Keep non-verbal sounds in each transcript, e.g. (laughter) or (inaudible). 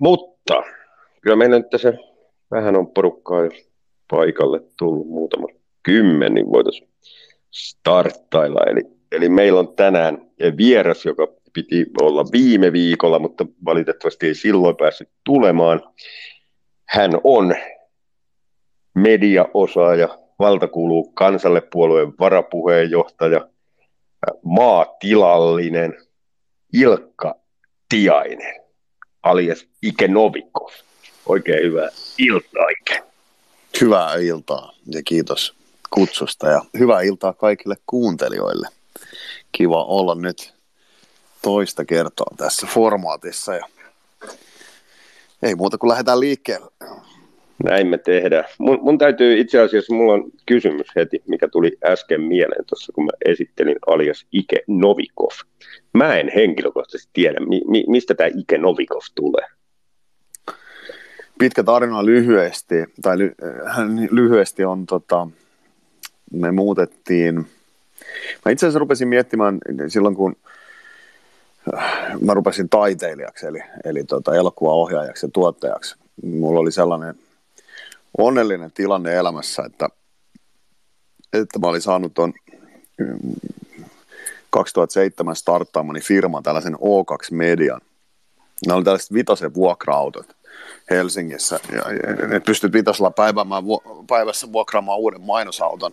Mutta kyllä meillä nyt tässä vähän on porukkaa jo paikalle tullut muutama kymmen, niin voitaisiin starttailla. Eli, eli meillä on tänään vieras, joka piti olla viime viikolla, mutta valitettavasti ei silloin päässyt tulemaan. Hän on mediaosaaja, valta kuuluu kansalle puolueen varapuheenjohtaja, maatilallinen Ilkka Tiainen, alias Ike Novikov. Oikein hyvää iltaa, Ike. Hyvää iltaa ja kiitos kutsusta ja hyvää iltaa kaikille kuuntelijoille. Kiva olla nyt toista kertaa tässä formaatissa ja ei muuta kuin lähdetään liikkeelle. Näin me tehdään. Mun, mun täytyy itse asiassa, mulla on kysymys heti, mikä tuli äsken mieleen tuossa, kun mä esittelin alias Ike Novikov. Mä en henkilökohtaisesti tiedä, mi, mi, mistä tämä Ike Novikov tulee. Pitkä tarina lyhyesti, tai ly, lyhyesti on, tota, me muutettiin, mä itse asiassa rupesin miettimään silloin, kun mä rupesin taiteilijaksi, eli, eli tota, elokuvaohjaajaksi ja tuottajaksi. Mulla oli sellainen onnellinen tilanne elämässä, että, että mä olin saanut tuon 2007 starttaamani firman, tällaisen O2 Median. Nämä oli tällaiset vitosen vuokra-autot Helsingissä. Ja, ja ne pystyt vitosella päivässä vuokraamaan uuden mainosauton.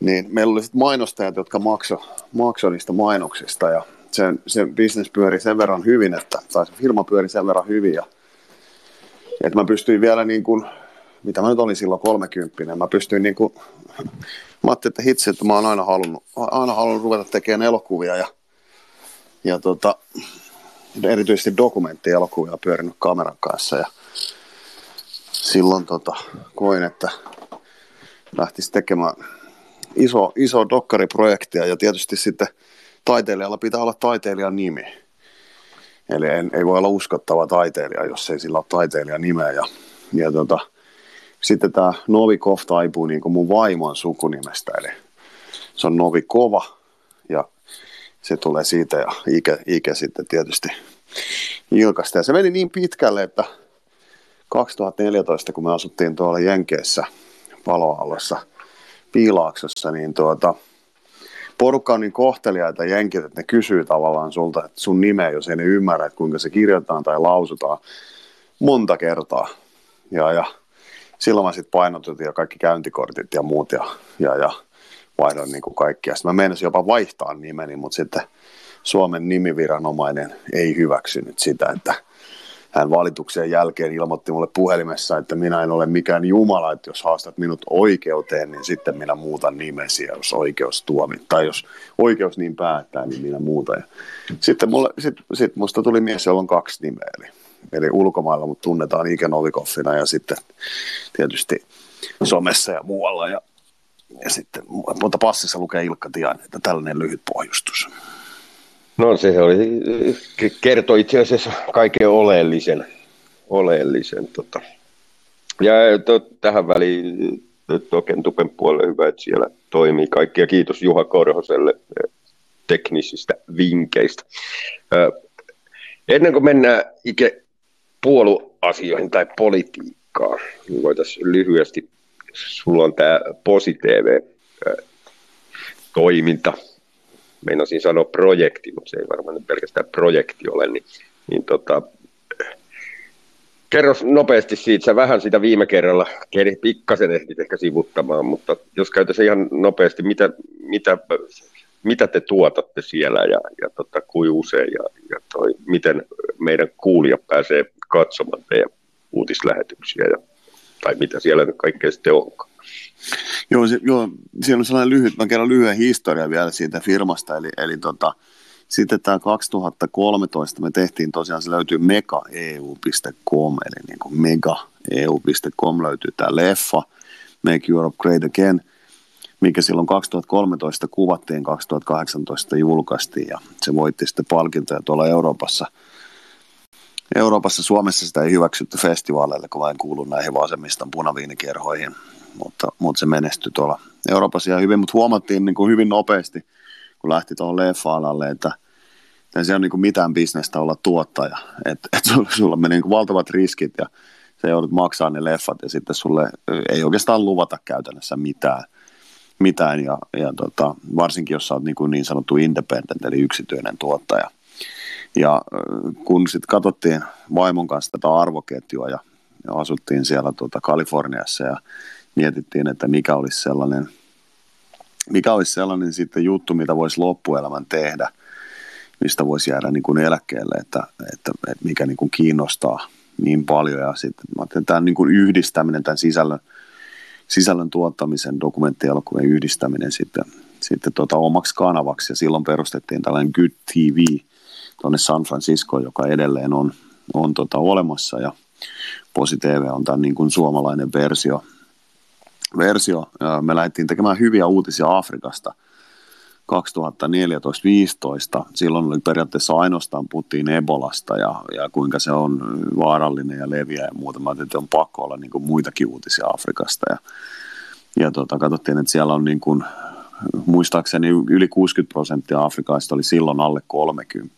Niin meillä oli sitten mainostajat, jotka maksoi makso niistä mainoksista ja se, se bisnes pyöri sen verran hyvin, että, tai se firma pyöri sen verran hyvin ja että mä pystyin vielä niin kuin, mitä mä nyt olin silloin 30, mä pystyin niin kuin, mä ajattelin, että hitsi, että mä oon aina halunnut, aina halunnut ruveta tekemään elokuvia ja, ja tota, erityisesti dokumenttielokuvia pyörinyt kameran kanssa ja silloin tota, koin, että lähtisi tekemään iso, iso dokkariprojektia ja tietysti sitten taiteilijalla pitää olla taiteilijan nimi. Eli en, ei voi olla uskottava taiteilija, jos ei sillä ole taiteilijan nimeä. Ja, ja tota, sitten tämä Novikov taipuu niin mun vaimon sukunimestä, eli se on Novikova ja se tulee siitä ja ikä, ikä sitten tietysti Ilkasta. Ja se meni niin pitkälle, että 2014, kun me asuttiin tuolla Jenkeissä paloallossa Piilaaksossa, niin tuota, porukka on niin kohteliaita jenkit, että ne kysyy tavallaan sulta että sun nimeä, jos ei ne ymmärrä, että kuinka se kirjoitetaan tai lausutaan monta kertaa. Ja, ja silloin mä sitten painotutin ja kaikki käyntikortit ja muut ja, ja, ja vaihdoin niin kuin kaikkia. Sitten mä menisin jopa vaihtaa nimeni, mutta sitten Suomen nimiviranomainen ei hyväksynyt sitä, että hän valituksen jälkeen ilmoitti mulle puhelimessa, että minä en ole mikään jumala, että jos haastat minut oikeuteen, niin sitten minä muutan nimesi, jos oikeus tuomi, tai jos oikeus niin päättää, niin minä muutan. Sitten mulle, sit, sit musta tuli mies, jolla on kaksi nimeä, eli, eli ulkomailla mut tunnetaan Ike Novikoffina ja sitten tietysti somessa ja muualla, ja, ja sitten, mutta passissa lukee Ilkka Tian, että tällainen lyhyt pohjustus. No se oli, kertoi itse asiassa kaiken oleellisen. oleellisen tota. Ja to, tähän väliin Token Tupen puolelle hyvä, että siellä toimii kaikki. Ja kiitos Juha Korhoselle teknisistä vinkkeistä. Ennen kuin mennään ikä puoluasioihin tai politiikkaan, niin voitaisiin lyhyesti, sulla on tämä PosiTV-toiminta, meinasin sanoa projekti, mutta se ei varmaan nyt pelkästään projekti ole, niin, niin tota, kerro nopeasti siitä, sä vähän sitä viime kerralla pikkasen ehdit ehkä sivuttamaan, mutta jos käytäisiin ihan nopeasti, mitä, mitä, mitä te tuotatte siellä ja, ja tota, kuin usein ja, ja toi, miten meidän kuulija pääsee katsomaan teidän uutislähetyksiä ja, tai mitä siellä nyt kaikkea sitten onkaan. Joo, se, joo, siellä on sellainen lyhyt, mä kerron lyhyen historian vielä siitä firmasta, eli, eli tota, sitten tämä 2013 me tehtiin tosiaan, se löytyy megaeu.com, eli niin kuin megaeu.com löytyy tämä leffa, Make Europe Great Again, mikä silloin 2013 kuvattiin, 2018 julkaistiin ja se voitti sitten palkintoja tuolla Euroopassa. Euroopassa, Suomessa sitä ei hyväksytty festivaaleille, kun vain kuuluu näihin vasemmiston punaviinikerhoihin mutta, mutta se menestyi tuolla Euroopassa ihan hyvin, mutta huomattiin niin kuin hyvin nopeasti, kun lähti tuohon leffa-alalle, että ei se ole niin mitään bisnestä olla tuottaja. Että et sulla, sulla menee niin valtavat riskit ja sä joudut maksaa ne leffat ja sitten sulle ei oikeastaan luvata käytännössä mitään. mitään ja, ja tota, varsinkin jos sä oot niin, kuin niin sanottu independent eli yksityinen tuottaja. Ja kun sitten katsottiin vaimon kanssa tätä arvoketjua ja, ja asuttiin siellä tuota Kaliforniassa ja mietittiin, että mikä olisi sellainen, mikä olisi sellainen sitten juttu, mitä voisi loppuelämän tehdä, mistä voisi jäädä niin kuin eläkkeelle, että, että, että mikä niin kuin kiinnostaa niin paljon. Ja sitten mä ajattelin, tämän niin kuin yhdistäminen, tämän sisällön, sisällön tuottamisen, dokumenttielokuvien yhdistäminen sitten, sitten tuota omaksi kanavaksi. Ja silloin perustettiin tällainen Good TV tuonne San Francisco, joka edelleen on, on tota olemassa. Ja Posi TV on tämän niin kuin suomalainen versio. Versio. Me lähdettiin tekemään hyviä uutisia Afrikasta – 2014-2015. Silloin oli periaatteessa ainoastaan puhuttiin Ebolasta ja, ja kuinka se on vaarallinen ja leviä ja muuta. Mä että on pakko olla niin kuin muitakin uutisia Afrikasta. Ja, ja tota, katsottiin, että siellä on niin kuin, muistaakseni yli 60 prosenttia Afrikaista oli silloin alle 30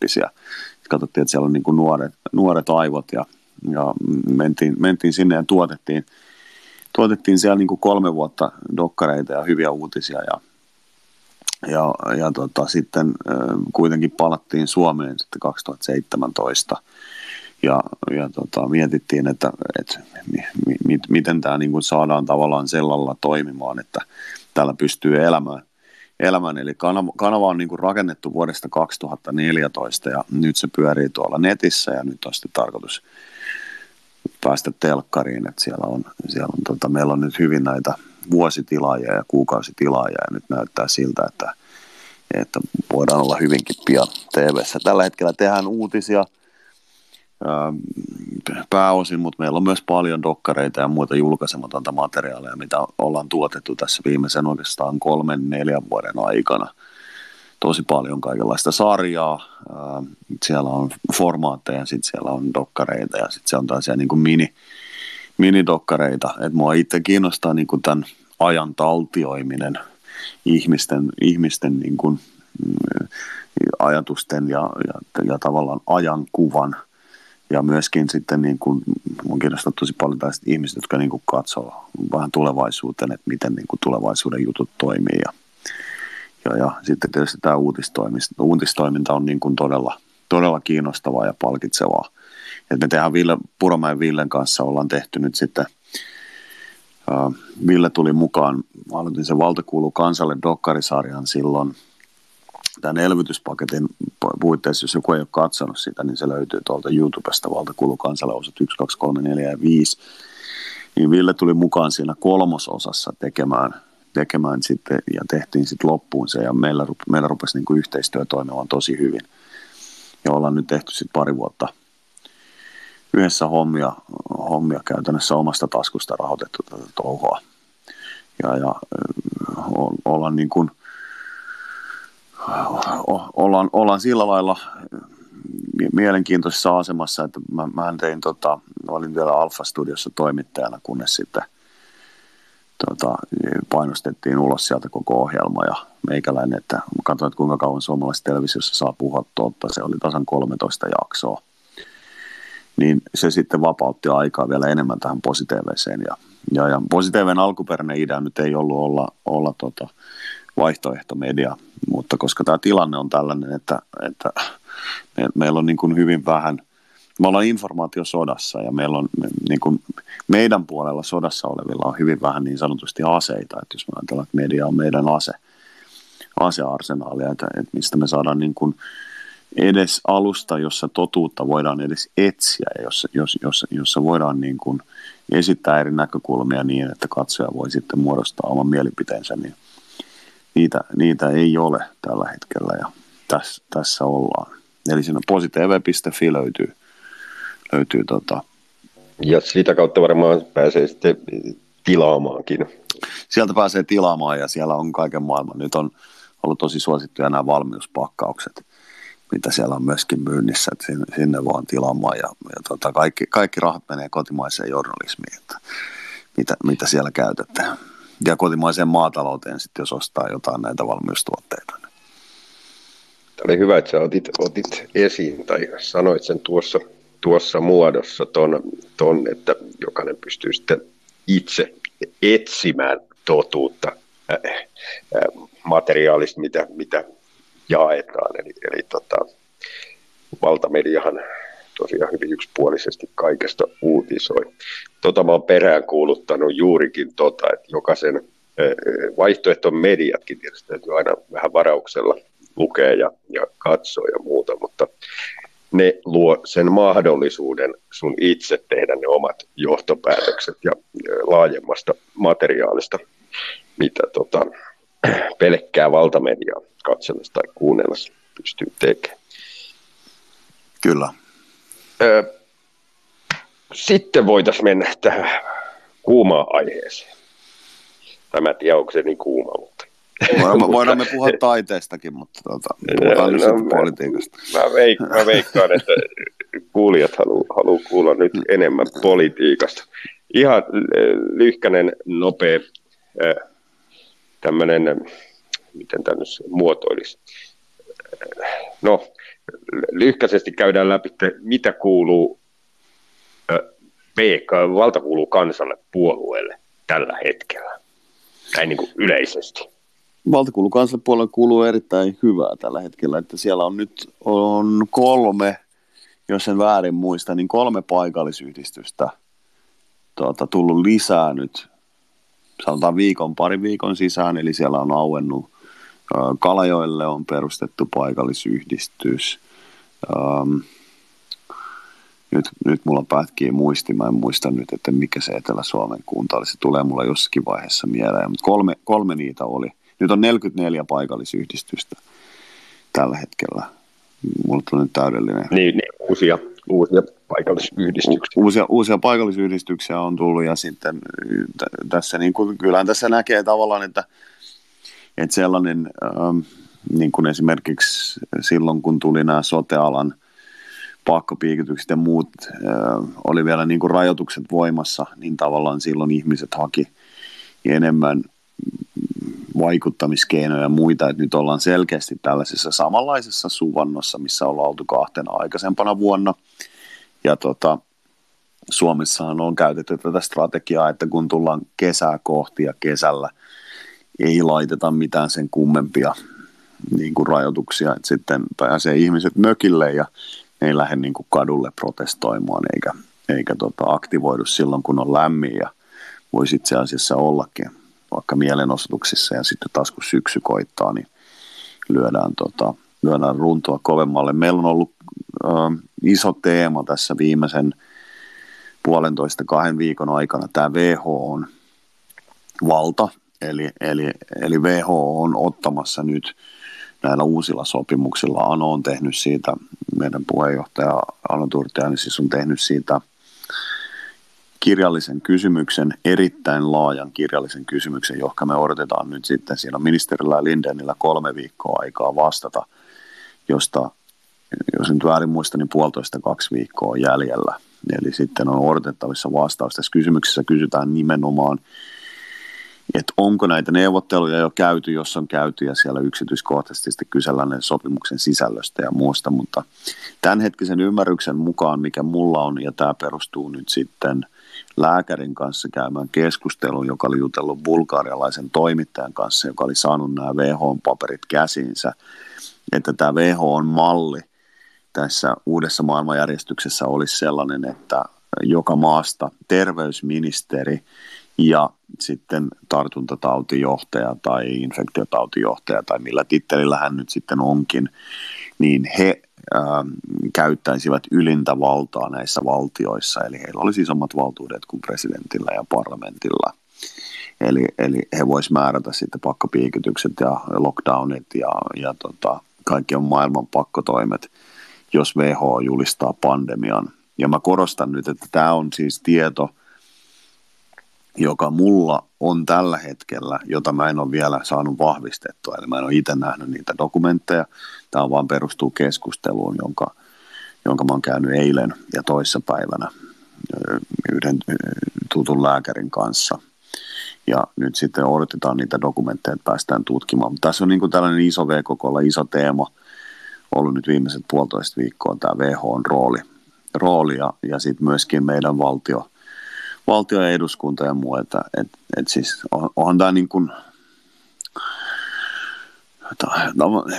Katsottiin, että siellä on niin kuin nuoret, nuoret aivot ja, ja mentiin, mentiin sinne ja tuotettiin, tuotettiin siellä niin kuin kolme vuotta dokkareita ja hyviä uutisia ja ja, ja tota, sitten kuitenkin palattiin Suomeen sitten 2017 ja, ja tota, mietittiin, että, että mi, mi, miten tämä niin saadaan tavallaan sellalla toimimaan, että täällä pystyy elämään. elämään. Eli kanava, kanava on niin kuin rakennettu vuodesta 2014 ja nyt se pyörii tuolla netissä ja nyt on sitten tarkoitus päästä telkkariin, että siellä on, siellä on tota, meillä on nyt hyvin näitä vuositilaajia ja kuukausitilaajia ja nyt näyttää siltä, että, että voidaan olla hyvinkin pian tv Tällä hetkellä tehdään uutisia ää, pääosin, mutta meillä on myös paljon dokkareita ja muita julkaisematonta materiaalia, mitä ollaan tuotettu tässä viimeisen oikeastaan kolmen, neljän vuoden aikana. Tosi paljon kaikenlaista sarjaa, siellä on formaatteja, sitten siellä on dokkareita ja sitten se on taas niin kuin mini, minidokkareita. Et mua itse kiinnostaa niin kuin tämän ajan taltioiminen ihmisten, ihmisten niin kuin, mm, ajatusten ja, ja, ja tavallaan ajankuvan ja myöskin sitten niin kuin, mun kiinnostaa tosi paljon tästä ihmiset, jotka niin kuin katsoo vähän tulevaisuuteen, että miten niin kuin tulevaisuuden jutut toimii ja, ja, ja sitten tietysti tämä uutistoiminta, uutistoiminta on niin kuin todella, todella kiinnostavaa ja palkitsevaa et me tehdään Ville, Puromäen Villen kanssa, ollaan tehty nyt sitten, uh, Ville tuli mukaan, mä aloitin sen Valtakuulu kansalle dokkarisarjan silloin, tämän elvytyspaketin puitteissa, jos joku ei ole katsonut sitä, niin se löytyy tuolta YouTubesta Valtakuulu kansalle osat 1, 2, 3, 4 ja 5. Niin Ville tuli mukaan siinä kolmososassa tekemään, tekemään sitten, ja tehtiin sitten loppuun se, ja meillä, meillä rupesi niin kuin yhteistyö toimimaan tosi hyvin. Ja ollaan nyt tehty sitten pari vuotta – yhdessä hommia, hommia käytännössä omasta taskusta rahoitettu tätä touhoa. Ja, ja ollaan niin kuin, ollaan, ollaan sillä lailla mielenkiintoisessa asemassa, että mä, mä tein tota, olin vielä Alfa Studiossa toimittajana, kunnes sitten tota, painostettiin ulos sieltä koko ohjelma ja meikäläinen, että katsoin, että kuinka kauan suomalaisessa televisiossa saa puhua totta. Se oli tasan 13 jaksoa niin se sitten vapautti aikaa vielä enemmän tähän positiiviseen. Ja, ja, ja positiivinen alkuperäinen idea nyt ei ollut olla, olla tota vaihtoehtomedia, mutta koska tämä tilanne on tällainen, että, että me, meillä on niin kuin hyvin vähän, me ollaan informaatiosodassa ja meillä on niin kuin meidän puolella sodassa olevilla on hyvin vähän niin sanotusti aseita, että jos me ajatellaan, että media on meidän ase, asearsenaalia, että, että mistä me saadaan niin kuin edes alusta, jossa totuutta voidaan edes etsiä jossa, jos, jossa, jossa voidaan niin kuin esittää eri näkökulmia niin, että katsoja voi sitten muodostaa oman mielipiteensä, niin niitä, niitä ei ole tällä hetkellä ja tässä, tässä ollaan. Eli siinä positv.fi löytyy, löytyy tota, ja sitä kautta varmaan pääsee sitten tilaamaankin. Sieltä pääsee tilaamaan ja siellä on kaiken maailman. Nyt on ollut tosi suosittuja nämä valmiuspakkaukset mitä siellä on myöskin myynnissä, että sinne, sinne vaan tilaamaan ja, ja tota, kaikki, kaikki rahat menee kotimaiseen journalismiin, että mitä, mitä siellä käytetään. Ja kotimaiseen maatalouteen sitten, jos ostaa jotain näitä valmiustuotteita. Tämä oli hyvä, että sä otit, otit esiin tai sanoit sen tuossa, tuossa muodossa, ton, ton, että jokainen pystyy sitten itse etsimään totuutta äh, äh, materiaalista, mitä, mitä jaetaan. Eli, eli tota, valtamediahan tosiaan hyvin yksipuolisesti kaikesta uutisoi. Tota mä oon peräänkuuluttanut juurikin tota, että jokaisen vaihtoehto mediatkin tietysti täytyy aina vähän varauksella lukea ja, ja katsoa ja muuta, mutta ne luo sen mahdollisuuden sun itse tehdä ne omat johtopäätökset ja laajemmasta materiaalista, mitä tota, (clears throat) pelkkää valtamediaa katsellessa tai kuunnellessa pystyy tekemään. Kyllä. Sitten voitaisiin mennä tähän kuumaan aiheeseen. Mä en tiedä, onko se niin kuuma, mutta... Voidaan, voidaan me puhua taiteestakin, mutta tuota, puhutaan no, nyt no, politiikasta. Mä, veik, mä veikkaan, että kuulijat haluaa halu kuulla nyt enemmän politiikasta. Ihan lyhkänen, nopea, tämmöinen, miten tämä nyt muotoilisi. No, lyhkäisesti käydään läpi, mitä kuuluu PK, valta kuuluu kansalle puolueelle tällä hetkellä, näin niin kuin yleisesti. Valtakuulu kansanpuolelle kuuluu erittäin hyvää tällä hetkellä, että siellä on nyt on kolme, jos en väärin muista, niin kolme paikallisyhdistystä tuota, tullut lisää nyt, sanotaan viikon, pari viikon sisään, eli siellä on auennut Kalajoille on perustettu paikallisyhdistys. Um, nyt, nyt mulla pätkii muisti, mä en muista nyt, että mikä se Etelä-Suomen kunta oli. Se tulee mulla jossakin vaiheessa mieleen, mutta kolme, kolme niitä oli. Nyt on 44 paikallisyhdistystä tällä hetkellä. Mulla tuli nyt täydellinen. Niin, niin uusia, uusia paikallisyhdistyksiä. Uusia, uusia paikallisyhdistyksiä on tullut ja sitten t- tässä niin kuin, kyllähän tässä näkee tavallaan, että – että sellainen, ähm, niin kuin esimerkiksi silloin, kun tuli nämä sotealan pakkopiikitykset ja muut, äh, oli vielä niin kuin rajoitukset voimassa, niin tavallaan silloin ihmiset haki enemmän vaikuttamiskeinoja ja muita, että nyt ollaan selkeästi tällaisessa samanlaisessa suvannossa, missä ollaan oltu kahtena aikaisempana vuonna. Ja tota, Suomessahan on käytetty tätä strategiaa, että kun tullaan kesää kohti ja kesällä – ei laiteta mitään sen kummempia niin kuin rajoituksia, että sitten pääsee ihmiset mökille ja ei lähde niin kuin kadulle protestoimaan eikä, eikä tota aktivoidu silloin, kun on lämmin ja voisi itse asiassa ollakin vaikka mielenosoituksissa ja sitten taas kun syksy koittaa, niin lyödään, tota, lyödään runtoa kovemmalle. Meillä on ollut äh, iso teema tässä viimeisen puolentoista kahden viikon aikana tämä WHO on valta Eli, eli, eli WHO on ottamassa nyt näillä uusilla sopimuksilla. Ano on tehnyt siitä, meidän puheenjohtaja Ano Turtiani siis on tehnyt siitä kirjallisen kysymyksen, erittäin laajan kirjallisen kysymyksen, johon me odotetaan nyt sitten siinä ministerillä Lindenillä kolme viikkoa aikaa vastata, josta, jos nyt väärin muista, niin puolitoista kaksi viikkoa jäljellä. Eli sitten on odotettavissa vastaus. Tässä kysymyksessä kysytään nimenomaan että onko näitä neuvotteluja jo käyty, jos on käyty ja siellä yksityiskohtaisesti kysellään sopimuksen sisällöstä ja muusta, mutta tämänhetkisen ymmärryksen mukaan, mikä mulla on, ja tämä perustuu nyt sitten lääkärin kanssa käymään keskusteluun, joka oli jutellut bulgarialaisen toimittajan kanssa, joka oli saanut nämä WHO-paperit käsinsä, että tämä WHO-malli tässä uudessa maailmanjärjestyksessä olisi sellainen, että joka maasta terveysministeri ja sitten tartuntatautijohtaja tai infektiotautijohtaja tai millä tittelillä hän nyt sitten onkin, niin he käyttäisivät ylintä valtaa näissä valtioissa, eli heillä olisi isommat valtuudet kuin presidentillä ja parlamentilla. Eli, eli he voisivat määrätä sitten pakkopiikitykset ja lockdownit ja, ja tota, kaikki on maailman pakkotoimet, jos WHO julistaa pandemian. Ja mä korostan nyt, että tämä on siis tieto – joka mulla on tällä hetkellä, jota mä en ole vielä saanut vahvistettua. Eli mä en ole itse nähnyt niitä dokumentteja. Tämä vaan perustuu keskusteluun, jonka, jonka mä oon käynyt eilen ja toissapäivänä yhden tutun lääkärin kanssa. Ja nyt sitten odotetaan niitä dokumentteja, että päästään tutkimaan. Mutta tässä on niin kuin tällainen iso V-kokolla iso teema ollut nyt viimeiset puolitoista viikkoa tämä WHOn rooli, rooli ja, ja sitten myöskin meidän valtio, valtio ja eduskunta ja muu, että et, et siis on, onhan tämä niin kuin,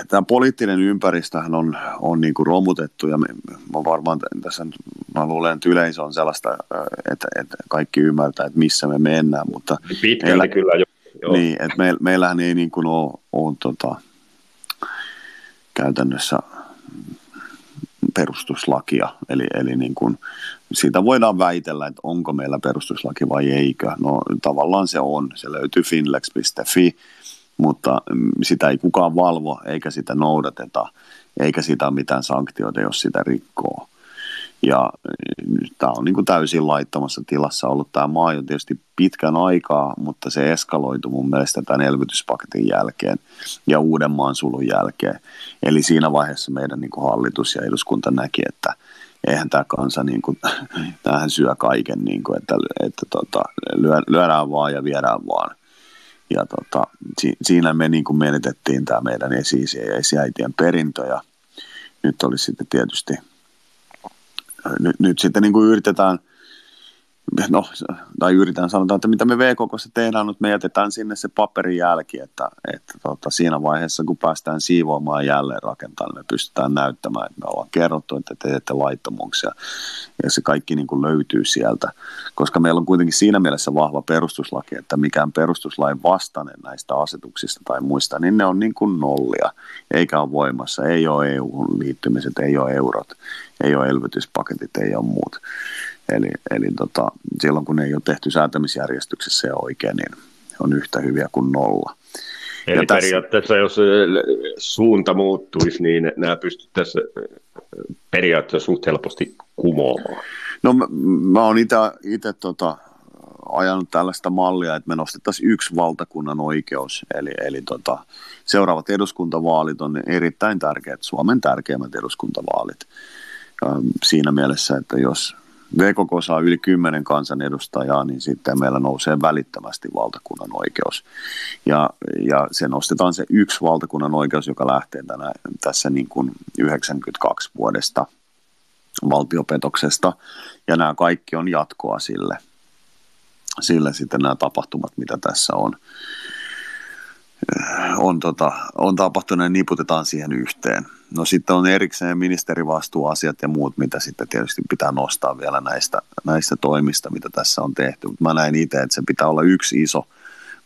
tämä poliittinen ympäristöhän on, on niin kuin romutettu ja me, mä varmaan tässä, mä luulen, että yleisö on sellaista, että, että kaikki ymmärtää, että missä me mennään, mutta Pitkälti meillä, kyllä jo. Joo. Niin, että me, meillähän ei niin kuin ole, ole tota, käytännössä perustuslakia, eli, eli niin kuin, siitä voidaan väitellä, että onko meillä perustuslaki vai eikö. No tavallaan se on, se löytyy finlex.fi, mutta sitä ei kukaan valvo, eikä sitä noudateta, eikä sitä mitään sanktioita, jos sitä rikkoo. Ja tämä on niin kuin täysin laittomassa tilassa ollut tämä maa jo tietysti pitkän aikaa, mutta se eskaloitu mun mielestä tämän elvytyspaketin jälkeen ja Uudenmaan sulun jälkeen. Eli siinä vaiheessa meidän niin kuin hallitus ja eduskunta näki, että eihän tämä kansa, niin kuin, (laughs) tämähän syö kaiken, niin kuin, että, että tota, lyö, lyödään vaan ja viedään vaan. Ja tota, si, siinä me niin kuin menetettiin tämä meidän esi ja esiäitien perintö ja nyt olisi sitten tietysti nyt, sitten niin kuin yritetään, no, tai yritetään sanoa, että mitä me VKKssa tehdään, mutta me jätetään sinne se paperin jälki, että, että tota, siinä vaiheessa, kun päästään siivoamaan jälleen rakentamaan, me pystytään näyttämään, että me ollaan kerrottu, että te teette laittomuuksia, ja se kaikki niin kuin löytyy sieltä, koska meillä on kuitenkin siinä mielessä vahva perustuslaki, että mikään perustuslain vastainen näistä asetuksista tai muista, niin ne on niin kuin nollia, eikä ole voimassa, ei ole EU-liittymiset, ei ole eurot, ei ole elvytyspaketit, ei ole muut. Eli, eli tota, silloin kun ne ei ole tehty säätämisjärjestyksessä ja oikein, niin on yhtä hyviä kuin nolla. Eli ja tässä... periaatteessa jos suunta muuttuisi, niin nämä pystyttäisiin periaatteessa suht helposti kumoamaan. No mä, mä oon itse tota, ajanut tällaista mallia, että me nostettaisiin yksi valtakunnan oikeus, eli, eli tota, seuraavat eduskuntavaalit on erittäin tärkeät, Suomen tärkeimmät eduskuntavaalit siinä mielessä, että jos VKK saa yli kymmenen kansanedustajaa, niin sitten meillä nousee välittömästi valtakunnan oikeus. Ja, ja se nostetaan se yksi valtakunnan oikeus, joka lähtee tänä, tässä niin kuin 92 vuodesta valtiopetoksesta. Ja nämä kaikki on jatkoa sille, sille sitten nämä tapahtumat, mitä tässä on on, tota, on tapahtunut ja niputetaan siihen yhteen. No sitten on erikseen ministerivastuuasiat ja muut, mitä sitten tietysti pitää nostaa vielä näistä, näistä toimista, mitä tässä on tehty. Mä näin itse, että se pitää olla yksi iso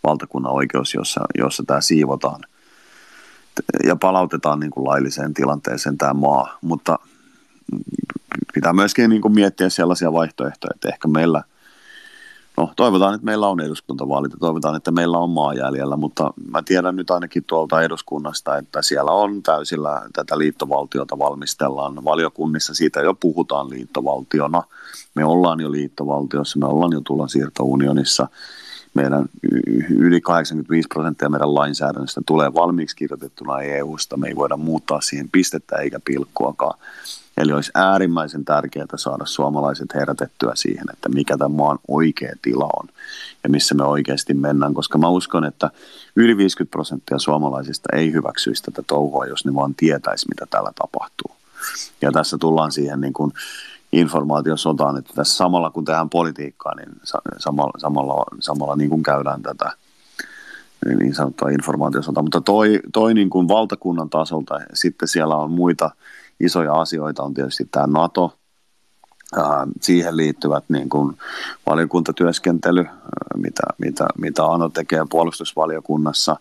valtakunnan oikeus, jossa, jossa tämä siivotaan ja palautetaan niin kuin lailliseen tilanteeseen tämä maa. Mutta pitää myöskin niin kuin miettiä sellaisia vaihtoehtoja, että ehkä meillä – no toivotaan, että meillä on eduskuntavaalit ja toivotaan, että meillä on maa jäljellä, mutta mä tiedän nyt ainakin tuolta eduskunnasta, että siellä on täysillä tätä liittovaltiota valmistellaan valiokunnissa, siitä jo puhutaan liittovaltiona. Me ollaan jo liittovaltiossa, me ollaan jo tulonsiirtounionissa, meidän yli 85 prosenttia meidän lainsäädännöstä tulee valmiiksi kirjoitettuna EU-sta, me ei voida muuttaa siihen pistettä eikä pilkkuakaan. Eli olisi äärimmäisen tärkeää saada suomalaiset herätettyä siihen, että mikä tämä maan oikea tila on ja missä me oikeasti mennään, koska mä uskon, että yli 50 prosenttia suomalaisista ei hyväksyisi tätä touhua, jos ne vaan tietäisi, mitä täällä tapahtuu. Ja tässä tullaan siihen niin kuin informaatiosotaan, että tässä samalla kun tehdään politiikkaa, niin samalla, samalla, samalla niin kuin käydään tätä niin sanottua informaatiosotaa. Mutta toi, toi niin kuin valtakunnan tasolta, sitten siellä on muita – isoja asioita on tietysti tämä NATO, siihen liittyvät niin kuin valiokuntatyöskentely, mitä, mitä, mitä Ano tekee puolustusvaliokunnassa,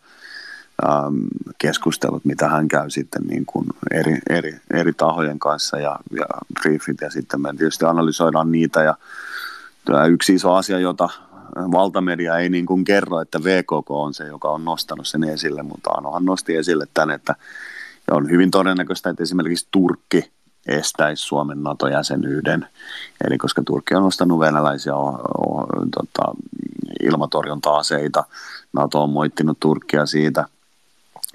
keskustelut, mitä hän käy sitten niin kuin eri, eri, eri tahojen kanssa ja, ja briefit ja sitten me tietysti analysoidaan niitä ja yksi iso asia, jota valtamedia ei niin kuin kerro, että VKK on se, joka on nostanut sen esille, mutta Anohan nosti esille tämän, että on hyvin todennäköistä, että esimerkiksi Turkki estäisi Suomen NATO-jäsenyyden. Eli koska Turkki on ostanut venäläisiä o, o, tota, ilmatorjunta-aseita, NATO on moittinut Turkkia siitä.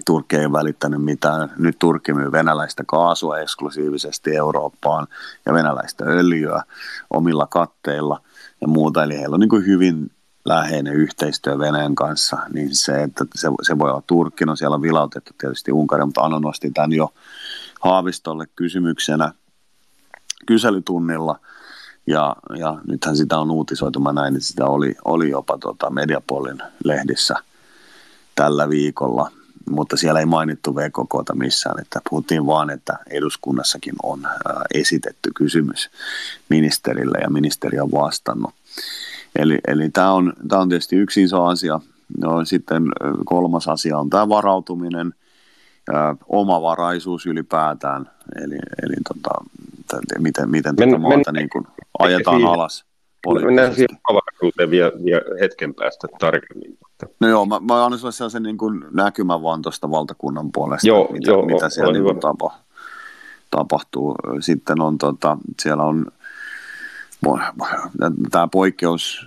Turkki ei välittänyt mitään. Nyt Turkki myy venäläistä kaasua eksklusiivisesti Eurooppaan ja venäläistä öljyä omilla katteilla ja muuta. Eli heillä on niin kuin hyvin läheinen yhteistyö Venäjän kanssa, niin se, että se, se voi olla Turkki, no siellä on vilautettu tietysti Unkari, mutta Ano nosti tämän jo Haavistolle kysymyksenä kyselytunnilla. Ja, ja nythän sitä on uutisoitu, mä näin, että sitä oli, oli jopa tota Mediapolin lehdissä tällä viikolla, mutta siellä ei mainittu VKKta missään, että puhuttiin vaan, että eduskunnassakin on esitetty kysymys ministerille ja ministeri on vastannut. Eli, eli tämä on, tämä on tietysti yksi iso asia. No, sitten kolmas asia on tämä varautuminen, ää, omavaraisuus ylipäätään, eli, eli tota, miten, miten tätä maata niin kuin ajetaan siihen, alas. Mennään siihen omavaraisuuteen vielä, vielä hetken päästä tarkemmin. No joo, mä, mä annan sinulle sen niin kuin näkymän vaan tuosta valtakunnan puolesta, joo, mitä, joo, mitä siellä niin kuin tapa, tapahtuu. Sitten on, tota, siellä on tämä poikkeus,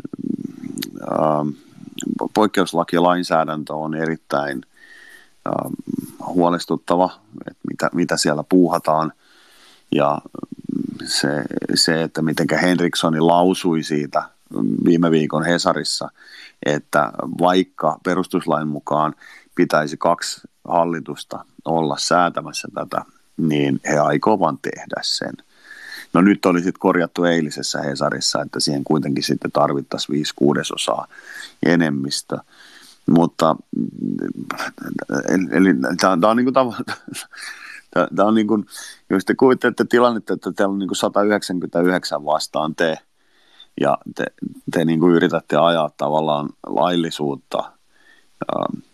äh, poikkeuslaki ja lainsäädäntö on erittäin äh, huolestuttava, että mitä, mitä siellä puuhataan. Ja se, se että miten Henrikssoni lausui siitä viime viikon Hesarissa, että vaikka perustuslain mukaan pitäisi kaksi hallitusta olla säätämässä tätä, niin he aikovat tehdä sen – No nyt oli sitten korjattu eilisessä Hesarissa, että siihen kuitenkin sitten tarvittaisiin viisi kuudesosaa enemmistö. Mutta eli tämä on niin kuin (laughs) Tämä on niin kuin, jos te kuvittelette tilannetta, että teillä on niin kuin 199 vastaan te, ja te, te niin kuin yritätte ajaa tavallaan laillisuutta,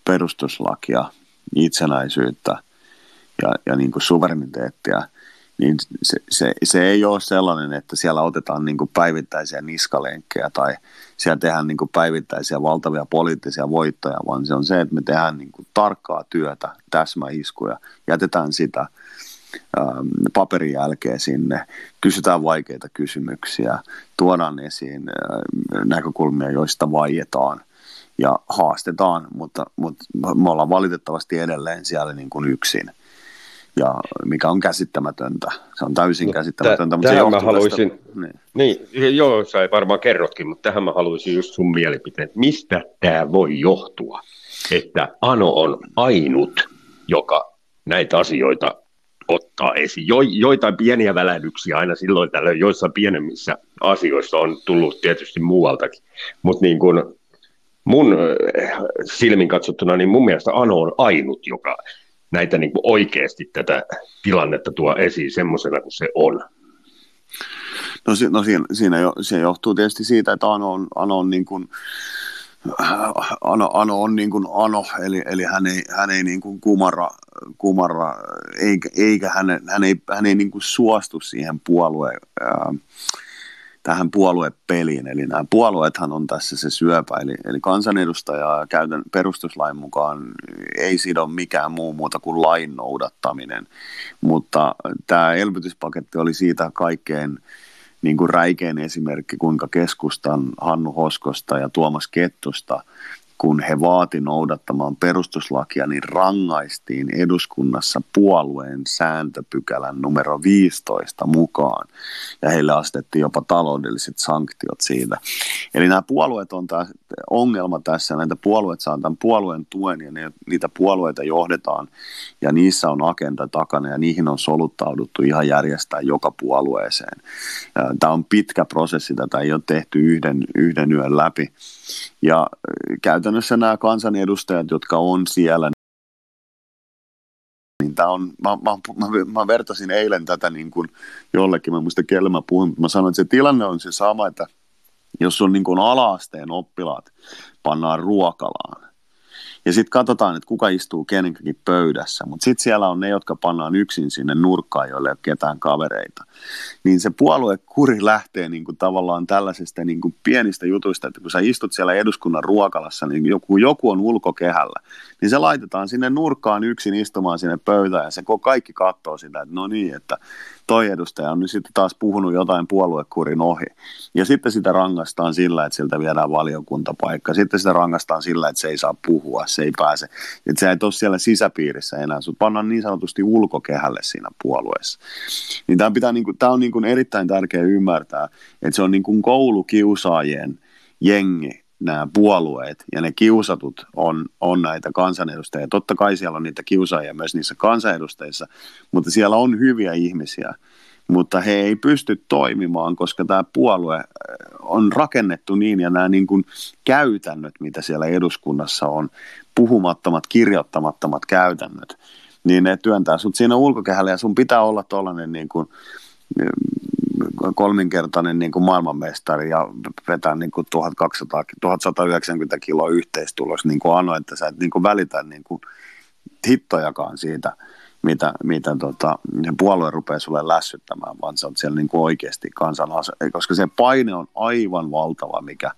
perustuslakia, itsenäisyyttä ja, ja niin kuin suvereniteettia, niin se, se, se ei ole sellainen, että siellä otetaan niin kuin päivittäisiä niskalenkkejä tai siellä tehdään niin kuin päivittäisiä valtavia poliittisia voittoja, vaan se on se, että me tehdään niin kuin tarkkaa työtä, täsmäiskuja, jätetään sitä ähm, paperin jälkeen sinne, kysytään vaikeita kysymyksiä, tuodaan esiin äh, näkökulmia, joista vaietaan ja haastetaan, mutta, mutta me ollaan valitettavasti edelleen siellä niin kuin yksin – ja mikä on käsittämätöntä. Se on täysin no, käsittämätöntä. mutta tähän se mä haluaisin, tästä, niin. niin, joo, sä varmaan kerrotkin, mutta tähän mä haluaisin just sun mielipiteen. Mistä tämä voi johtua, että Ano on ainut, joka näitä asioita ottaa esiin. Jo, joitain pieniä välähdyksiä aina silloin tällöin, joissa pienemmissä asioissa on tullut tietysti muualtakin, mutta niin kun mun eh, silmin katsottuna, niin mun mielestä Ano on ainut, joka näitä niin kuin oikeasti tätä tilannetta tuo esiin semmoisena kuin se on? No, no siinä, siinä jo, se johtuu tietysti siitä, että Ano on, Ano on niin kuin, Ano, Ano on niin kuin Ano, eli, eli hän ei, hän ei niin kuin kumarra, kumarra eikä, eikä hän, hän ei, hän ei niin kuin suostu siihen puolueen ää, tähän puoluepeliin. Eli nämä puolueethan on tässä se syöpä, eli, eli kansanedustaja käytän perustuslain mukaan ei sido mikään muu muuta kuin lain noudattaminen. Mutta tämä elvytyspaketti oli siitä kaikkein niin kuin räikein esimerkki, kuinka keskustan Hannu Hoskosta ja Tuomas Kettusta – kun he vaati noudattamaan perustuslakia, niin rangaistiin eduskunnassa puolueen sääntöpykälän numero 15 mukaan. Ja heille astettiin jopa taloudelliset sanktiot siitä. Eli nämä puolueet on tämä ongelma tässä. Näitä puolueet saa tämän puolueen tuen ja niitä puolueita johdetaan ja niissä on agenda takana ja niihin on soluttauduttu ihan järjestää joka puolueeseen. Tämä on pitkä prosessi, tätä ei ole tehty yhden, yhden yön läpi. Ja käytännössä nämä kansanedustajat, jotka on siellä, niin tämä on, mä, mä, mä, mä, vertasin eilen tätä niin kuin jollekin, mä muista kelle mä puhun, mutta mä sanoin, että se tilanne on se sama, että jos on niin kuin ala-asteen oppilaat pannaan ruokalaan, ja sitten katsotaan, että kuka istuu kenenkäkin pöydässä. Mutta sitten siellä on ne, jotka pannaan yksin sinne nurkkaan, joille ei ole ketään kavereita. Niin se puoluekuri lähtee niin kuin tavallaan tällaisesta niin kuin pienistä jutuista, että kun sä istut siellä eduskunnan ruokalassa, niin joku, joku on ulkokehällä, niin se laitetaan sinne nurkkaan yksin istumaan sinne pöytään ja se kaikki katsoo sitä, että no niin, että toi edustaja on nyt sitten taas puhunut jotain puoluekurin ohi. Ja sitten sitä rangaistaan sillä, että siltä viedään valiokuntapaikka. Sitten sitä rangaistaan sillä, että se ei saa puhua, se ei pääse. Että se ei ole siellä sisäpiirissä enää. Sut pannaan niin sanotusti ulkokehälle siinä puolueessa. Niin tämä, pitää, niin kuin, tämä on niin kuin erittäin tärkeää ymmärtää, että se on niin kuin koulukiusaajien jengi nämä puolueet ja ne kiusatut on, on näitä kansanedustajia. Totta kai siellä on niitä kiusaajia myös niissä kansanedustajissa, mutta siellä on hyviä ihmisiä, mutta he ei pysty toimimaan, koska tämä puolue on rakennettu niin ja nämä niin kuin käytännöt, mitä siellä eduskunnassa on, puhumattomat, kirjoittamattomat käytännöt, niin ne työntää sut siinä ulkokehällä ja sun pitää olla tuollainen niin kuin, kolminkertainen niin kuin maailmanmestari ja vetää niin kuin 1200, 1190 kiloa yhteistulos, niin kuin Ano, että sä et niin kuin välitä niin kuin hittojakaan siitä, mitä, mitä tota, puolue rupeaa sulle lässyttämään, vaan sä oot siellä niin kuin oikeasti kansan koska se paine on aivan valtava, mikä,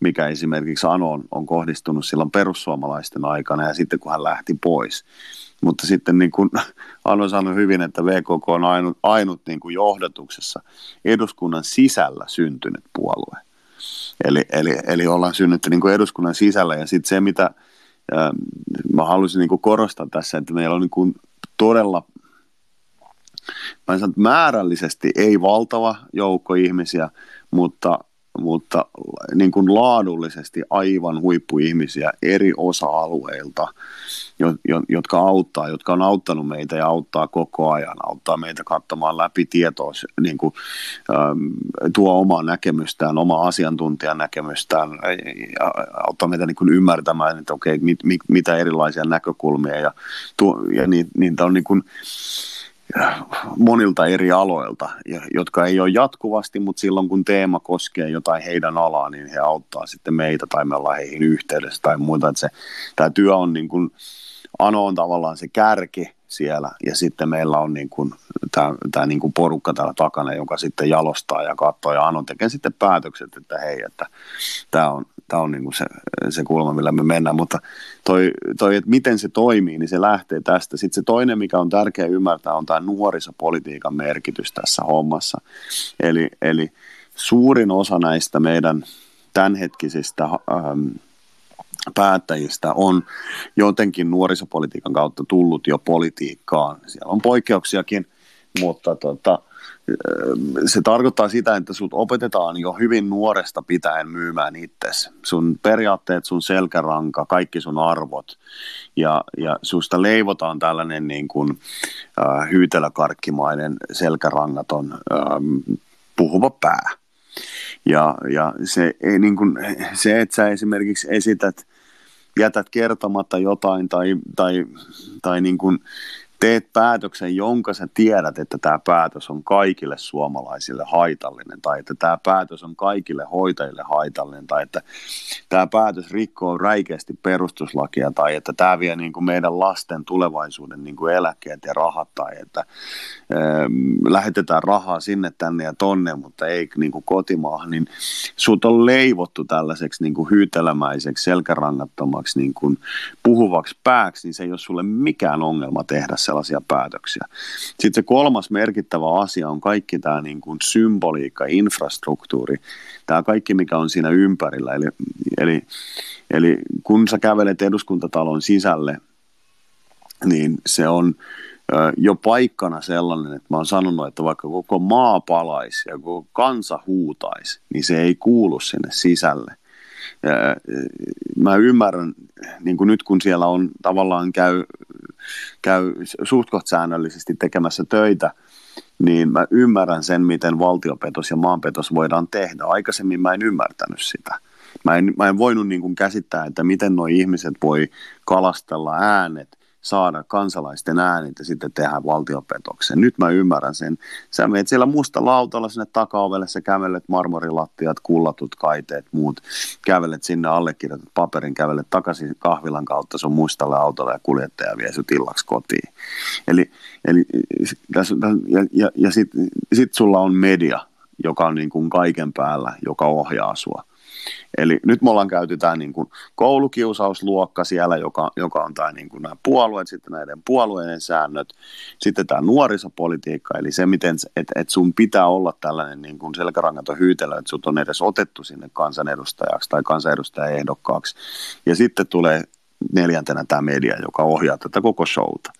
mikä esimerkiksi Ano on, on kohdistunut silloin perussuomalaisten aikana ja sitten kun hän lähti pois. Mutta sitten niin kuin (laughs) Ano sanoi hyvin, että VKK on ainut, ainut niin kuin johdatuksessa eduskunnan sisällä syntynyt puolue. Eli, eli, eli ollaan synnytty niin kuin eduskunnan sisällä ja sitten se, mitä ää, mä haluaisin niin kuin korostaa tässä, että meillä on niin kuin todella mä sanon, määrällisesti ei valtava joukko ihmisiä, mutta mutta niin kuin laadullisesti aivan huippuihmisiä eri osa-alueilta, jotka auttaa, jotka on auttanut meitä ja auttaa koko ajan, auttaa meitä katsomaan läpi tietoa, niin kuin, ähm, tuo omaa näkemystään, omaa asiantuntijan näkemystään, auttaa meitä niin kuin ymmärtämään, että okei, mit, mit, mitä erilaisia näkökulmia, ja, tuo, ja niitä, niitä on niin kuin, monilta eri aloilta, jotka ei ole jatkuvasti, mutta silloin kun teema koskee jotain heidän alaa, niin he auttaa sitten meitä tai me ollaan heihin yhteydessä tai muuta. Että se, tämä työ on niin kuin, Ano on tavallaan se kärki siellä ja sitten meillä on niin kuin, tämä, tämä niin kuin porukka täällä takana, joka sitten jalostaa ja katsoo ja Ano tekee sitten päätökset, että hei, että tämä on, tämä on niin kuin se, se kulma, millä me mennään, mutta toi, toi, että miten se toimii, niin se lähtee tästä. Sitten se toinen, mikä on tärkeää ymmärtää, on tämä nuorisopolitiikan merkitys tässä hommassa. Eli, eli suurin osa näistä meidän tämänhetkisistä ähm, päättäjistä on jotenkin nuorisopolitiikan kautta tullut jo politiikkaan. Siellä on poikkeuksiakin, mutta tota, se tarkoittaa sitä, että sut opetetaan jo hyvin nuoresta pitäen myymään itsesi. Sun periaatteet, sun selkäranka, kaikki sun arvot. Ja, ja susta leivotaan tällainen niin kuin, äh, hyyteläkarkkimainen selkärangaton äh, puhuva pää. Ja, ja se, niin kuin, se, että sä esimerkiksi esität, jätät kertomatta jotain tai, tai, tai niin kuin, teet päätöksen, jonka sä tiedät, että tämä päätös on kaikille suomalaisille haitallinen, tai että tämä päätös on kaikille hoitajille haitallinen, tai että tämä päätös rikkoo räikeästi perustuslakia, tai että tämä vie niin kuin meidän lasten tulevaisuuden niin kuin eläkkeet ja rahat, tai että ähm, lähetetään rahaa sinne, tänne ja tonne, mutta ei niin kuin kotimaahan, niin sut on leivottu tällaiseksi niin kuin hyytelemäiseksi, selkärangattomaksi, niin kuin puhuvaksi pääksi, niin se ei ole sulle mikään ongelma tehdä sellaisia päätöksiä. Sitten se kolmas merkittävä asia on kaikki tämä niin kuin symboliikka, infrastruktuuri, tämä kaikki mikä on siinä ympärillä. Eli, eli, eli kun sä kävelet eduskuntatalon sisälle, niin se on jo paikkana sellainen, että mä oon sanonut, että vaikka koko maa palaisi ja koko kansa huutaisi, niin se ei kuulu sinne sisälle. Mä ymmärrän, niin kuin nyt kun siellä on tavallaan käy käy suht säännöllisesti tekemässä töitä, niin mä ymmärrän sen, miten valtiopetos ja maanpetos voidaan tehdä. Aikaisemmin mä en ymmärtänyt sitä. Mä en, mä en voinut niin kuin käsittää, että miten nuo ihmiset voi kalastella äänet saada kansalaisten äänet ja sitten tehdä valtiopetoksen. Nyt mä ymmärrän sen. Sä menet siellä musta lautalla sinne takaovelle, sä kävelet marmorilattiat, kullatut kaiteet, muut. Kävelet sinne, allekirjoitat paperin, kävelet takaisin kahvilan kautta sun mustalle autolle ja kuljettaja vie sut illaksi kotiin. Eli, eli ja, ja, ja sitten sit sulla on media, joka on niin kuin kaiken päällä, joka ohjaa sua. Eli nyt me ollaan käyty tämä niin kuin koulukiusausluokka siellä, joka, joka on tämä niin kuin nämä puolueet, sitten näiden puolueiden säännöt, sitten tämä nuorisopolitiikka, eli se, miten, että et sun pitää olla tällainen niin kuin selkärangaton hyytelö, että sut on edes otettu sinne kansanedustajaksi tai kansanedustajaehdokkaaksi. Ja sitten tulee neljäntenä tämä media, joka ohjaa tätä koko showta.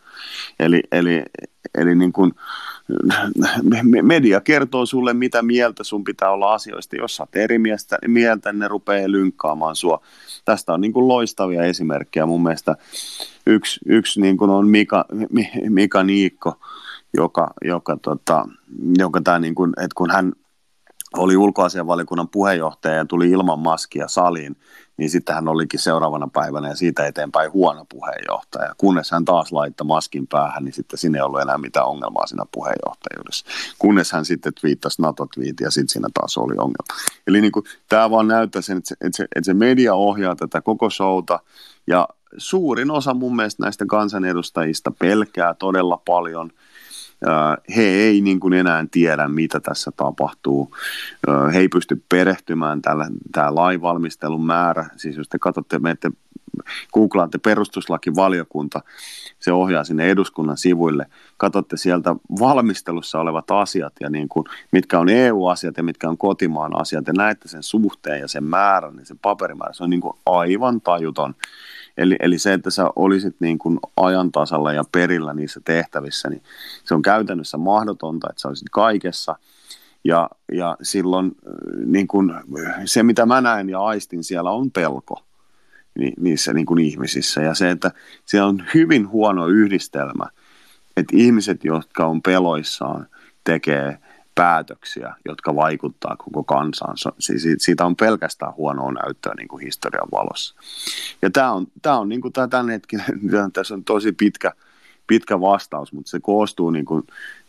Eli, eli, eli niin kuin, media kertoo sulle, mitä mieltä sun pitää olla asioista. Jos sä oot eri mieltä, ne rupeaa lynkkaamaan sua. Tästä on niin kuin loistavia esimerkkejä. Mun mielestä yksi, yksi niin kuin on Mika, Mika Niikko, joka, joka, tota, joka tää niin kuin, että kun hän oli ulkoasianvaliokunnan puheenjohtaja ja tuli ilman maskia saliin, niin sitten hän olikin seuraavana päivänä ja siitä eteenpäin huono puheenjohtaja. Kunnes hän taas laittoi maskin päähän, niin sitten sinne ei ollut enää mitään ongelmaa siinä puheenjohtajuudessa. Kunnes hän sitten twiittasi NATO-twiitin ja sitten siinä taas oli ongelma. Eli niin kuin, tämä vaan näyttää sen, että se, että, se, että se media ohjaa tätä koko showta ja suurin osa mun mielestä näistä kansanedustajista pelkää todella paljon – he ei niin kuin enää tiedä, mitä tässä tapahtuu. He ei pysty perehtymään tällä, tämä lainvalmistelun määrä. Siis jos te katsotte, menette googlaatte perustuslakivaliokunta, se ohjaa sinne eduskunnan sivuille. Katsotte sieltä valmistelussa olevat asiat ja niin kuin, mitkä on EU-asiat ja mitkä on kotimaan asiat ja näette sen suhteen ja sen määrän ja sen paperimäärän. Se on niin kuin aivan tajuton. Eli, eli se, että sä olisit niin kuin ajan tasalla ja perillä niissä tehtävissä, niin se on käytännössä mahdotonta, että sä olisit kaikessa. Ja, ja silloin niin kuin, se, mitä mä näen ja aistin siellä, on pelko niissä niin kuin ihmisissä. Ja se, että se on hyvin huono yhdistelmä, että ihmiset, jotka on peloissaan, tekee päätöksiä, jotka vaikuttaa koko kansaan. Siitä on pelkästään huonoa näyttöä niin kuin historian valossa. Ja tämä on, tämä on niin kuin tämä tämän hetken, (laughs) tässä on tosi pitkä, pitkä vastaus, mutta se koostuu niin kuin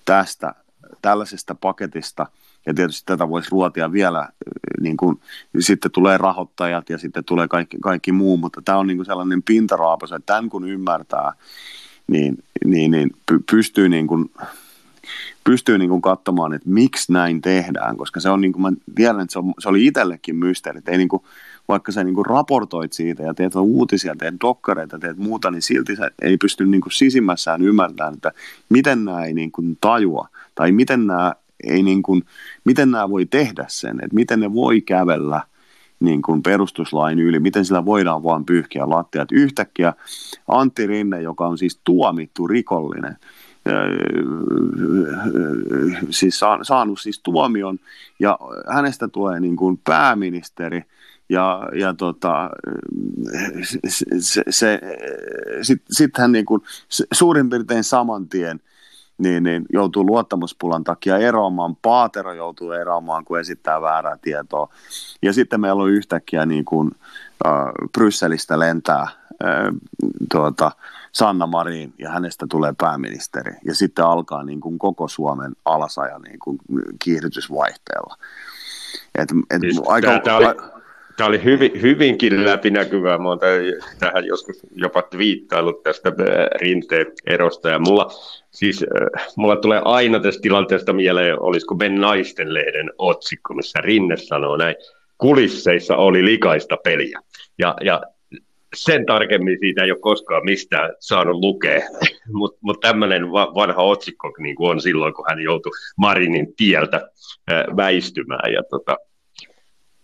tästä, tällaisesta paketista, ja tietysti tätä voisi ruotia vielä, niin kuin, sitten tulee rahoittajat ja sitten tulee kaikki, kaikki muu, mutta tämä on niin kuin sellainen pintaraapos, että tämän kun ymmärtää, niin, niin, niin pystyy niin kuin, pystyy niin kuin katsomaan, että miksi näin tehdään, koska se on niin kuin, mä tiedän, että se, on, se oli itsellekin mysteeri, että ei niin kuin, vaikka sä niin kuin raportoit siitä ja teet uutisia, teet dokkareita, teet muuta, niin silti sä ei pysty niin kuin sisimmässään ymmärtämään, että miten nämä ei niin kuin tajua tai miten nämä, ei niin kuin, miten nämä voi tehdä sen, että miten ne voi kävellä niin kuin perustuslain yli, miten sillä voidaan vaan pyyhkiä lattiat. Yhtäkkiä Antti Rinne, joka on siis tuomittu rikollinen, siis saanut siis tuomion ja hänestä tulee niin kuin pääministeri ja, ja tota, se, se, sitten sit hän niin kuin, suurin piirtein saman tien niin, niin joutuu luottamuspulan takia eroamaan. Paatero joutuu eroamaan, kun esittää väärää tietoa. Ja sitten meillä on yhtäkkiä niin kuin, äh, Brysselistä lentää äh, tuota, Sanna Marin ja hänestä tulee pääministeri. Ja sitten alkaa niin kuin koko Suomen alasaja niin kuin kiihdytysvaihteella. Et, et siis aika, tämä, oli, tämä oli hyvin, hyvinkin läpinäkyvää. Mä olen tähän joskus jopa viittailut tästä äh, rinteen erosta. Ja mulla, siis, äh, mulla tulee aina tästä tilanteesta mieleen, olisiko Ben Naisten lehden otsikko, missä Rinne sanoo näin, kulisseissa oli likaista peliä. Ja, ja sen tarkemmin siitä ei ole koskaan mistään saanut lukea, mutta (laughs) mut tämmöinen vanha otsikko niin kuin on silloin, kun hän joutui Marinin tieltä väistymään. Ja tota,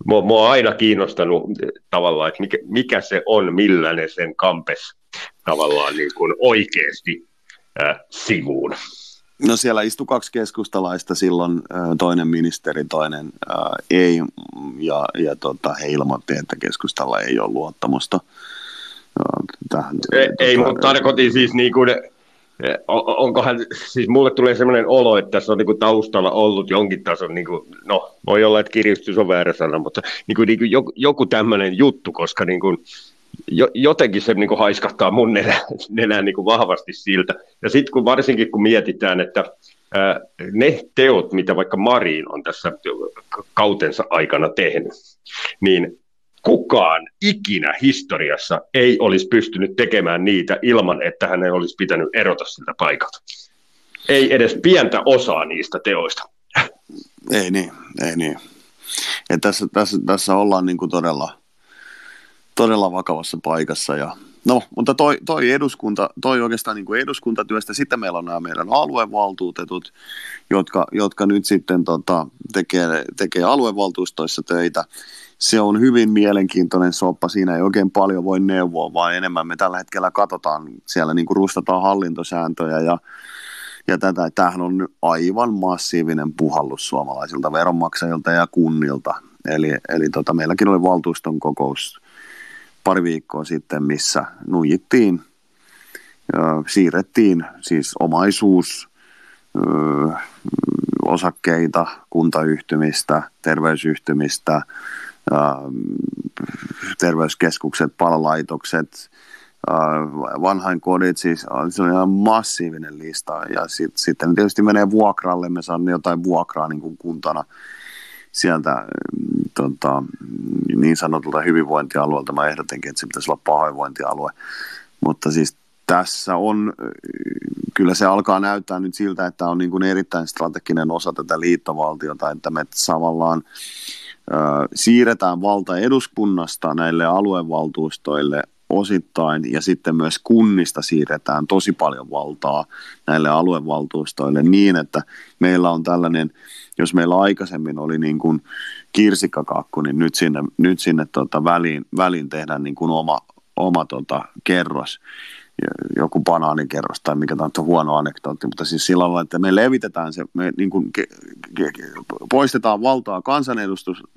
mua, mua on aina kiinnostanut tavallaan, että mikä, mikä se on, millainen sen kampes tavallaan niin kuin oikeasti äh, sivuun. No siellä istui kaksi keskustalaista silloin, toinen ministeri, toinen äh, ei, ja, ja tota, he ilmoitti, että keskustalla ei ole luottamusta tähän. Ei, ei mutta tarkoitin siis niin kuin, onkohan, siis mulle tulee sellainen olo, että tässä on niin kuin taustalla ollut jonkin tason, niin kuin, no voi olla, että kiristys on väärä sana, mutta niin kuin, niin kuin joku, joku tämmöinen juttu, koska niin kuin, jotenkin se niin haiskahtaa mun (laughs) nenään, nenään niin vahvasti siltä. Ja sitten kun varsinkin kun mietitään, että ää, ne teot, mitä vaikka Marin on tässä kautensa aikana tehnyt, niin kukaan ikinä historiassa ei olisi pystynyt tekemään niitä ilman, että hänen olisi pitänyt erota siltä paikalta. Ei edes pientä osaa niistä teoista. Ei niin, ei niin. Ja tässä, tässä, tässä ollaan niin kuin todella, todella vakavassa paikassa ja No, mutta toi, toi eduskunta, toi oikeastaan niin kuin eduskuntatyöstä, sitten meillä on nämä meidän aluevaltuutetut, jotka, jotka nyt sitten tota, tekee, tekee aluevaltuustoissa töitä se on hyvin mielenkiintoinen soppa. Siinä ei oikein paljon voi neuvoa, vaan enemmän me tällä hetkellä katsotaan siellä, niin kuin rustataan hallintosääntöjä ja, Ja tätä, tämähän on aivan massiivinen puhallus suomalaisilta veronmaksajilta ja kunnilta. Eli, eli tota, meilläkin oli valtuuston kokous pari viikkoa sitten, missä nujittiin, siirrettiin siis omaisuus, osakkeita, kuntayhtymistä, terveysyhtymistä, terveyskeskukset, palalaitokset, vanhainkodit, siis se on ihan massiivinen lista. Ja sit, sitten tietysti menee vuokralle, me saamme jotain vuokraa niin kuin kuntana sieltä mm, tota, niin sanotulta hyvinvointialueelta. Mä ehdotinkin, että se pitäisi olla pahoinvointialue. Mutta siis tässä on, kyllä se alkaa näyttää nyt siltä, että on niin kuin erittäin strateginen osa tätä liittovaltiota, että me tavallaan ö, siirretään valta eduskunnasta näille aluevaltuustoille osittain ja sitten myös kunnista siirretään tosi paljon valtaa näille aluevaltuustoille niin, että meillä on tällainen, jos meillä aikaisemmin oli niin kuin kirsikkakakku, niin nyt sinne, nyt sinne tota väliin, väliin tehdään niin kuin oma, oma tota kerros. Joku banaanikerros tai mikä on huono anekdootti, mutta siis sillä lailla, että me levitetään se, me niin kuin ke, ke, ke, poistetaan valtaa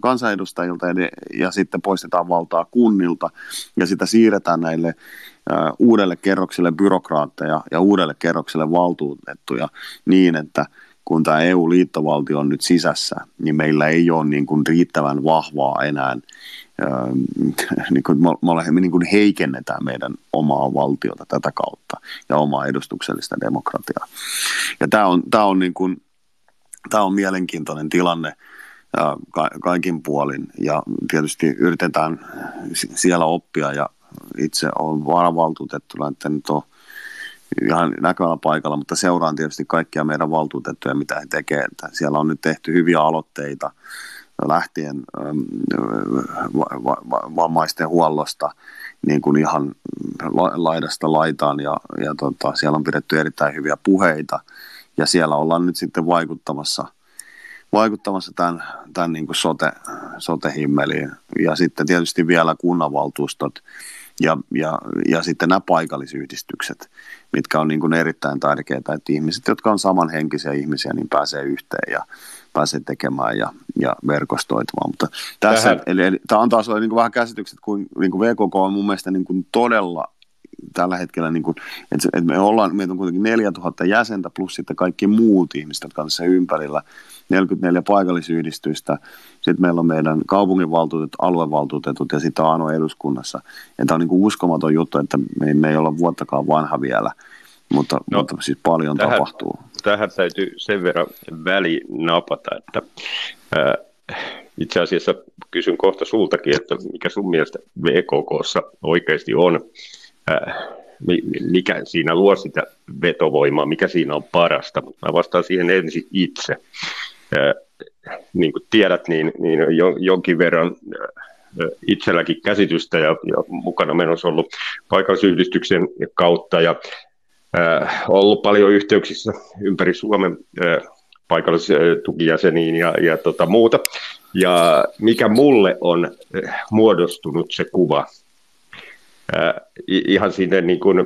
kansanedustajilta ja, ja sitten poistetaan valtaa kunnilta. Ja sitä siirretään näille uh, uudelle kerrokselle byrokraatteja ja uudelle kerrokselle valtuutettuja niin, että kun tämä EU-liittovaltio on nyt sisässä, niin meillä ei ole niin kuin riittävän vahvaa enää (laughs) niin kuin me, me niin kuin heikennetään meidän omaa valtiota tätä kautta ja omaa edustuksellista demokratiaa. Ja tämä on, tämä on, niin kuin, tämä on mielenkiintoinen tilanne ka, kaikin puolin ja tietysti yritetään siellä oppia ja itse olen varavaltuutettuna, että nyt on ihan näköala paikalla, mutta seuraan tietysti kaikkia meidän valtuutettuja, mitä he tekevät. Siellä on nyt tehty hyviä aloitteita lähtien ähm, vammaisten huollosta niin kuin ihan laidasta laitaan ja, ja tota, siellä on pidetty erittäin hyviä puheita. Ja siellä ollaan nyt sitten vaikuttamassa, vaikuttamassa tämän, tämän niin kuin sote, sote-himmeliin. Ja sitten tietysti vielä kunnanvaltuustot ja, ja, ja sitten nämä paikallisyhdistykset, mitkä on niin kuin erittäin tärkeitä, että ihmiset, jotka on samanhenkisiä ihmisiä, niin pääsee yhteen ja pääsee tekemään ja, ja verkostoitumaan. Mutta tässä, eli, eli, tämä antaa sinulle niin vähän käsitykset, kuin, niin kuin VKK on mun mielestä niin kuin todella tällä hetkellä, niin kuin, että, että me ollaan, meitä on kuitenkin 4000 jäsentä plus sitten kaikki muut ihmiset, tässä ympärillä, 44 paikallisyhdistystä, sitten meillä on meidän kaupunginvaltuutetut, aluevaltuutetut ja sitten Aano eduskunnassa. Ja tämä on niin kuin uskomaton juttu, että me, me ei olla vuottakaan vanha vielä, mutta, no, mutta siis paljon tähän, tapahtuu. Tähän täytyy sen verran väli napata, että ää, itse asiassa kysyn kohta sultakin, että mikä sun mielestä VKKssa oikeasti on, ää, mikä siinä luo sitä vetovoimaa, mikä siinä on parasta. Mä vastaan siihen ensin itse. Ää, niin kuin tiedät, niin, niin jo, jonkin verran itselläkin käsitystä ja, ja mukana menossa ollut paikallisyhdistyksen kautta ja äh, ollut paljon yhteyksissä ympäri Suomen äh, paikallistukijäseniin ja, ja tota muuta. Ja mikä mulle on äh, muodostunut se kuva, äh, ihan sinne niin kuin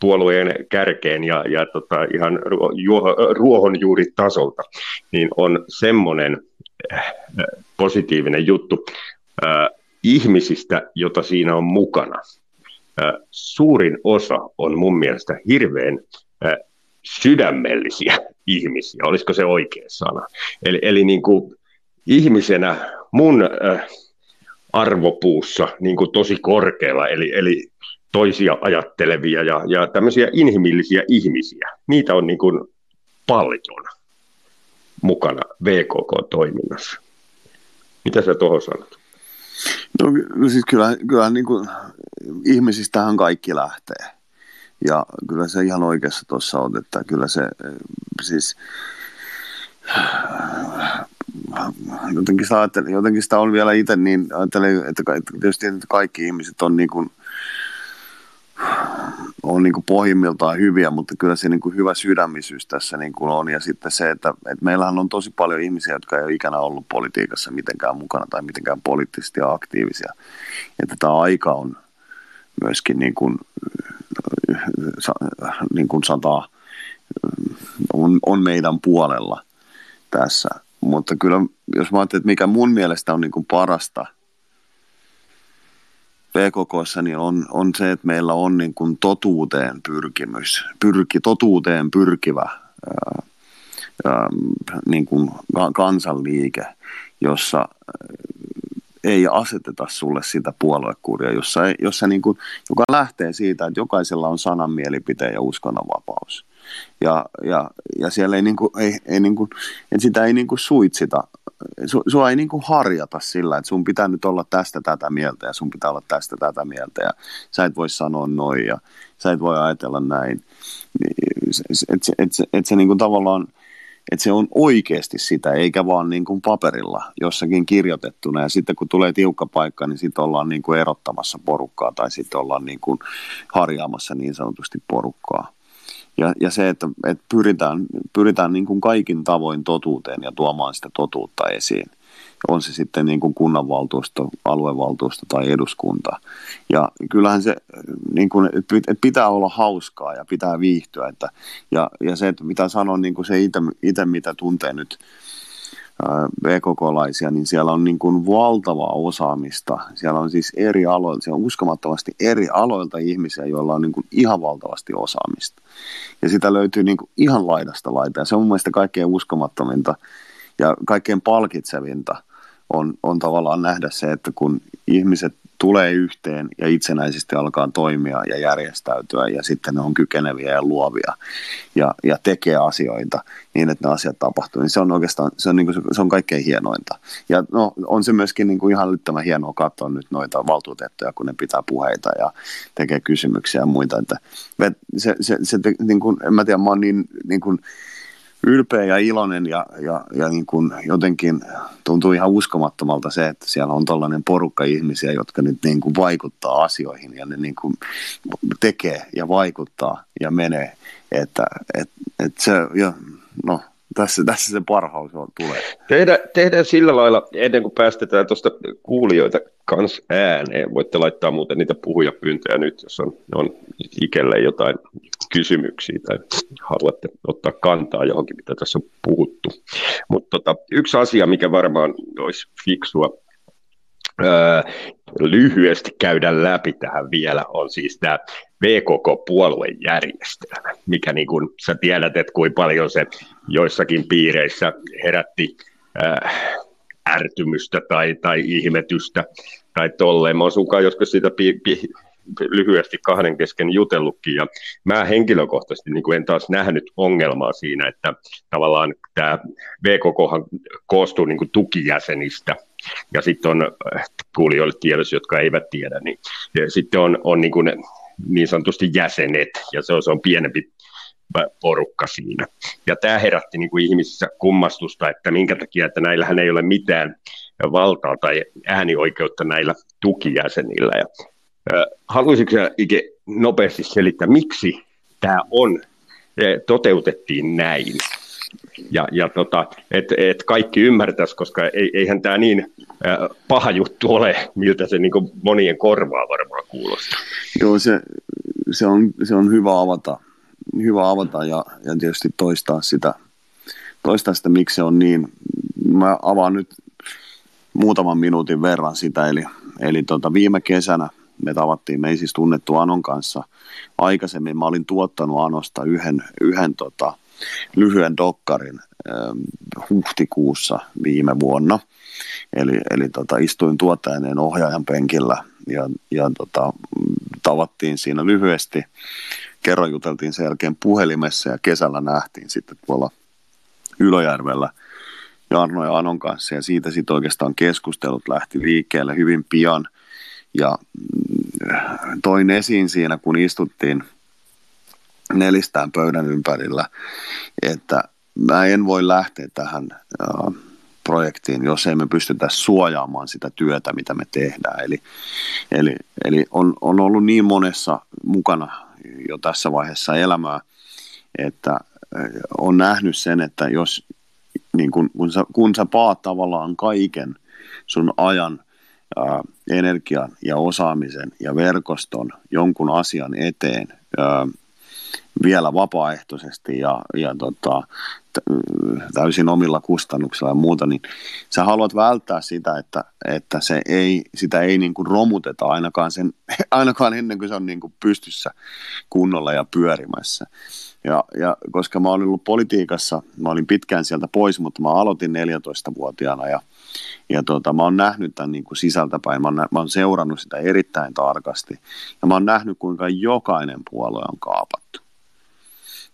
puolueen kärkeen ja, ja tota, ihan ruohonjuuritasolta, niin on semmoinen äh, positiivinen juttu äh, ihmisistä, jota siinä on mukana suurin osa on mun mielestä hirveän sydämellisiä (laughs) ihmisiä, olisiko se oikea sana. Eli, eli niin kuin ihmisenä mun arvopuussa niin kuin tosi korkealla, eli, eli toisia ajattelevia ja, ja tämmöisiä inhimillisiä ihmisiä. Niitä on niin kuin paljon mukana VKK-toiminnassa. Mitä sä tuohon sanot? No, no siis kyllä, kyllä niin kuin, ihmisistähän kaikki lähtee. Ja kyllä se ihan oikeassa tuossa on, että kyllä se siis jotenkin sitä, jotenkin sitä on vielä itse niin, ajattelen, että tietysti kaikki ihmiset on niin kuin, on niin kuin pohjimmiltaan hyviä, mutta kyllä se niin kuin hyvä sydämisyys tässä niin kuin on. Ja sitten se, että, että meillähän on tosi paljon ihmisiä, jotka ei ole ikänä ollut politiikassa mitenkään mukana tai mitenkään poliittisesti aktiivisia. Että tämä aika on myöskin niin kuin, niin kuin sataa on, on meidän puolella tässä. Mutta kyllä, jos mä ajattelen, että mikä mun mielestä on niin kuin parasta PKKssa, niin on, on se, että meillä on niin kuin totuuteen pyrkimys, pyrki, totuuteen pyrkivä ää, ää, niin kuin kansanliike, jossa ei aseteta sulle sitä puoluekuria, jossa, jossa niin kuin, joka lähtee siitä, että jokaisella on sanan, mielipiteen ja uskonnonvapaus. Ja, ja, ja siellä ei, niin kuin, ei, ei niin kuin, että sitä ei niin kuin suitsita, su, sua ei niin kuin harjata sillä, että sun pitää nyt olla tästä tätä mieltä ja sun pitää olla tästä tätä mieltä ja sä et voi sanoa noin ja sä et voi ajatella näin. Että et, et, et, et se niin kuin tavallaan, että se on oikeasti sitä, eikä vaan niin kuin paperilla jossakin kirjoitettuna. Ja sitten kun tulee tiukka paikka, niin sitten ollaan niin kuin erottamassa porukkaa tai sitten ollaan niin kuin harjaamassa niin sanotusti porukkaa. Ja, ja se, että, että pyritään, pyritään niin kuin kaikin tavoin totuuteen ja tuomaan sitä totuutta esiin on se sitten niin kuin kunnanvaltuusto, aluevaltuusto tai eduskunta. Ja kyllähän se, niin kuin, pitää olla hauskaa ja pitää viihtyä. Että, ja, ja se, että mitä sanon, niin kuin se itse, mitä tuntee nyt VKK-laisia, niin siellä on niin kuin valtavaa osaamista. Siellä on siis eri aloilta, siellä on uskomattomasti eri aloilta ihmisiä, joilla on niin kuin ihan valtavasti osaamista. Ja sitä löytyy niin kuin ihan laidasta laita. Ja se on mun mielestä kaikkein uskomattominta ja kaikkein palkitsevinta on, on tavallaan nähdä se, että kun ihmiset tulee yhteen ja itsenäisesti alkaa toimia ja järjestäytyä ja sitten ne on kykeneviä ja luovia ja, ja tekee asioita niin, että ne asiat tapahtuu, niin se on oikeastaan, se on, niin kuin, se on kaikkein hienointa. Ja no, on se myöskin niin kuin ihan älyttömän hienoa katsoa nyt noita valtuutettuja, kun ne pitää puheita ja tekee kysymyksiä ja muita. Että se, se, se, niin kuin, en mä tiedä, mä oon niin, niin kuin, ylpeä ja iloinen ja, ja, ja niin kuin jotenkin tuntuu ihan uskomattomalta se, että siellä on tällainen porukka ihmisiä, jotka nyt niin kuin vaikuttaa asioihin ja ne niin kuin tekee ja vaikuttaa ja menee. Että et, et se, ja, no, tässä, tässä se parhaus on, tulee. Tehdään, tehdään sillä lailla, ennen kuin päästetään tuosta kuulijoita kans ääneen. Voitte laittaa muuten niitä puhujapyyntöjä nyt, jos on, on ikelle jotain kysymyksiä tai haluatte ottaa kantaa johonkin, mitä tässä on puhuttu. Mutta tota, yksi asia, mikä varmaan olisi fiksua öö, lyhyesti käydä läpi tähän vielä, on siis tämä VKK-puoluejärjestelmä, mikä niin kuin sä tiedät, että kuinka paljon se joissakin piireissä herätti äh, ärtymystä tai, tai ihmetystä tai tolleen. Mä oon sunkaan joskus siitä pi, pi, lyhyesti kahden kesken jutellutkin, ja mä henkilökohtaisesti niin kuin en taas nähnyt ongelmaa siinä, että tavallaan tämä VKK koostuu niin kuin tukijäsenistä, ja sitten on äh, kuulijoille tiedossa, jotka eivät tiedä, niin sitten on, on niin, kuin niin sanotusti jäsenet, ja se on, se on pienempi porukka siinä. Ja tämä herätti niin kuin ihmisissä kummastusta, että minkä takia, että näillähän ei ole mitään valtaa tai äänioikeutta näillä tukijäsenillä. Ja, äh, haluaisitko sinä Ike nopeasti selittää, miksi tämä on, toteutettiin näin? Ja, ja tota, että et kaikki ymmärtäisi, koska eihän tämä niin paha juttu ole, miltä se niin monien korvaa varmaan kuulostaa. Joo, se, se, on, se on hyvä avata hyvä avata ja, ja tietysti toistaa sitä, toistaa sitä, miksi se on niin. Mä avaan nyt muutaman minuutin verran sitä, eli, eli tota, viime kesänä me tavattiin, me ei siis tunnettu Anon kanssa. Aikaisemmin mä olin tuottanut Anosta yhden, yhden tota, lyhyen dokkarin ähm, huhtikuussa viime vuonna. Eli, eli tota, istuin tuottajaneen ohjaajan penkillä ja, ja tota, tavattiin siinä lyhyesti. Kerran juteltiin sen jälkeen puhelimessa ja kesällä nähtiin sitten tuolla Ylöjärvellä Jarno ja Anon kanssa. Ja siitä sitten oikeastaan keskustelut lähti liikkeelle hyvin pian. Ja mm, toin esiin siinä, kun istuttiin nelistään pöydän ympärillä, että mä en voi lähteä tähän äh, projektiin, jos emme pystytä suojaamaan sitä työtä, mitä me tehdään. Eli, eli, eli on, on ollut niin monessa mukana jo tässä vaiheessa elämää, että on nähnyt sen, että jos niin kun, kun, sä, kun sä paat tavallaan kaiken sun ajan, ää, energian ja osaamisen ja verkoston jonkun asian eteen, ää, vielä vapaaehtoisesti ja, ja tota, täysin omilla kustannuksilla ja muuta, niin sä haluat välttää sitä, että, että se ei, sitä ei niin kuin romuteta ainakaan, sen, (laughs) ainakaan ennen kuin se on niin kuin pystyssä kunnolla ja pyörimässä. Ja, ja koska mä olin ollut politiikassa, mä olin pitkään sieltä pois, mutta mä aloitin 14-vuotiaana ja, ja tota, mä oon nähnyt tämän niin kuin sisältäpäin, mä oon, mä oon seurannut sitä erittäin tarkasti ja mä oon nähnyt kuinka jokainen puolue on kaapattu.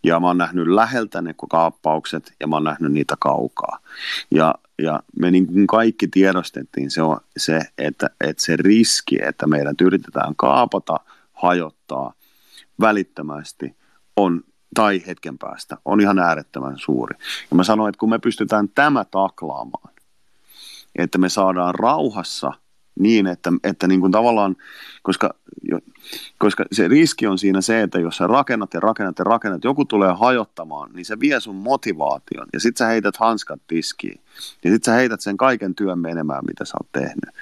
Ja mä oon nähnyt läheltä ne kaappaukset ja mä oon nähnyt niitä kaukaa. Ja, ja me niin kuin kaikki tiedostettiin se, on se että, että se riski, että meidän yritetään kaapata, hajottaa välittömästi, on tai hetken päästä on ihan äärettömän suuri. Ja mä sanoin, että kun me pystytään tämä taklaamaan, että me saadaan rauhassa niin, että, että niin kuin tavallaan, koska, koska se riski on siinä se, että jos sä rakennat ja rakennat ja rakennat, joku tulee hajottamaan, niin se vie sun motivaation ja sit sä heität hanskat tiskiin ja sit sä heität sen kaiken työn menemään, mitä sä oot tehnyt.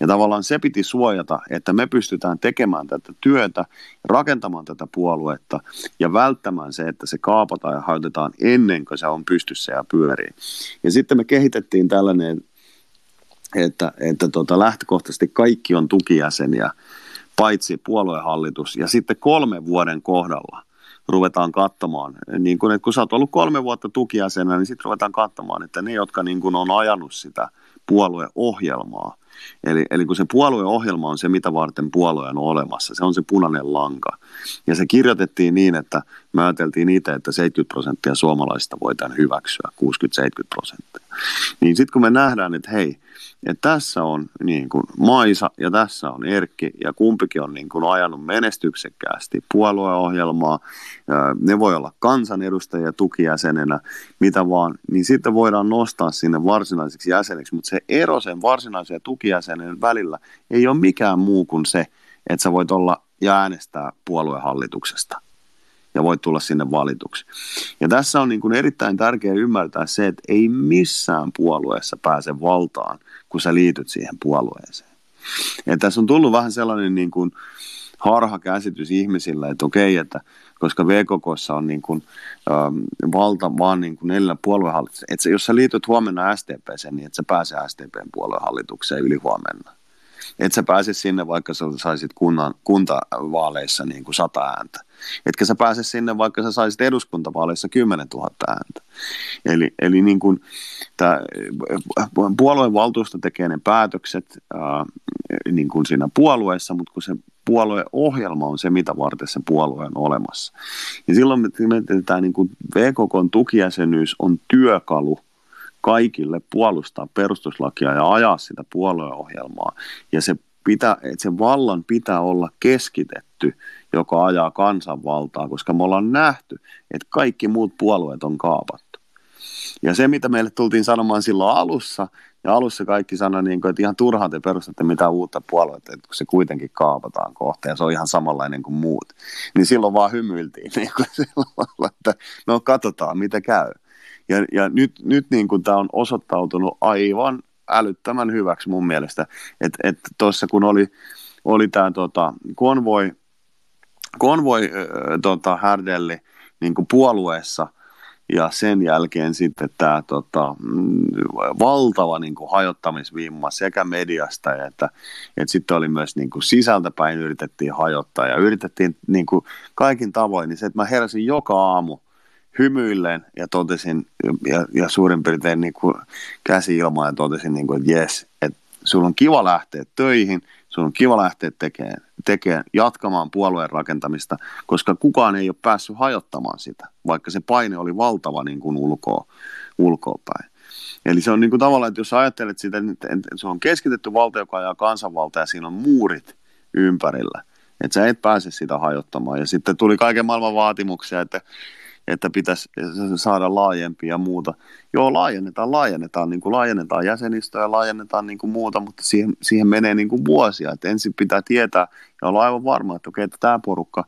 Ja tavallaan se piti suojata, että me pystytään tekemään tätä työtä, rakentamaan tätä puoluetta ja välttämään se, että se kaapataan ja hajotetaan ennen kuin se on pystyssä ja pyörii. Ja sitten me kehitettiin tällainen että, että tota, lähtökohtaisesti kaikki on tukijäseniä, paitsi puoluehallitus. Ja sitten kolmen vuoden kohdalla ruvetaan katsomaan, niin kun, että kun sä oot ollut kolme vuotta tukijäsenä, niin sitten ruvetaan katsomaan, että ne, jotka niin kun on ajanut sitä puolueohjelmaa, Eli, eli kun se puolueohjelma on se, mitä varten puolue on olemassa, se on se punainen lanka. Ja se kirjoitettiin niin, että me ajateltiin niitä, että 70 prosenttia suomalaisista voi hyväksyä, 60-70 prosenttia. Niin sitten kun me nähdään, että hei, että tässä on niin kuin Maisa ja tässä on Erkki ja kumpikin on niin kuin ajanut menestyksekkäästi puolueohjelmaa. Ne voi olla kansanedustajia tukijäsenenä, mitä vaan, niin sitten voidaan nostaa sinne varsinaiseksi jäseneksi. Mutta se ero sen varsinaisen ja tukijäsenen välillä ei ole mikään muu kuin se, että sä voit olla ja äänestää puoluehallituksesta ja voit tulla sinne valituksi. Ja tässä on niin kuin erittäin tärkeää ymmärtää se, että ei missään puolueessa pääse valtaan, kun sä liityt siihen puolueeseen. Ja tässä on tullut vähän sellainen niin kuin harha käsitys ihmisillä, että okei, että koska VKKssa on niin kuin, ähm, valta vaan niin kuin neljällä puoluehallituksella, että jos sä liityt huomenna STPseen, niin et sä pääse STPn puoluehallitukseen yli huomenna. Et sä pääse sinne, vaikka sä saisit kunnan, kuntavaaleissa niin kuin sata ääntä. Etkä sä pääse sinne, vaikka sä saisit eduskuntavaaleissa 10 000 ääntä. Eli, eli niin kuin, puolueen valtuusto tekee ne päätökset ää, niin kuin siinä puolueessa, mutta kun se puolueohjelma on se, mitä varten se puolue on olemassa. Ja silloin me, me tämä niin kuin VKKn tukijäsenyys on työkalu – kaikille puolustaa perustuslakia ja ajaa sitä puolueohjelmaa. Ja se, pitää, että se vallan pitää olla keskitetty, joka ajaa kansanvaltaa, koska me ollaan nähty, että kaikki muut puolueet on kaapattu. Ja se, mitä meille tultiin sanomaan silloin alussa, ja alussa kaikki sanoi, niin kuin, että ihan turhaan te perustatte mitään uutta puoluetta, että kun se kuitenkin kaapataan kohta ja se on ihan samanlainen kuin muut. Niin silloin vaan hymyiltiin, (laughs) niin kuin silloin, että no katsotaan, mitä käy. Ja, ja nyt, nyt niin kuin tämä on osoittautunut aivan älyttömän hyväksi mun mielestä. Että et tuossa kun oli, oli tämä tota, konvoi, konvoi äh, tota, härdelli niin kuin puolueessa – ja sen jälkeen sitten tämä tota, mm, valtava niin kuin hajottamisvimma sekä mediasta että, että sitten oli myös niin kuin sisältäpäin yritettiin hajottaa ja yritettiin niin kuin kaikin tavoin, niin se, että mä heräsin joka aamu hymyillen ja totesin, ja, ja suurin piirtein niin kuin käsi ilmaan ja totesin, niin kuin, että jes, että sulla on kiva lähteä töihin, sulla on kiva lähteä tekemään, tekemään, jatkamaan puolueen rakentamista, koska kukaan ei ole päässyt hajottamaan sitä, vaikka se paine oli valtava niin kuin ulkoa, ulkoa päin. Eli se on niin kuin tavallaan, että jos ajattelet sitä, että se on keskitetty valtio, joka ajaa kansanvalta ja siinä on muurit ympärillä, että sä et pääse sitä hajottamaan. Ja sitten tuli kaiken maailman vaatimuksia, että että pitäisi saada laajempia ja muuta. Joo, laajennetaan, laajennetaan, niin kuin laajennetaan jäsenistöä ja laajennetaan niin kuin muuta, mutta siihen, siihen menee niin kuin vuosia. Että ensin pitää tietää ja olla aivan varma, että okei, että tämä porukka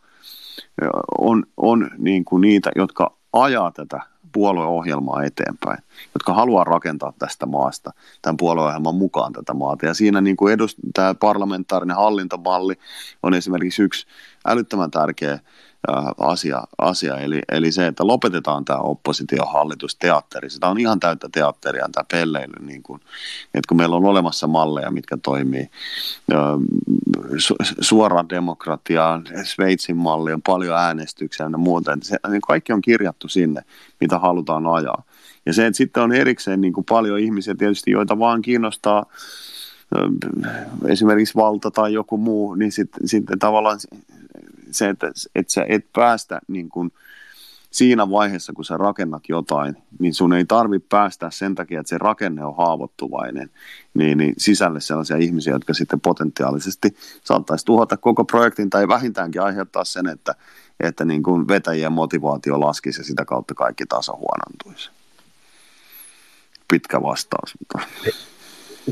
on, on niin kuin niitä, jotka ajaa tätä puolueohjelmaa eteenpäin, jotka haluaa rakentaa tästä maasta tämän puolueohjelman mukaan tätä maata. Ja siinä niin kuin edust- tämä parlamentaarinen hallintomalli on esimerkiksi yksi älyttömän tärkeä asia, asia. Eli, eli se, että lopetetaan tämä oppositiohallitusteatteri. Sitä on ihan täyttä teatteria tämä pelleily, niin kuin, että kun meillä on olemassa malleja, mitkä toimii. Su, suora demokratia, Sveitsin malli on paljon äänestyksiä ja muuta. Että se, niin kaikki on kirjattu sinne, mitä halutaan ajaa. Ja se, että sitten on erikseen niin kuin paljon ihmisiä tietysti, joita vaan kiinnostaa esimerkiksi valta tai joku muu, niin sitten, sitten tavallaan se, että, että sä et päästä niin kuin siinä vaiheessa, kun sä rakennat jotain, niin sun ei tarvi päästä sen takia, että se rakenne on haavoittuvainen, niin, niin sisälle sellaisia ihmisiä, jotka sitten potentiaalisesti saattaisi tuhota koko projektin tai vähintäänkin aiheuttaa sen, että, että niin kuin vetäjien motivaatio laskisi ja sitä kautta kaikki taso huonontuisi. Pitkä vastaus. Mutta...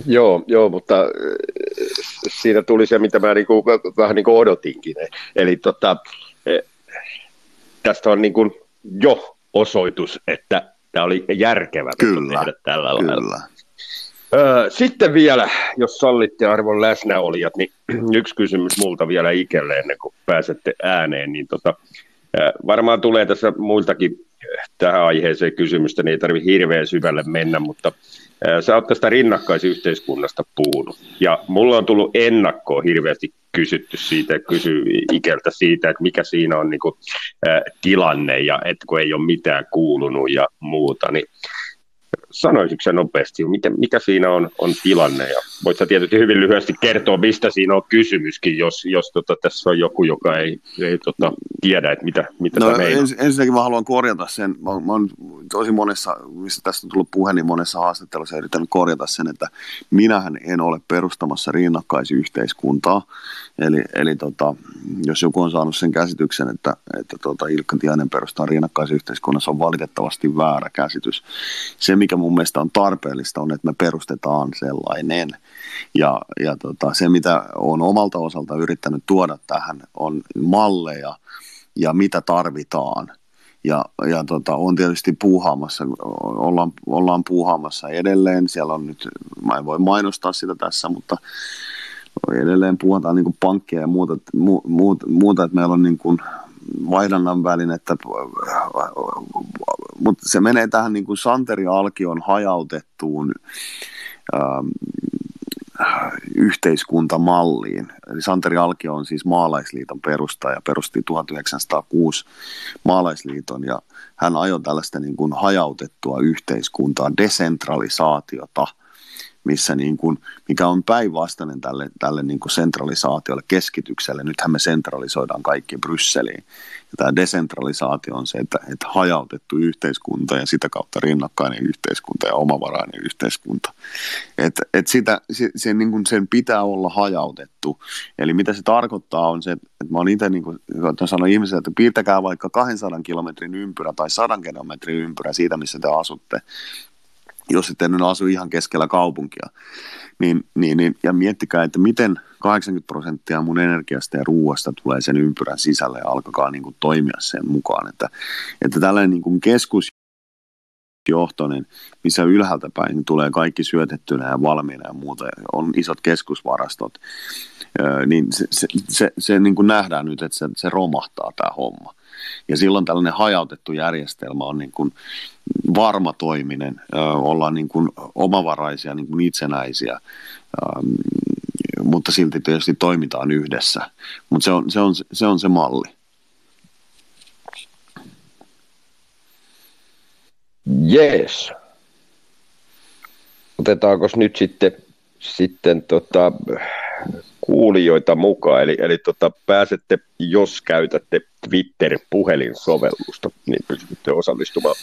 Joo, joo, mutta äh, siinä tuli se, mitä mä niinku, vähän niin kuin odotinkin. Eli tota, e, tästä on niin kuin jo osoitus, että tämä oli järkevä kyllä, tehdä tällä kyllä. lailla. Sitten vielä, jos sallitte arvon läsnäolijat, niin (clears throat) yksi kysymys multa vielä Ikelle ennen kuin pääsette ääneen. Niin tota, varmaan tulee tässä muiltakin tähän aiheeseen kysymystä, niin ei tarvitse hirveän syvälle mennä, mutta Sä oot tästä rinnakkaisyhteiskunnasta puhunut, ja mulla on tullut ennakkoon hirveästi kysytty siitä, kysy Ikeltä siitä, että mikä siinä on niin kuin, ä, tilanne, ja että kun ei ole mitään kuulunut ja muuta, niin sanoisitko sä nopeasti, miten, mikä siinä on, on tilanne, ja voit sä tietysti hyvin lyhyesti kertoa, mistä siinä on kysymyskin, jos, jos tota, tässä on joku, joka ei, ei tota, tiedä, että mitä, mitä no, ens, ensinnäkin mä haluan korjata sen, mä, mä oon tosi monessa, mistä tästä on tullut puhe, niin monessa haastattelussa yrittänyt korjata sen, että minähän en ole perustamassa rinnakkaisyhteiskuntaa, eli, eli tota, jos joku on saanut sen käsityksen, että, että tota, Ilkka Tiainen perustaa rinnakkaisyhteiskunnassa, on valitettavasti väärä käsitys. Se, mikä mun mielestä on tarpeellista, on, että me perustetaan sellainen. Ja, ja tota, se, mitä on omalta osalta yrittänyt tuoda tähän, on malleja ja mitä tarvitaan. Ja, ja tota, on tietysti puuhaamassa, ollaan, ollaan puuhaamassa edelleen. Siellä on nyt, mä en voi mainostaa sitä tässä, mutta edelleen puhutaan niin pankkeja ja muuta, muuta, muuta, että meillä on niin kuin vaihdannan välinettä, mutta se menee tähän niin kuin Santeri Alkion hajautettuun ähm, yhteiskuntamalliin. Eli Santeri Alkio on siis maalaisliiton perustaja, perusti 1906 maalaisliiton ja hän ajoi tällaista niin kuin hajautettua yhteiskuntaa, desentralisaatiota – missä niin kuin, mikä on päinvastainen tälle, tälle niin kuin sentralisaatiolle, keskitykselle. Nythän me sentralisoidaan kaikki Brysseliin. Ja tämä desentralisaatio on se, että, että hajautettu yhteiskunta ja sitä kautta rinnakkainen yhteiskunta ja omavarainen yhteiskunta. Et, et sitä, se, se, niin kuin sen pitää olla hajautettu. Eli mitä se tarkoittaa on se, että mä oon itse niin kuin, sanon ihmisille, että piirtäkää vaikka 200 kilometrin ympyrä tai 100 kilometrin ympyrä siitä, missä te asutte jos ette nyt asu ihan keskellä kaupunkia, niin, niin, niin, ja miettikää, että miten 80 prosenttia mun energiasta ja ruuasta tulee sen ympyrän sisälle ja alkakaa niin kuin toimia sen mukaan, että, että tällainen niin kuin keskus johtoinen, missä ylhäältä päin niin tulee kaikki syötettynä ja valmiina ja muuta, on isot keskusvarastot, niin se, se, se, se niin kuin nähdään nyt, että se, se romahtaa tämä homma. Ja silloin tällainen hajautettu järjestelmä on niin kuin varma toiminen, ollaan niin kuin omavaraisia, niin kuin itsenäisiä, mutta silti tietysti toimitaan yhdessä. Mutta se on, se, on, se on se malli. Jees. Otetaanko nyt sitten, sitten tota, kuulijoita mukaan, eli, eli tota, pääsette, jos käytätte Twitter-puhelinsovellusta, niin pystytte osallistumaan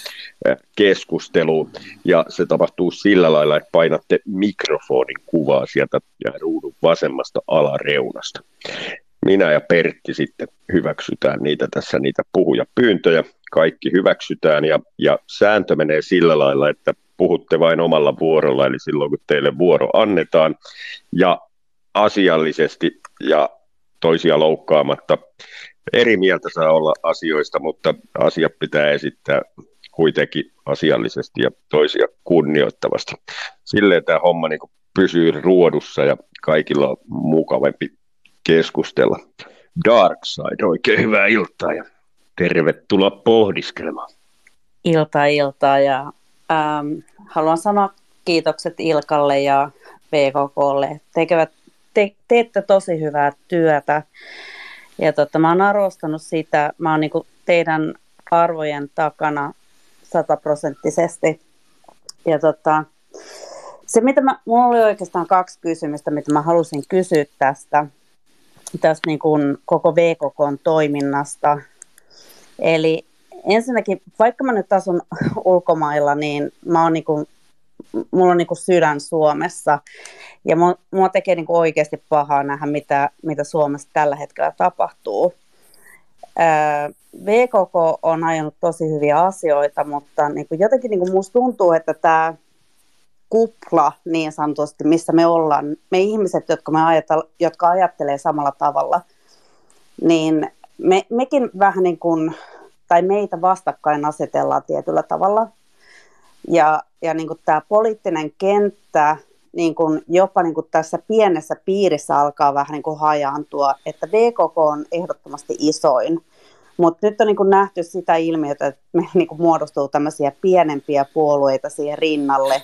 keskusteluun, ja se tapahtuu sillä lailla, että painatte mikrofonin kuvaa sieltä ja ruudun vasemmasta alareunasta. Minä ja Pertti sitten hyväksytään niitä tässä, niitä puhujapyyntöjä, kaikki hyväksytään, ja, ja sääntö menee sillä lailla, että puhutte vain omalla vuorolla, eli silloin kun teille vuoro annetaan, ja asiallisesti ja toisia loukkaamatta. Eri mieltä saa olla asioista, mutta asiat pitää esittää kuitenkin asiallisesti ja toisia kunnioittavasti. Silleen tämä homma niin pysyy ruodussa ja kaikilla on mukavampi keskustella. Dark Side, oikein hyvää iltaa ja Tervetuloa pohdiskelemaan. Ilta iltaa ja ähm, haluan sanoa kiitokset Ilkalle ja VKKlle. Tekevät, te, teette tosi hyvää työtä ja tota, mä oon arvostanut sitä, mä oon niinku teidän arvojen takana sataprosenttisesti. Ja tota, se, mitä mä, mulla oli oikeastaan kaksi kysymystä, mitä mä halusin kysyä tästä, tästä niin kuin koko VKK toiminnasta. Eli ensinnäkin, vaikka mä nyt asun ulkomailla, niin mä oon niin kuin, mulla on niin kuin sydän Suomessa. Ja mua, mua tekee niin kuin oikeasti pahaa nähdä, mitä, mitä Suomessa tällä hetkellä tapahtuu. VKK on ajanut tosi hyviä asioita, mutta niin kuin jotenkin niin kuin musta tuntuu, että tämä kupla niin sanotusti, missä me ollaan, me ihmiset, jotka, me ajatel, jotka ajattelee samalla tavalla, niin me, mekin vähän niin kuin, tai meitä vastakkain asetellaan tietyllä tavalla. Ja, ja niin kuin tämä poliittinen kenttä niin kuin jopa niin kuin tässä pienessä piirissä alkaa vähän niin kuin hajaantua, että VKK on ehdottomasti isoin. Mutta nyt on niin kuin nähty sitä ilmiötä, että me niin kuin muodostuu tämmöisiä pienempiä puolueita siihen rinnalle,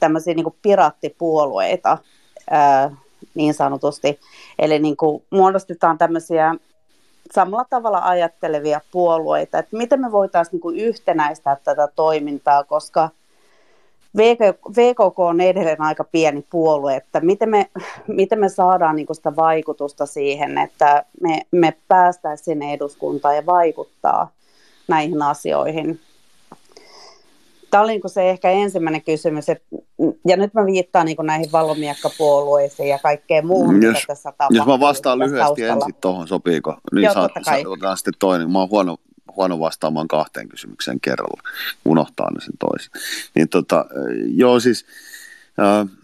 tämmöisiä niin kuin piraattipuolueita ää, niin sanotusti. Eli niin kuin muodostetaan tämmöisiä samalla tavalla ajattelevia puolueita, että miten me voitaisiin niin yhtenäistää tätä toimintaa, koska – VKK on edelleen aika pieni puolue, että miten me, (laughs) miten me saadaan niin sitä vaikutusta siihen, että me, me päästäisiin sinne eduskuntaan ja vaikuttaa näihin asioihin. Tämä oli niin se ehkä ensimmäinen kysymys, että, ja nyt mä viittaan niin näihin valomiekkapuolueisiin ja kaikkeen muuhun, jos, mitä tässä tapahtuu. Jos mä vastaan lyhyesti taustalla. ensin tuohon, sopiiko? Niin Joo, saa, otetaan sitten toinen. Mä oon huono huono vastaamaan kahteen kysymykseen kerralla, unohtaa ne sen toisen. Niin tota, joo siis,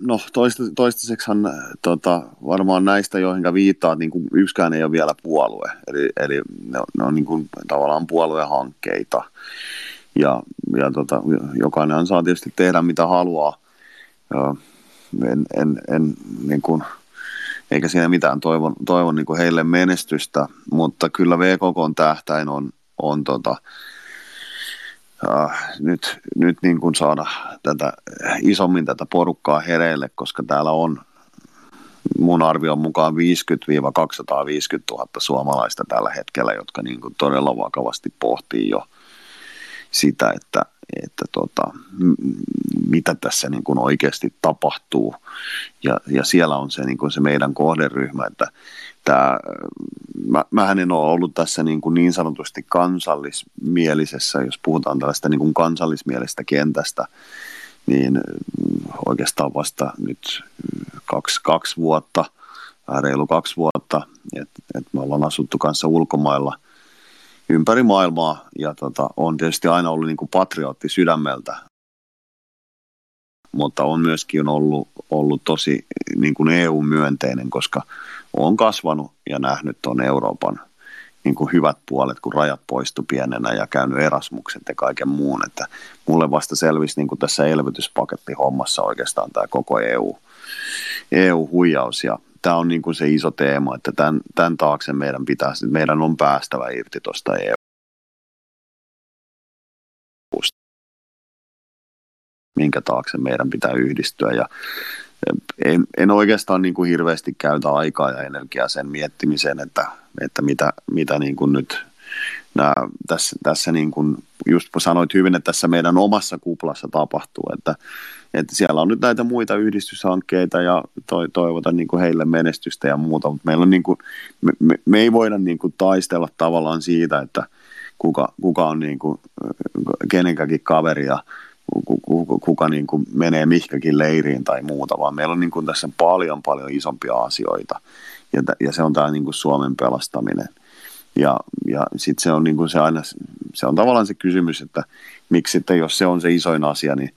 no toista, toistaiseksihan tota, varmaan näistä, joihin viittaa, niin kuin yksikään ei ole vielä puolue, eli, eli ne, on, ne on niin kuin, tavallaan puoluehankkeita, ja, ja tota, jokainen saa tietysti tehdä mitä haluaa, en, en, en niin kuin, eikä siinä mitään toivon, toivon niin kuin heille menestystä, mutta kyllä VKK tähtäin on, on tota, äh, nyt, nyt niin kuin saada tätä, isommin tätä porukkaa hereille, koska täällä on mun arvion mukaan 50-250 000 suomalaista tällä hetkellä, jotka niin kuin todella vakavasti pohtii jo sitä, että, että tota, mitä tässä niin kuin oikeasti tapahtuu. Ja, ja siellä on se, niin kuin se meidän kohderyhmä, että tämä, mä, mähän en ole ollut tässä niin, kuin niin sanotusti kansallismielisessä, jos puhutaan tällaista niin kuin kansallismielistä kentästä, niin oikeastaan vasta nyt kaksi, kaksi vuotta, reilu kaksi vuotta, että et me ollaan asuttu kanssa ulkomailla ympäri maailmaa ja tota, on tietysti aina ollut niin kuin patriotti sydämeltä, mutta on myöskin ollut, ollut tosi niin kuin EU-myönteinen, koska on kasvanut ja nähnyt tuon Euroopan niin kuin hyvät puolet, kun rajat poistu pienenä ja käynyt Erasmukset ja kaiken muun. Että mulle vasta selvisi niin kuin tässä elvytyspaketti-hommassa oikeastaan tämä koko EU, EU-huijaus ja tämä on niin kuin se iso teema, että tämän, tämän taakse meidän pitää, meidän on päästävä irti tuosta EU minkä taakse meidän pitää yhdistyä. Ja en, en oikeastaan niin kuin hirveästi käytä aikaa ja energiaa sen miettimiseen, että, että mitä, mitä niin kuin nyt nämä, tässä, tässä niin kuin, just sanoit hyvin, että tässä meidän omassa kuplassa tapahtuu, että, että siellä on nyt näitä muita yhdistyshankkeita ja to, toivotan niin kuin heille menestystä ja muuta, mutta meillä on niin kuin, me, me, me ei voida niin kuin taistella tavallaan siitä, että kuka, kuka on niin kuin kenenkäkin kaveri ja kuka, kuka niin kuin menee mihkäkin leiriin tai muuta, vaan meillä on niin kuin tässä paljon paljon isompia asioita ja, ja se on tämä niin kuin Suomen pelastaminen. Ja, ja sitten se on niin kuin se aina, se on tavallaan se kysymys, että miksi sitten, jos se on se isoin asia, niin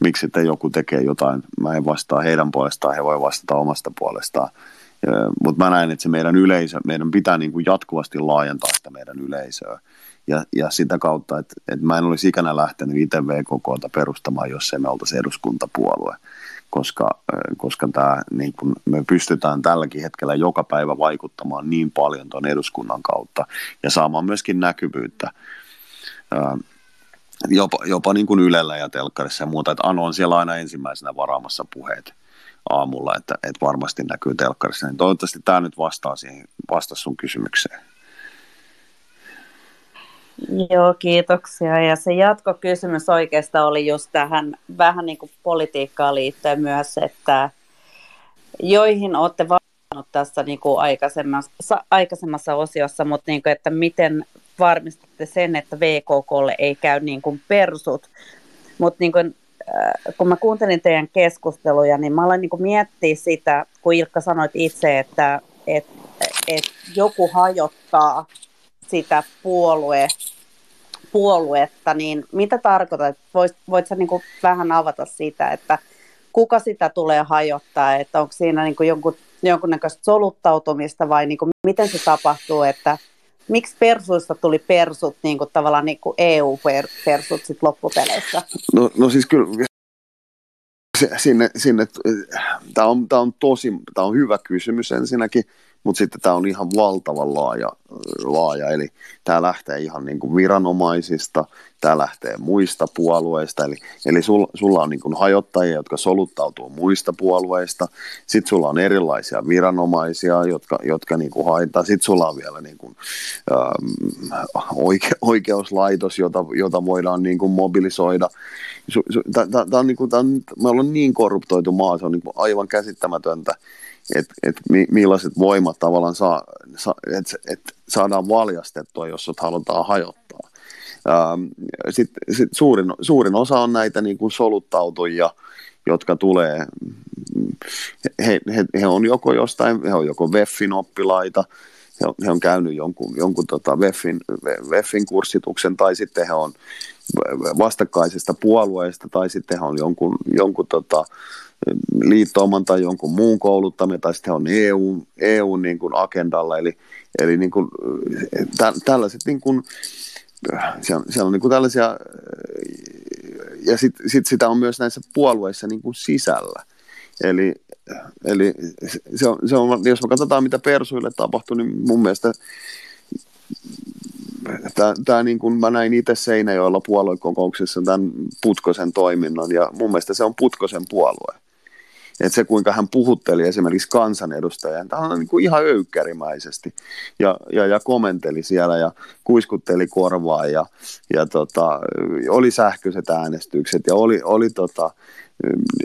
miksi sitten joku tekee jotain. Mä en vastaa heidän puolestaan, he voi vastata omasta puolestaan. Mutta mä näen, että se meidän yleisö, meidän pitää niin kuin jatkuvasti laajentaa sitä meidän yleisöä ja, ja sitä kautta, että, että mä en olisi ikänä lähtenyt itse VKKta perustamaan, jos emme oltaisi eduskuntapuolue, koska, koska tämä, niin kun me pystytään tälläkin hetkellä joka päivä vaikuttamaan niin paljon tuon eduskunnan kautta ja saamaan myöskin näkyvyyttä jopa, jopa niin kuin Ylellä ja Telkkarissa ja muuta, että Anu on siellä aina ensimmäisenä varaamassa puheet aamulla, että, että varmasti näkyy Telkkarissa, niin toivottavasti tämä nyt vastaa siihen, vastaa sun kysymykseen. Joo, kiitoksia. Ja se jatkokysymys oikeastaan oli just tähän vähän niin kuin politiikkaan liittyen myös, että joihin olette vastannut tässä niin kuin aikaisemmassa, aikaisemmassa osiossa, mutta niin kuin, että miten varmistatte sen, että VKKlle ei käy niin kuin persut. Mutta niin kuin, äh, kun mä kuuntelin teidän keskusteluja, niin mä aloin niin miettiä sitä, kun Ilkka sanoit itse, että et, et joku hajottaa sitä puolue, puoluetta, niin mitä tarkoitat? Voit, voit sä niin vähän avata siitä, että kuka sitä tulee hajottaa, että onko siinä niin jonkun, jonkunnäköistä soluttautumista vai niin kuin miten se tapahtuu, että miksi persuista tuli persut niin kuin tavallaan niin kuin EU-persut sit loppupeleissä? No, no siis kyllä sinne, sinne tämä on, tämä on tosi, tämä on hyvä kysymys ensinnäkin, mutta sitten tämä on ihan valtavan laaja, laaja. Eli tämä lähtee ihan niin kuin viranomaisista, tämä lähtee muista puolueista, eli, eli sul, sulla on niin kuin hajottajia, jotka soluttautuu muista puolueista, sitten sulla on erilaisia viranomaisia, jotka, jotka niin kuin haittaa, sitten sulla on vielä niin kuin, ähm, oike, oikeuslaitos, jota, jota voidaan niin kuin mobilisoida. Tämä on, niin kuin, on, me ollaan niin korruptoitu maa, se on niin kuin aivan käsittämätöntä, että et millaiset voimat tavallaan saa, sa, että et saadaan valjastettua, jos sut halutaan hajottaa. Sitten sit suurin, suurin osa on näitä niin kuin soluttautujia, jotka tulee, he, he, he on joko jostain, he on joko Veffin oppilaita, he on, he on käynyt jonkun, jonkun tota Veffin, Veffin kurssituksen, tai sitten he on vastakkaisesta puolueesta, tai sitten he on jonkun, jonkun tota, liittouman tai jonkun muun kouluttamia, tai sitten he on EU, EU niin kuin agendalla, eli, eli niin kuin, tä, tällaiset niin kuin, siellä, siellä on niin kuin tällaisia, ja sitten sit sitä on myös näissä puolueissa niin kuin sisällä. Eli, eli se on, se on, jos me katsotaan, mitä Persuille tapahtui, niin mun mielestä tämä niin kuin mä näin itse Seinäjoella puoluekokouksessa tämän Putkosen toiminnan, ja mun mielestä se on Putkosen puolue että se kuinka hän puhutteli esimerkiksi kansanedustajia, tämä on niin kuin ihan öykkärimäisesti ja, ja, ja komenteli siellä ja kuiskutteli korvaa ja, ja tota, oli sähköiset äänestykset ja oli, oli tota,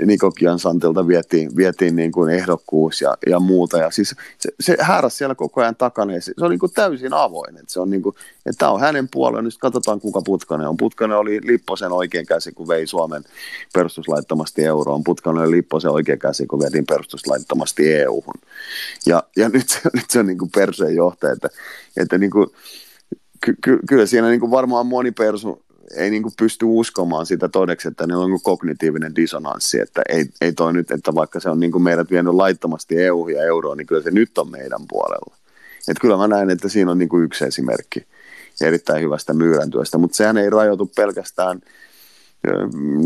Niko Kiansantilta vietiin, vietiin niin kuin ehdokkuus ja, ja muuta. Ja siis se, se siellä koko ajan takana ja se, se on niin kuin täysin avoin. Että se on niin kuin, että tämä on hänen puolueen. Nyt katsotaan, kuka Putkanen on. Putkanen oli Lipposen oikein käsi, kun vei Suomen perustuslaittomasti euroon. Putkanen oli Lipposen oikein käsi, kun vietiin perustuslaittomasti EU-hun. Ja, ja nyt se, (laughs) nyt se on niin kuin perseen johtaja, että, että niin kuin, ky, ky, kyllä siinä niin kuin varmaan moni persu ei niin kuin pysty uskomaan sitä todeksi, että ne on kognitiivinen disonanssi, että ei, ei toi nyt, että vaikka se on niin kuin meidät vienyt laittomasti EU ja euroon, niin kyllä se nyt on meidän puolella. Että kyllä mä näen, että siinä on niin kuin yksi esimerkki erittäin hyvästä myyräntyöstä, mutta sehän ei rajoitu pelkästään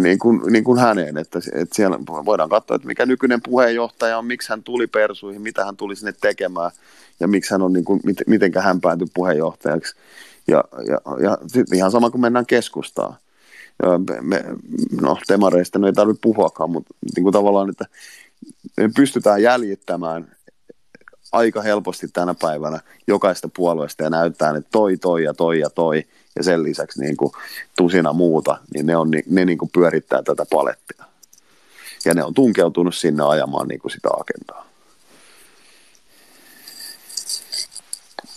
niin kuin, niin kuin häneen, että, että siellä voidaan katsoa, että mikä nykyinen puheenjohtaja on, miksi hän tuli persuihin, mitä hän tuli sinne tekemään ja miksi hän on, niin kuin, miten hän päätyi puheenjohtajaksi ja, ja, ja ihan sama kuin mennään keskustaan. Me, no, demareista no ei tarvitse puhuakaan, mutta niin kuin tavallaan, että me pystytään jäljittämään aika helposti tänä päivänä jokaista puolueesta ja näyttää, että toi, toi ja toi ja toi ja sen lisäksi niin kuin tusina muuta, niin ne, on, ne niin kuin pyörittää tätä palettia. Ja ne on tunkeutunut sinne ajamaan niin kuin sitä agendaa.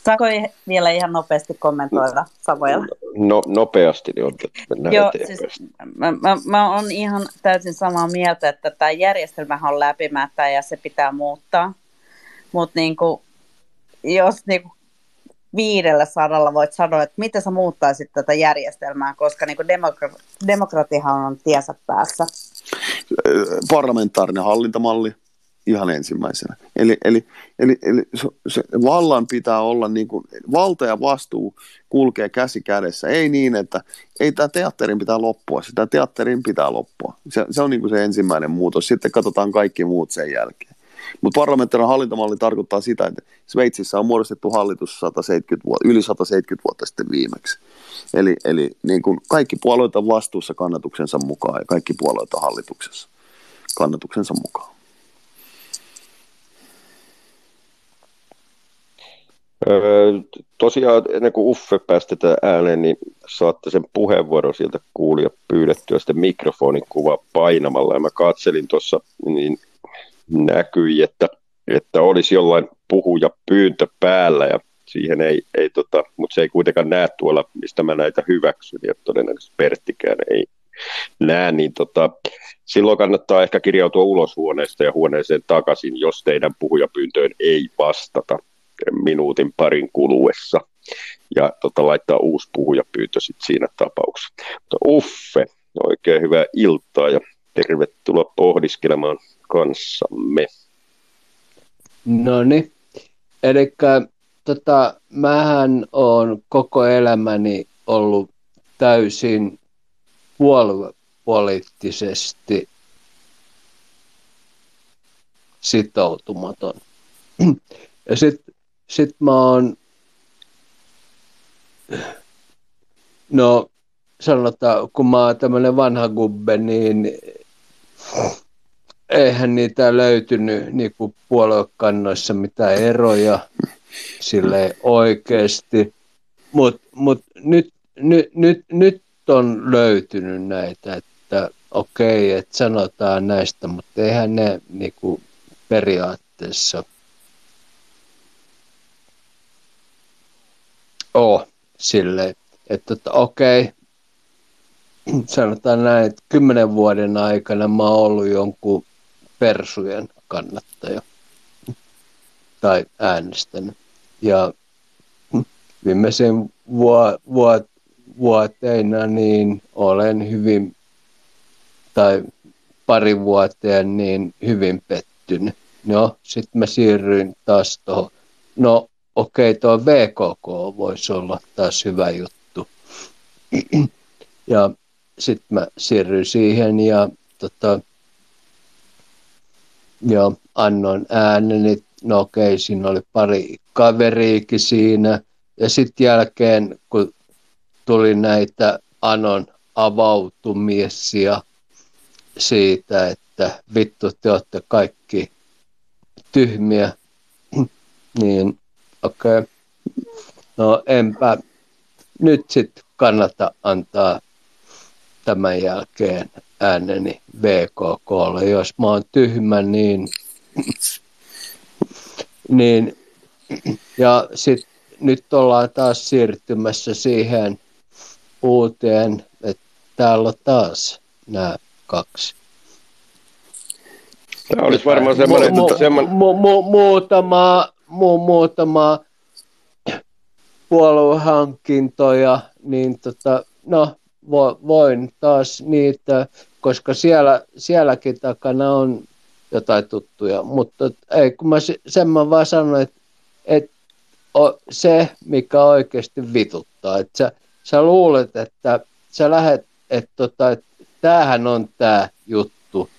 Saako vielä ihan nopeasti kommentoida Savoilla? No, nopeasti, niin on, mennään Joo, siis, mä, mä, mä olen ihan täysin samaa mieltä, että tämä järjestelmä on läpimättä ja se pitää muuttaa. Mutta niin jos niin viidellä sadalla voit sanoa, että miten sä muuttaisit tätä järjestelmää, koska niin demokra- demokratiahan on tiesä päässä. Parlamentaarinen hallintamalli, ihan ensimmäisenä. Eli, eli, eli, eli se, vallan pitää olla, niin kuin, valta ja vastuu kulkee käsi kädessä. Ei niin, että ei tämä teatterin pitää loppua, sitä teatterin pitää loppua. Se, se on niin kuin se ensimmäinen muutos. Sitten katsotaan kaikki muut sen jälkeen. Mutta parlamentaarinen hallintomalli tarkoittaa sitä, että Sveitsissä on muodostettu hallitus 170 vuotta, yli 170 vuotta sitten viimeksi. Eli, eli niin kuin kaikki puolueet on vastuussa kannatuksensa mukaan ja kaikki puolueet on hallituksessa kannatuksensa mukaan. Tosiaan ennen kuin Uffe päästetään ääneen, niin saatte sen puheenvuoron sieltä kuulia pyydettyä sitten mikrofonin kuva painamalla. Ja mä katselin tuossa, niin näkyi, että, että olisi jollain puhuja pyyntö päällä ja siihen ei, ei tota, mutta se ei kuitenkaan näe tuolla, mistä mä näitä hyväksyn ja todennäköisesti Perttikään ei näe, niin tota, silloin kannattaa ehkä kirjautua ulos huoneesta ja huoneeseen takaisin, jos teidän puhujapyyntöön ei vastata minuutin parin kuluessa ja tota, laittaa uusi puhujapyyntö sit siinä tapauksessa. Mutta Uffe, oikein hyvää iltaa ja tervetuloa pohdiskelemaan kanssamme. No niin, eli tota, mähän on koko elämäni ollut täysin puoluepoliittisesti sitoutumaton. Ja sitten sit mä oon, no sanotaan, kun mä oon tämmöinen vanha gubbe, niin eihän niitä löytynyt niin kuin puoluekannoissa mitään eroja sille oikeasti, mutta mut nyt, nyt, nyt, nyt on löytynyt näitä, että okei, että sanotaan näistä, mutta eihän ne niin kuin periaatteessa ole silleen, että, että okei, (clears throat) sanotaan näin, että kymmenen vuoden aikana mä oon ollut jonkun persujen kannattaja tai äänestänyt. Ja viimeisen vuo, vuo, vuoteina niin olen hyvin, tai pari vuoteen niin hyvin pettynyt. No, sitten mä siirryin taas tuohon, no okei, okay, tuo VKK voisi olla taas hyvä juttu. (clears throat) ja sitten mä siirryin siihen ja tota, ja annoin ääneni. No okei, okay, siinä oli pari kaveriikin siinä. Ja sitten jälkeen, kun tuli näitä Anon avautumisia siitä, että vittu te olette kaikki tyhmiä, (clears throat) niin okei, okay. no enpä nyt sitten kannata antaa tämän jälkeen ääneni VKKlle. Jos mä oon tyhmä, niin, niin ja sitten nyt ollaan taas siirtymässä siihen uuteen, että täällä on taas nämä kaksi. Tämä olisi varmaan semmoinen... Mu- mu-. Mu- mu- muutama, mu- muutama puoluehankintoja, niin tota, no, vo, voin taas niitä, koska siellä, sielläkin takana on jotain tuttuja, mutta ei, kun mä sen mä vaan sanoin, että, että se, mikä oikeasti vituttaa, että sä, sä luulet, että sä lähet, että, tota, että tämähän on tämä juttu.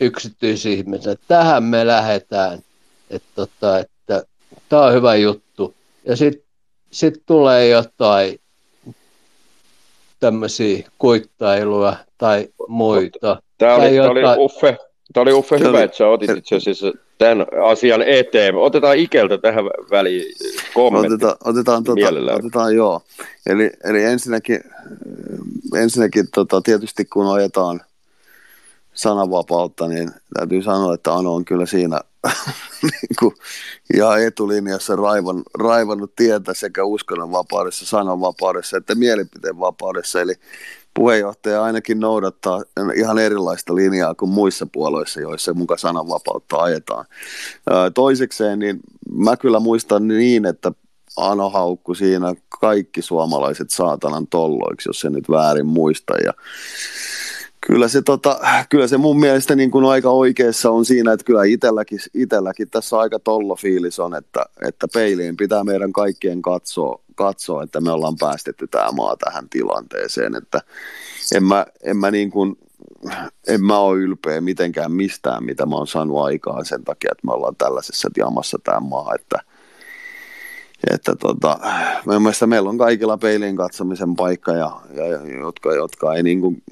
Yksityisihmisen, tähän me lähdetään, että, tota, että tämä on hyvä juttu, ja sitten sit tulee jotain tämmöisiä kuittailuja tai muita. Tämä oli, tai jotain... oli Uffe, tämä oli Uffe hyvä, että sä otit itse asiassa tämän asian eteen. Otetaan Ikeltä tähän väliin kommentti. Otetaan, otetaan, tota, otetaan joo. Eli, eli ensinnäkin, ensinnäkin tota, tietysti kun ajetaan sananvapautta, niin täytyy sanoa, että Ano on kyllä siinä (laughs) niin ihan etulinjassa raivan, raivannut tietä sekä uskonnonvapaudessa, sananvapaudessa että mielipiteen vapaudessa. Eli puheenjohtaja ainakin noudattaa ihan erilaista linjaa kuin muissa puolueissa, joissa mukaan sananvapautta ajetaan. Toisekseen, niin mä kyllä muistan niin, että Ano haukku siinä kaikki suomalaiset saatanan tolloiksi, jos se nyt väärin muista. Ja Kyllä se, tota, kyllä se mun mielestä niin kuin aika oikeassa on siinä, että kyllä itselläkin, itselläkin tässä aika tollo fiilis on, että, että peiliin pitää meidän kaikkien katsoa, katsoa, että me ollaan päästetty tämä maa tähän tilanteeseen, että en mä, en mä, niin kuin, en mä ole ylpeä mitenkään mistään, mitä mä oon saanut aikaan sen takia, että me ollaan tällaisessa jamassa tämä maa, että – että tota, mielestäni meillä on kaikilla peilin katsomisen paikka, ja, ja, jotka, jotka ei niin kuin,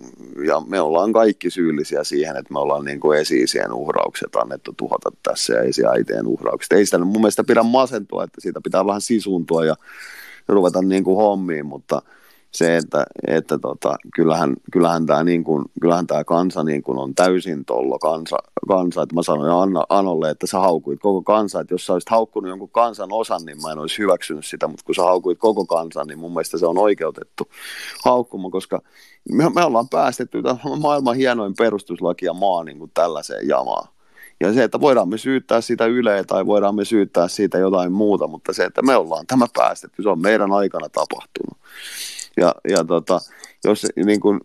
ja me ollaan kaikki syyllisiä siihen, että me ollaan niin kuin esi-isien uhraukset annettu tuhota tässä ja esi-äitien uhraukset. Ei sitä mun mielestä pidä masentua, että siitä pitää vähän sisuntua ja ruveta niin kuin hommiin, mutta – se, että, että tota, kyllähän, kyllähän tämä niin kuin, kyllähän tää kansa niin kuin on täysin tollo kansa, kansa, että mä sanoin Anna, Anolle, että sä haukuit koko kansa, että jos sä olisit haukkunut jonkun kansan osan, niin mä en olisi hyväksynyt sitä, mutta kun sä haukuit koko kansan, niin mun mielestä se on oikeutettu haukkuma, koska me, me ollaan päästetty maailman hienoin perustuslaki ja maa niin kuin tällaiseen jamaan. Ja se, että voidaan me syyttää sitä Yleä tai voidaan me syyttää siitä jotain muuta, mutta se, että me ollaan tämä päästetty, se on meidän aikana tapahtunut. Ja, ja tota, jos, niin kun,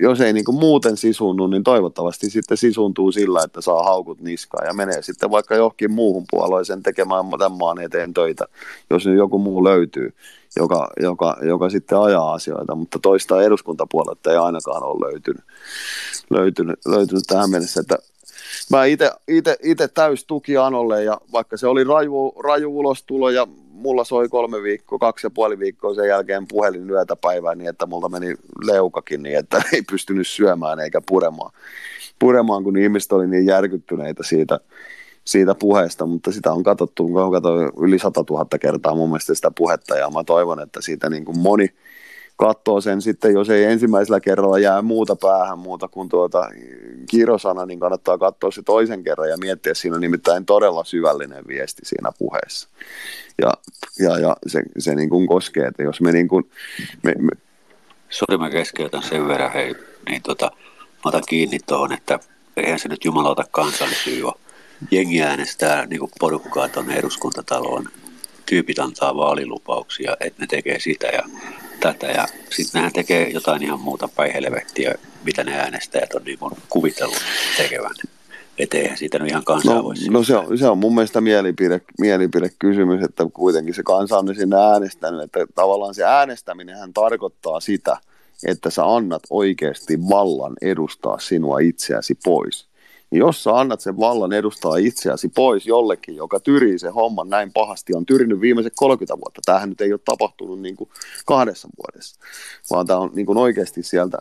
jos ei niin kun muuten sisunnu, niin toivottavasti sitten sisuntuu sillä, että saa haukut niskaan ja menee sitten vaikka johonkin muuhun puolueeseen tekemään tämän maan eteen töitä, jos nyt joku muu löytyy, joka, joka, joka sitten ajaa asioita, mutta toista eduskuntapuoletta ei ainakaan ole löytynyt, löytynyt, löytynyt tähän mennessä, että mä itse täys tuki Anolle ja vaikka se oli raju, raju ulostulo ja mulla soi kolme viikkoa, kaksi ja puoli viikkoa sen jälkeen puhelin yötä päivää niin, että multa meni leukakin niin, että (laughs) ei pystynyt syömään eikä puremaan, puremaan kun ihmiset oli niin järkyttyneitä siitä, siitä puheesta, mutta sitä on katsottu, on katsottu yli 100 000 kertaa mun mielestä sitä puhetta ja mä toivon, että siitä niin kuin moni, katsoo sen sitten, jos ei ensimmäisellä kerralla jää muuta päähän muuta kuin tuota kirosana, niin kannattaa katsoa se toisen kerran ja miettiä, siinä nimittäin todella syvällinen viesti siinä puheessa. Ja, ja, ja se, se niin kuin koskee, että jos me niin kuin... Me, me... Sori, mä keskeytän sen verran, hei, niin tota, mä otan kiinni tuohon, että eihän se nyt jumalauta kansallisyy Jengi äänestää niin porukkaa tuonne eduskuntataloon, tyypit antaa vaalilupauksia, että ne tekee sitä ja tätä. Ja sitten nehän tekee jotain ihan muuta päin helvettiä, mitä ne äänestäjät on niin kuvitellut tekevän. Että eihän siitä nyt ihan kansaa no, no se, on, se on mun mielestä mielipide, mielipidekysymys, että kuitenkin se kansa on sinne äänestänyt, että tavallaan se äänestäminenhän tarkoittaa sitä, että sä annat oikeasti vallan edustaa sinua itseäsi pois niin jos sä annat sen vallan edustaa itseäsi pois jollekin, joka tyrii sen homman näin pahasti, on tyrinyt viimeiset 30 vuotta. Tämähän nyt ei ole tapahtunut niin kuin kahdessa vuodessa, vaan tämä on niin kuin oikeasti sieltä,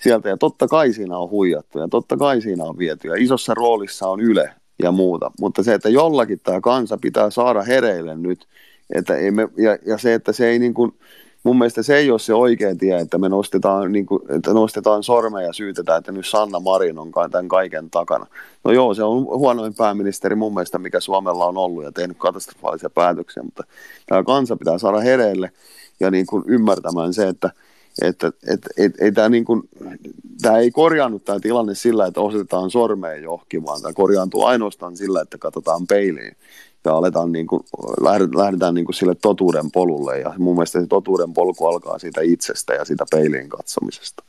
sieltä. Ja totta kai siinä on huijattu ja totta kai siinä on viety. Ja isossa roolissa on Yle ja muuta. Mutta se, että jollakin tämä kansa pitää saada hereille nyt, että ei me, ja, ja se, että se ei niin kuin, mun mielestä se ei ole se oikea tie, että me nostetaan, niin kuin, että nostetaan sormeja ja syytetään, että nyt Sanna Marin on tämän kaiken takana. No joo, se on huonoin pääministeri mun mielestä, mikä Suomella on ollut ja tehnyt katastrofaalisia päätöksiä, mutta tämä kansa pitää saada hereille ja niin kuin ymmärtämään se, että että et, et, ei tämä niin kuin, ei korjaannut tämä tilanne sillä, että osoitetaan sormeen johonkin, vaan tämä korjaantuu ainoastaan sillä, että katsotaan peiliin ja aletaan niin kuin, lähdetään niin kuin sille totuuden polulle. Ja mun mielestä se totuuden polku alkaa siitä itsestä ja siitä peiliin katsomisesta.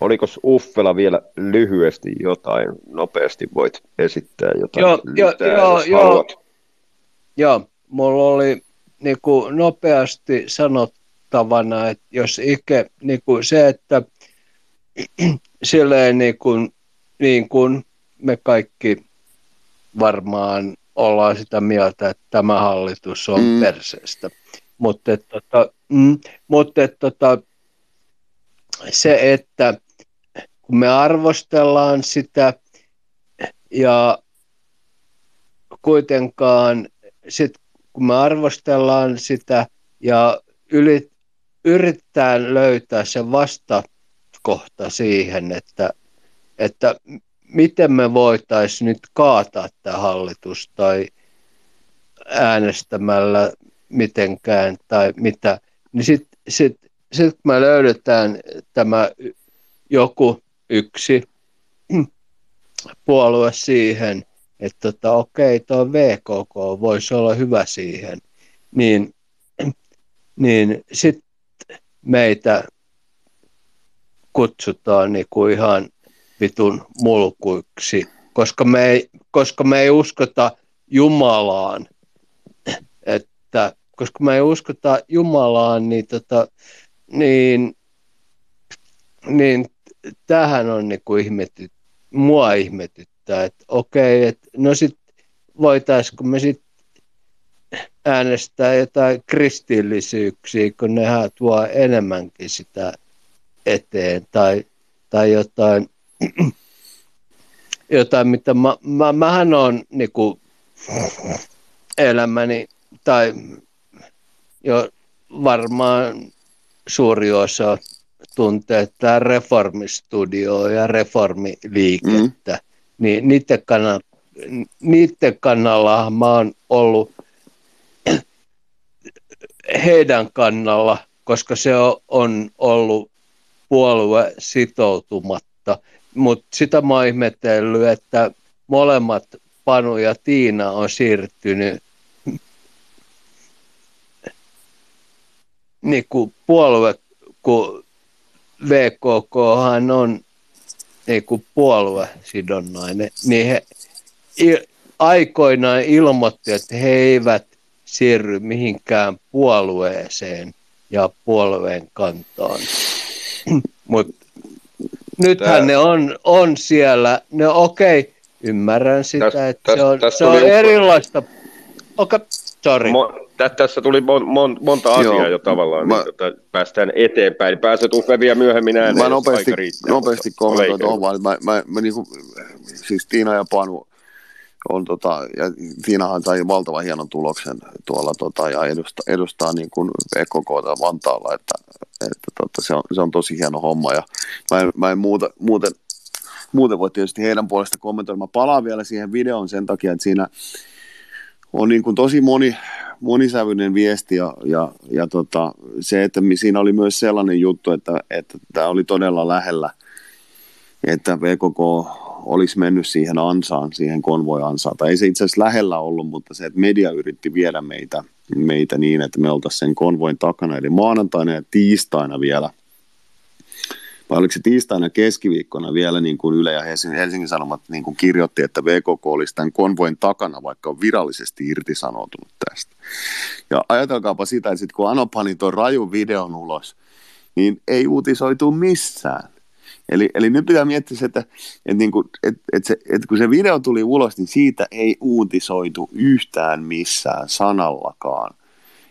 Oliko Uffela vielä lyhyesti jotain, nopeasti voit esittää jotain? Joo, jo, joo, joo, joo, mulla oli niin kuin nopeasti sanottavana, että jos ikä, niin kuin se, että (clears throat) silleen niin kuin, niin kuin me kaikki varmaan ollaan sitä mieltä, että tämä hallitus on mm. perseestä. Mutta tota, mm, mutta tota, se, että kun me arvostellaan sitä ja kuitenkaan sit, kun me arvostellaan sitä ja yli, yrittää löytää se vastakohta siihen, että, että miten me voitaisiin nyt kaataa tämä hallitus tai äänestämällä mitenkään tai mitä, niin sitten sit, sit me löydetään tämä joku yksi puolue siihen, että tota, okei, tuo VKK voisi olla hyvä siihen, niin, niin sitten meitä kutsutaan niin kuin ihan vitun mulkuiksi, koska me ei, koska me ei uskota Jumalaan, että koska me ei uskota Jumalaan, niin, tota, niin, niin tähän on niin kuin ihmety, mua ihmetyttää, että okei, että no sit voitaisiko me sitten äänestää jotain kristillisyyksiä, kun nehän tuo enemmänkin sitä eteen, tai, tai jotain, jotain, mitä mä, mä, mähän on niin kuin, elämäni, tai jo varmaan suuri osa tuntee tämä reformistudio ja reformiliikettä, mm. niin niiden kannalla, niiden kannalla mä oon ollut heidän kannalla, koska se on ollut puolue sitoutumatta. Mutta sitä mä oon ihmetellyt, että molemmat Panu ja Tiina on siirtynyt niin kuin puolue, kun VKK on niin kuin puoluesidonnainen, niin he aikoinaan ilmoitti, että he eivät siirry mihinkään puolueeseen ja puolueen kantaan. (clears throat) Mutta nythän Tää... ne on, on siellä, ne okei, okay, ymmärrän sitä, täs, että täs, se on, se on erilaista. Okei, okay, sorry. Mo- tä, tässä tuli mon, mon, monta asiaa Joo, jo tavallaan, mä, niin, tota, päästään eteenpäin. Pääset Uffe vielä myöhemmin ääneen, Mä nopeasti, riittää, nopeasti kommentoin tuohon vaan, mä, mä, mä niinku, siis Tiina ja Panu on tota, ja Tiinahan sai valtavan hienon tuloksen tuolla tota, ja edustaa, edustaa niin kuin EKKta Vantaalla, että, että tota, se, on, se on tosi hieno homma ja mä en, mä en muuta, muuten, muuten voi tietysti heidän puolesta kommentoida. Mä palaan vielä siihen videoon sen takia, että siinä on niin kuin tosi moni, monisävyinen viesti ja, ja, ja tota, se, että siinä oli myös sellainen juttu, että, että tämä oli todella lähellä, että VKK olisi mennyt siihen ansaan, siihen konvoi-ansaan. Tai ei se itse asiassa lähellä ollut, mutta se, että media yritti viedä meitä, meitä niin, että me oltaisiin sen konvoin takana. Eli maanantaina ja tiistaina vielä vai oliko se tiistaina keskiviikkona vielä niin kuin Yle ja Helsingin, Helsingin Sanomat niin kuin kirjoitti, että VKK olisi tämän konvoin takana, vaikka on virallisesti irtisanoutunut tästä. Ja ajatelkaapa sitä, että sit kun Ano pani tuon rajun videon ulos, niin ei uutisoitu missään. Eli, eli nyt pitää miettiä, että, että, niin kuin, että, että, se, että kun se video tuli ulos, niin siitä ei uutisoitu yhtään missään sanallakaan.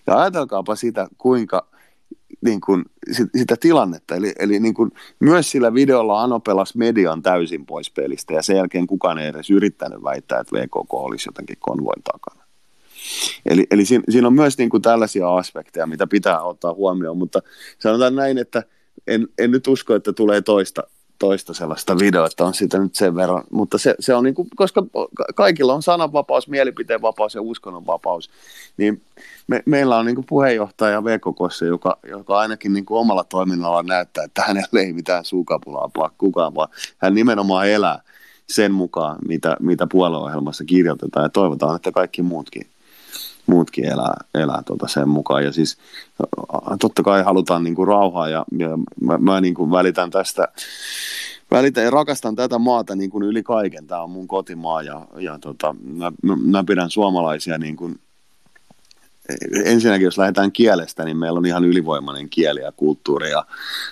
Ja ajatelkaapa sitä, kuinka niin kuin, sitä tilannetta. Eli, eli niin kuin, myös sillä videolla Ano pelasi median täysin pois pelistä ja sen jälkeen kukaan ei edes yrittänyt väittää, että VKK olisi jotenkin konvoin takana. Eli, eli siinä, siinä on myös niin kuin tällaisia aspekteja, mitä pitää ottaa huomioon, mutta sanotaan näin, että en, en nyt usko, että tulee toista, toista sellaista videota on sitä nyt sen verran, mutta se, se on niin kuin, koska kaikilla on sananvapaus, mielipiteenvapaus ja uskonnonvapaus, niin me, meillä on niin kuin puheenjohtaja VKKssa, joka, joka ainakin niin kuin omalla toiminnalla näyttää, että hänellä ei mitään suukapulaa paa kukaan, vaan hän nimenomaan elää sen mukaan, mitä, mitä puolueohjelmassa kirjoitetaan. Ja toivotaan, että kaikki muutkin muutkin elää, elää tota sen mukaan. Ja siis totta kai halutaan niin kuin rauhaa ja, ja mä, mä niin kuin välitän tästä, välitän ja rakastan tätä maata niin kuin yli kaiken. Tämä on mun kotimaa ja, ja tota, mä, mä, pidän suomalaisia niin kuin ensinnäkin jos lähdetään kielestä, niin meillä on ihan ylivoimainen kieli ja kulttuuri ja,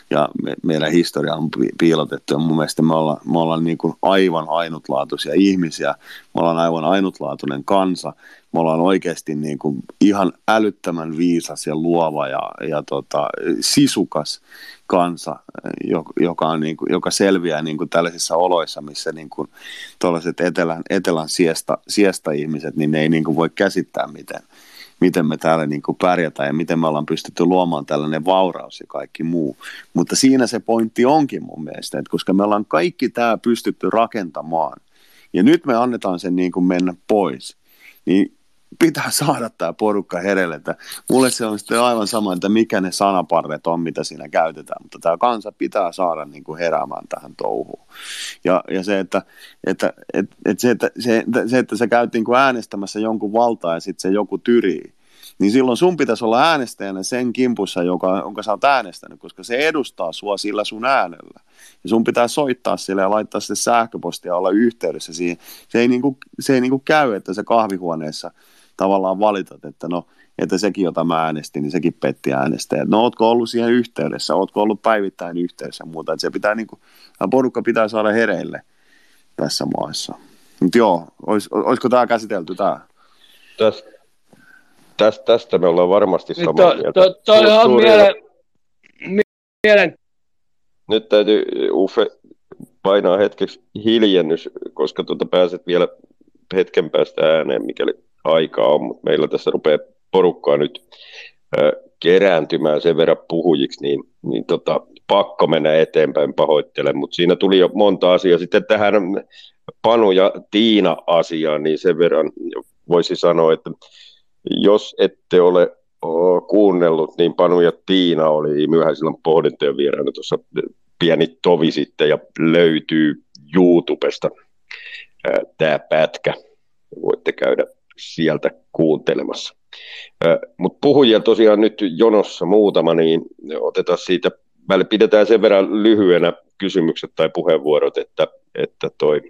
ja me, meidän historia on piilotettu. Ja mun mielestä me ollaan, me ollaan niin kuin aivan ainutlaatuisia ihmisiä, me ollaan aivan ainutlaatuinen kansa, me ollaan oikeasti niin kuin ihan älyttömän viisas ja luova ja, ja tota, sisukas kansa, joka, on niin kuin, joka selviää niin kuin tällaisissa oloissa, missä niin kuin etelän, etelän siesta, siesta ihmiset, niin ne ei niin kuin voi käsittää miten, miten me täällä niin kuin pärjätään ja miten me ollaan pystytty luomaan tällainen vauraus ja kaikki muu. Mutta siinä se pointti onkin mun mielestä, että koska me ollaan kaikki tämä pystytty rakentamaan ja nyt me annetaan sen niin kuin mennä pois, niin pitää saada tämä porukka herelle. Että mulle se on sitten aivan sama, että mikä ne sanaparret on, mitä siinä käytetään, mutta tämä kansa pitää saada niin kuin heräämään tähän touhuun. Ja, ja se, että, että, että, että, se, että, se, se, että sä käyt niin kuin äänestämässä jonkun valtaa ja sitten se joku tyrii, niin silloin sun pitäisi olla äänestäjänä sen kimpussa, joka, jonka sä oot äänestänyt, koska se edustaa sua sillä sun äänellä. Ja sun pitää soittaa sille ja laittaa sitten sähköpostia ja olla yhteydessä siihen. Se ei, niinku, se ei niinku käy, että se kahvihuoneessa tavallaan valitat, että no, että sekin, jota mä äänestin, niin sekin petti äänestäjät. No, ootko ollut siihen yhteydessä, ootko ollut päivittäin yhteydessä ja muuta, että se pitää niinku, porukka pitää saada hereille tässä maassa. Mutta joo, olis, olisiko tämä käsitelty tämä? Tästä, tästä, tästä me ollaan varmasti samaa to, mieltä. to, toi on Suuri- mielen, mielen, Nyt täytyy Uffe painaa hetkeksi hiljennys, koska tuota pääset vielä hetken päästä ääneen, mikäli aikaa on, mutta meillä tässä rupeaa porukkaa nyt kerääntymään sen verran puhujiksi, niin, niin tota, pakko mennä eteenpäin, pahoittelen, mutta siinä tuli jo monta asiaa. Sitten tähän Panu ja Tiina asiaan, niin sen verran voisi sanoa, että jos ette ole kuunnellut, niin Panu ja Tiina oli myöhäisillan pohdintojen vieraana tuossa pieni tovi sitten ja löytyy YouTubesta tämä pätkä. Voitte käydä sieltä kuuntelemassa. Mutta puhujia tosiaan nyt jonossa muutama, niin otetaan siitä, pidetään sen verran lyhyenä kysymykset tai puheenvuorot, että, että toi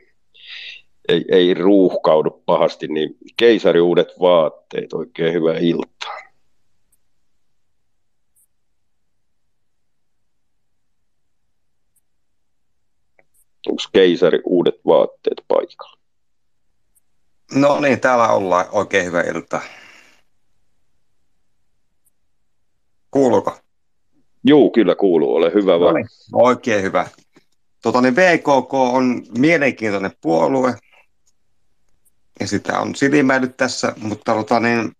ei, ei ruuhkaudu pahasti, niin keisari uudet vaatteet, oikein hyvää iltaa. Onko keisari uudet vaatteet paikalla? No niin, täällä ollaan. Oikein hyvä ilta. Kuuluuko? Joo, kyllä kuuluu. Ole hyvä vaan. niin. Oikein hyvä. Tota, niin VKK on mielenkiintoinen puolue. Ja sitä on silmäillyt tässä, mutta tota, niin,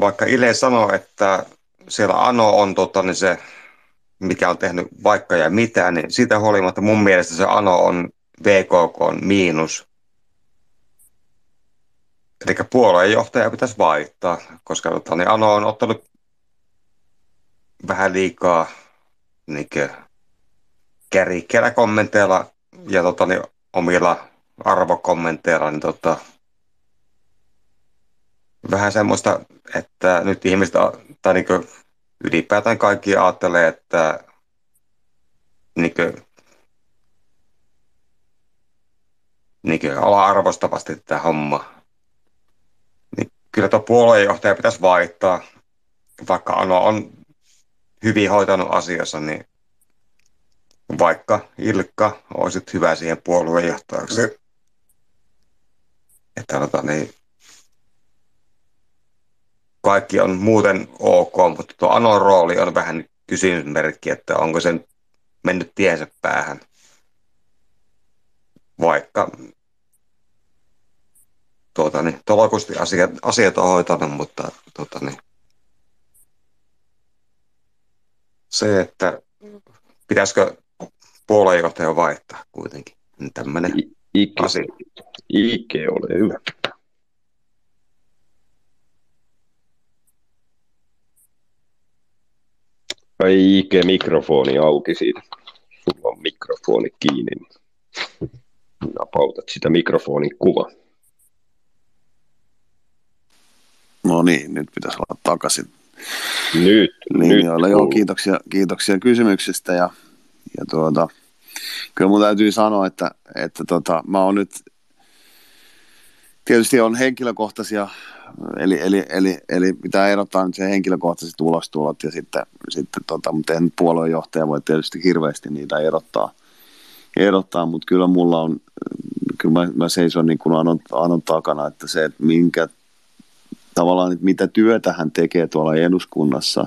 vaikka Ile sanoo, että siellä Ano on tota, niin se, mikä on tehnyt vaikka ja mitä, niin siitä huolimatta mun mielestä se Ano on VKK on miinus. Eli puolueenjohtaja pitäisi vaihtaa, koska tota, niin Ano on ottanut vähän liikaa niin kärikkeellä kommenteilla ja tota, niin, omilla arvokommenteilla, niin tota, vähän semmoista, että nyt ihmiset, tai niin ylipäätään kaikki ajattelee, että niin niin kuin ala-arvostavasti tämä homma. Niin kyllä tuo puolueenjohtaja pitäisi vaihtaa, vaikka Ano on hyvin hoitanut asiassa, niin vaikka Ilkka olisi hyvä siihen puolueenjohtajaksi. Että tota, niin, kaikki on muuten ok, mutta tuo Anon rooli on vähän kysymysmerkki, että onko sen mennyt tiensä päähän. Vaikka tuota, niin, tolkusti asiat, asiat on hoitanut, mutta tuota, niin, se, että pitäisikö puolueenjohtaja vaihtaa kuitenkin. Tämmöinen Ike, asia. Ike, ole hyvä. Ai Ike, mikrofoni auki siitä. Sulla on mikrofoni kiinni. Niin Napautat sitä mikrofonin kuva. No niin, nyt pitäisi olla takaisin Nyt, linjoilla. nyt Joo, kiitoksia, kiitoksia kysymyksistä ja, ja tuota, kyllä mun täytyy sanoa, että, että tota, mä oon nyt, tietysti on henkilökohtaisia, eli, eli, eli, eli pitää erottaa nyt se henkilökohtaiset ulostulot ja sitten, sitten tota, mutta en puolueenjohtaja voi tietysti hirveästi niitä erottaa, erottaa mutta kyllä mulla on, kyllä mä, mä seison niin kuin Anon, Anon takana, että se, että minkä tavallaan, että mitä työtä hän tekee tuolla eduskunnassa.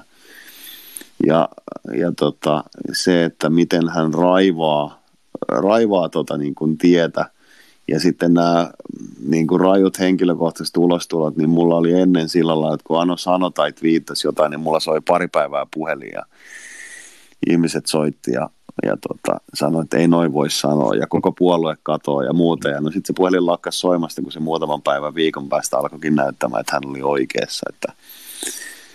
Ja, ja tota, se, että miten hän raivaa, raivaa tota niin kuin tietä. Ja sitten nämä niin kuin rajut henkilökohtaiset ulostulot, niin mulla oli ennen sillä lailla, että kun Ano sanoi tai viittasi jotain, niin mulla soi pari päivää puhelin ja ihmiset soitti ja, ja tota, sanoi, että ei noin voi sanoa ja koko puolue katoaa ja muuta. Ja no sitten se puhelin lakkas soimasta, kun se muutaman päivän viikon päästä alkoikin näyttämään, että hän oli oikeassa. Että...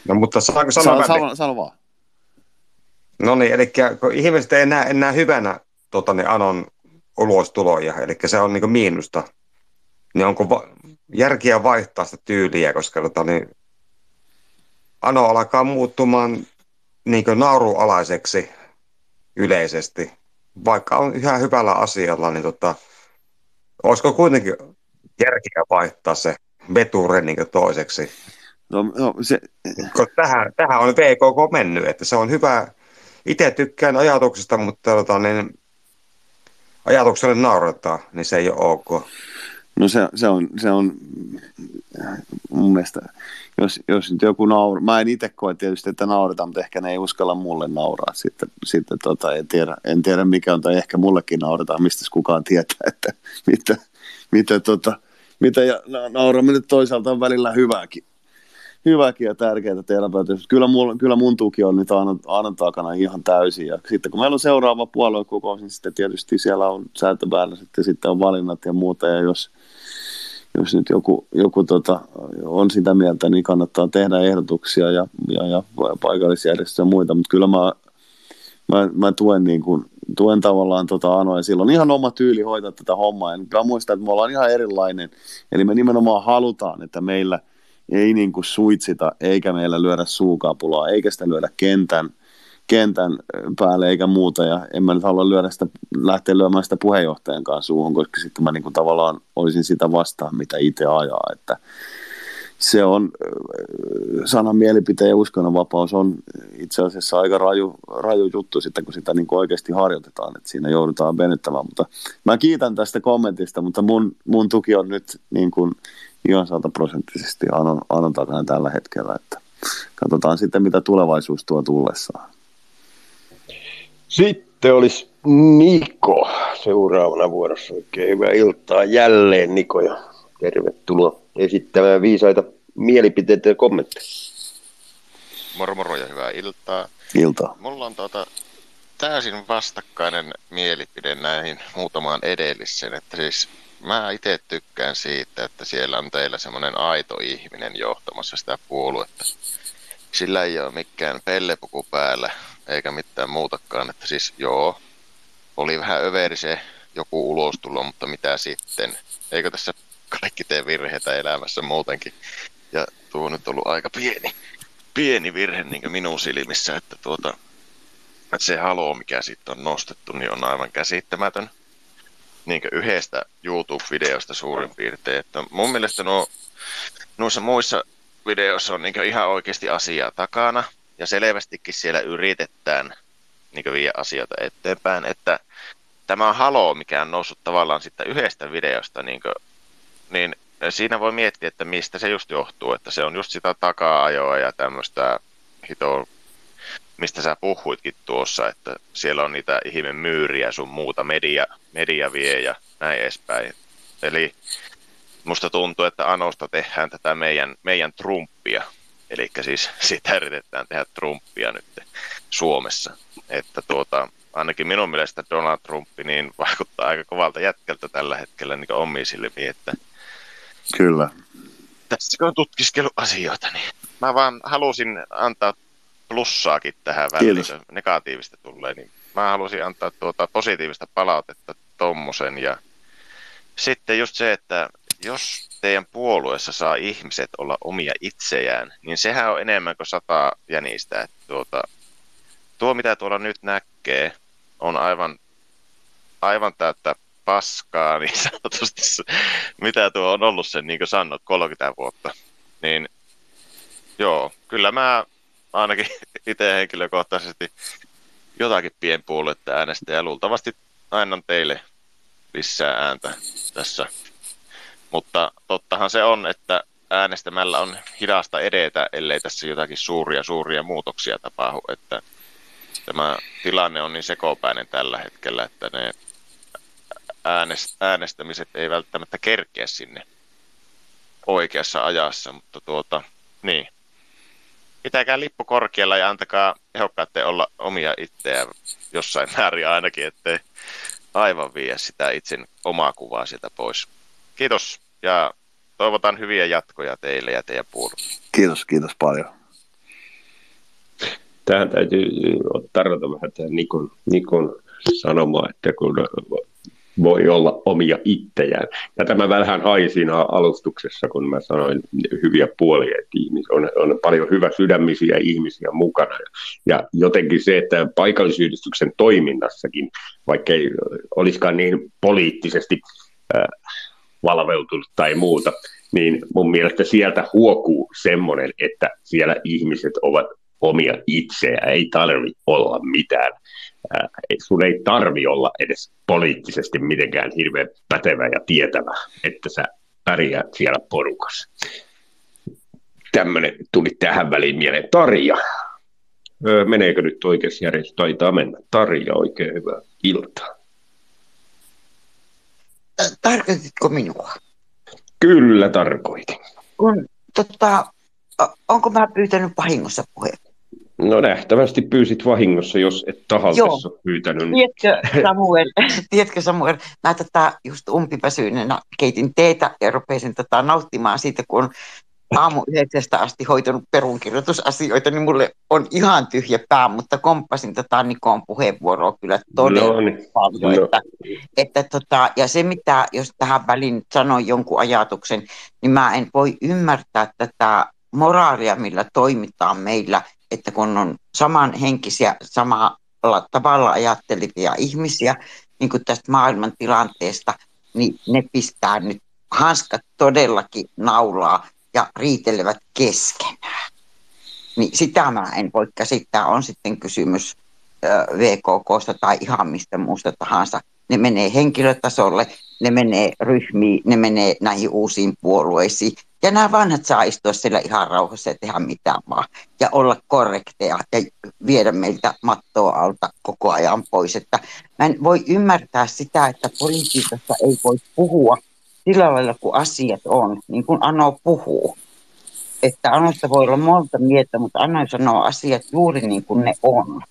No mutta saanko sanoa Sano, sano, sano vaan. No niin, eli kun ihmiset ei näe enää hyvänä tota, niin Anon ulostuloja, eli se on niin miinusta, niin onko va- järkiä vaihtaa sitä tyyliä, koska tota, niin, Ano alkaa muuttumaan niin naurualaiseksi yleisesti. Vaikka on ihan hyvällä asialla, niin tota, olisiko kuitenkin järkiä vaihtaa se veture niin toiseksi? No, no, se... tähän, tähän on VKK mennyt, että se on hyvä. Itse tykkään ajatuksesta, mutta tota, niin, ajatukselle nauretaan, niin se ei ole ok. No se, se, on, se on mun mielestä, jos, jos nyt joku nauraa, mä en itse koe tietysti, että nauretaan, mutta ehkä ne ei uskalla mulle nauraa. Sitten, sitten tota, en, tiedä, en tiedä mikä on, tai ehkä mullekin nauretaan, mistä kukaan tietää, että mitä, mitä, tota, mitä ja nauraminen toisaalta on välillä hyvääkin hyväkin ja tärkeää terapeutia. Kyllä, kyllä mun tuki on nyt aina, takana ihan täysin. Ja sitten kun meillä on seuraava puoluekokous, niin sitten tietysti siellä on säätöväällä, sitten, sitten on valinnat ja muuta. Ja jos, jos nyt joku, joku tota, on sitä mieltä, niin kannattaa tehdä ehdotuksia ja, ja, ja paikallisjärjestöjä ja muita. Mutta kyllä mä, mä, mä tuen, niin kuin, tuen tavallaan tota Anoa silloin ihan oma tyyli hoitaa tätä hommaa. Ja mä muistan, että me ollaan ihan erilainen. Eli me nimenomaan halutaan, että meillä – ei niin kuin suitsita, eikä meillä lyödä suukapulaa, eikä sitä lyödä kentän, kentän päälle eikä muuta. Ja en mä nyt halua lyödä sitä, lähteä lyömään sitä puheenjohtajan kanssa suuhun, koska sitten mä niin kuin tavallaan olisin sitä vastaan, mitä itse ajaa. Että se on sanan mielipiteen ja uskonnonvapaus on itse asiassa aika raju, raju juttu sitten, kun sitä niin kuin oikeasti harjoitetaan, että siinä joudutaan venyttämään. Mutta mä kiitän tästä kommentista, mutta mun, mun tuki on nyt niin kuin ihan sataprosenttisesti Anon, Anon takana tällä hetkellä, että katsotaan sitten, mitä tulevaisuus tuo tullessaan. Sitten olisi Niko seuraavana vuorossa. Oikein hyvää iltaa jälleen Niko ja tervetuloa esittämään viisaita mielipiteitä ja kommentteja. Moro moro ja hyvää iltaa. Iltaa. Mulla on tuota, täysin vastakkainen mielipide näihin muutamaan edelliseen, että siis mä itse tykkään siitä, että siellä on teillä semmoinen aito ihminen johtamassa sitä puoluetta. Sillä ei ole mikään pellepuku päällä, eikä mitään muutakaan. Että siis joo, oli vähän överi se joku ulostulo, mutta mitä sitten? Eikö tässä kaikki tee virheitä elämässä muutenkin? Ja tuo on nyt ollut aika pieni, pieni virhe niin minun silmissä, että tuota, se halo, mikä sitten on nostettu, niin on aivan käsittämätön niin yhdestä YouTube-videosta suurin piirtein. Että mun mielestä nuo, noissa muissa videoissa on niin ihan oikeasti asiaa takana, ja selvästikin siellä yritetään niin viedä asioita eteenpäin, että tämä halo, mikä on noussut tavallaan sitten yhdestä videosta, niin, kuin, niin siinä voi miettiä, että mistä se just johtuu, että se on just sitä takaa-ajoa ja tämmöistä hitoa mistä sä puhuitkin tuossa, että siellä on niitä ihme myyriä sun muuta, media, media vie ja näin edespäin. Eli musta tuntuu, että Anosta tehdään tätä meidän, meidän Trumpia, eli siis (laughs) sitä yritetään tehdä Trumpia nyt Suomessa. Että tuota, ainakin minun mielestä Donald Trump niin vaikuttaa aika kovalta jätkältä tällä hetkellä niin omiin silmiin, että Kyllä. Tässä on tutkiskelu asioita, niin mä vaan halusin antaa plussaakin tähän väliin, jos negatiivista tulee, niin mä halusin antaa tuota positiivista palautetta tommosen ja sitten just se, että jos teidän puolueessa saa ihmiset olla omia itseään, niin sehän on enemmän kuin sata jänistä. Että tuota, tuo, mitä tuolla nyt näkee, on aivan, aivan täyttä paskaa, (laughs) niin sanotusti, mitä tuo on ollut sen, niin kuin sanot, 30 vuotta. Niin joo, kyllä mä ainakin (laughs) itse henkilökohtaisesti jotakin pienpuoluetta äänestä ja luultavasti annan teille lisää ääntä tässä. Mutta tottahan se on, että äänestämällä on hidasta edetä, ellei tässä jotakin suuria, suuria muutoksia tapahdu, että tämä tilanne on niin sekopäinen tällä hetkellä, että ne äänestämiset ei välttämättä kerkeä sinne oikeassa ajassa, mutta tuota, niin, pitäkää lippu korkealla ja antakaa ehokkaatte olla omia itseään jossain määrin ainakin, ettei aivan vie sitä itse omaa kuvaa sieltä pois. Kiitos ja toivotan hyviä jatkoja teille ja teidän puolueelle. Kiitos, kiitos paljon. Tähän täytyy tarjota vähän tähän Nikon, Nikon sanomaa, että kun voi olla omia ittejään. Ja tämä vähän hai siinä alustuksessa, kun mä sanoin hyviä puolia, että on, on paljon hyvä sydämisiä ihmisiä mukana. Ja jotenkin se, että paikallisyhdistyksen toiminnassakin, vaikka ei olisikaan niin poliittisesti äh, valveutunut tai muuta, niin mun mielestä sieltä huokuu semmoinen, että siellä ihmiset ovat omia itseä, ei tarvi olla mitään. Sun ei tarvi olla edes poliittisesti mitenkään hirveän pätevä ja tietävä, että sä pärjäät siellä porukassa. Tämmöinen tuli tähän väliin mieleen. Tarja, meneekö nyt oikeassa järjestys? Taitaa mennä. Tarja, oikein hyvää iltaa. Tarkoititko minua? Kyllä tarkoitin. Kun, tota, onko mä pyytänyt vahingossa puheenvuoron? No nähtävästi pyysit vahingossa, jos et tahaltessa pyytänyt. Tiedätkö (laughs) Samuel, (laughs) tiedätkö Samuel mä tätä just umpipäsyyneenä keitin teetä ja rupesin tätä nauttimaan siitä, kun aamu yhdeksästä asti hoitanut perunkirjoitusasioita, niin mulle on ihan tyhjä pää, mutta komppasin tätä Nikon puheenvuoroa kyllä todella no, niin. paljon. No. Että, että tota, ja se, mitä jos tähän väliin sanoin jonkun ajatuksen, niin mä en voi ymmärtää tätä moraalia, millä toimitaan meillä, että kun on samanhenkisiä, samalla tavalla ajattelevia ihmisiä, niin kuin tästä maailman tilanteesta, niin ne pistää nyt hanskat todellakin naulaa ja riitelevät keskenään. Niin sitä mä en voi käsittää, on sitten kysymys VKKsta tai ihan mistä muusta tahansa. Ne menee henkilötasolle, ne menee ryhmiin, ne menee näihin uusiin puolueisiin. Ja nämä vanhat saa istua siellä ihan rauhassa ja tehdä mitään vaan. Ja olla korrekteja ja viedä meiltä mattoa alta koko ajan pois. Että mä en voi ymmärtää sitä, että politiikassa ei voi puhua sillä lailla, kun asiat on, niin kuin Ano puhuu. Että Anosta voi olla monta mieltä, mutta Ano sanoo asiat juuri niin kuin ne on.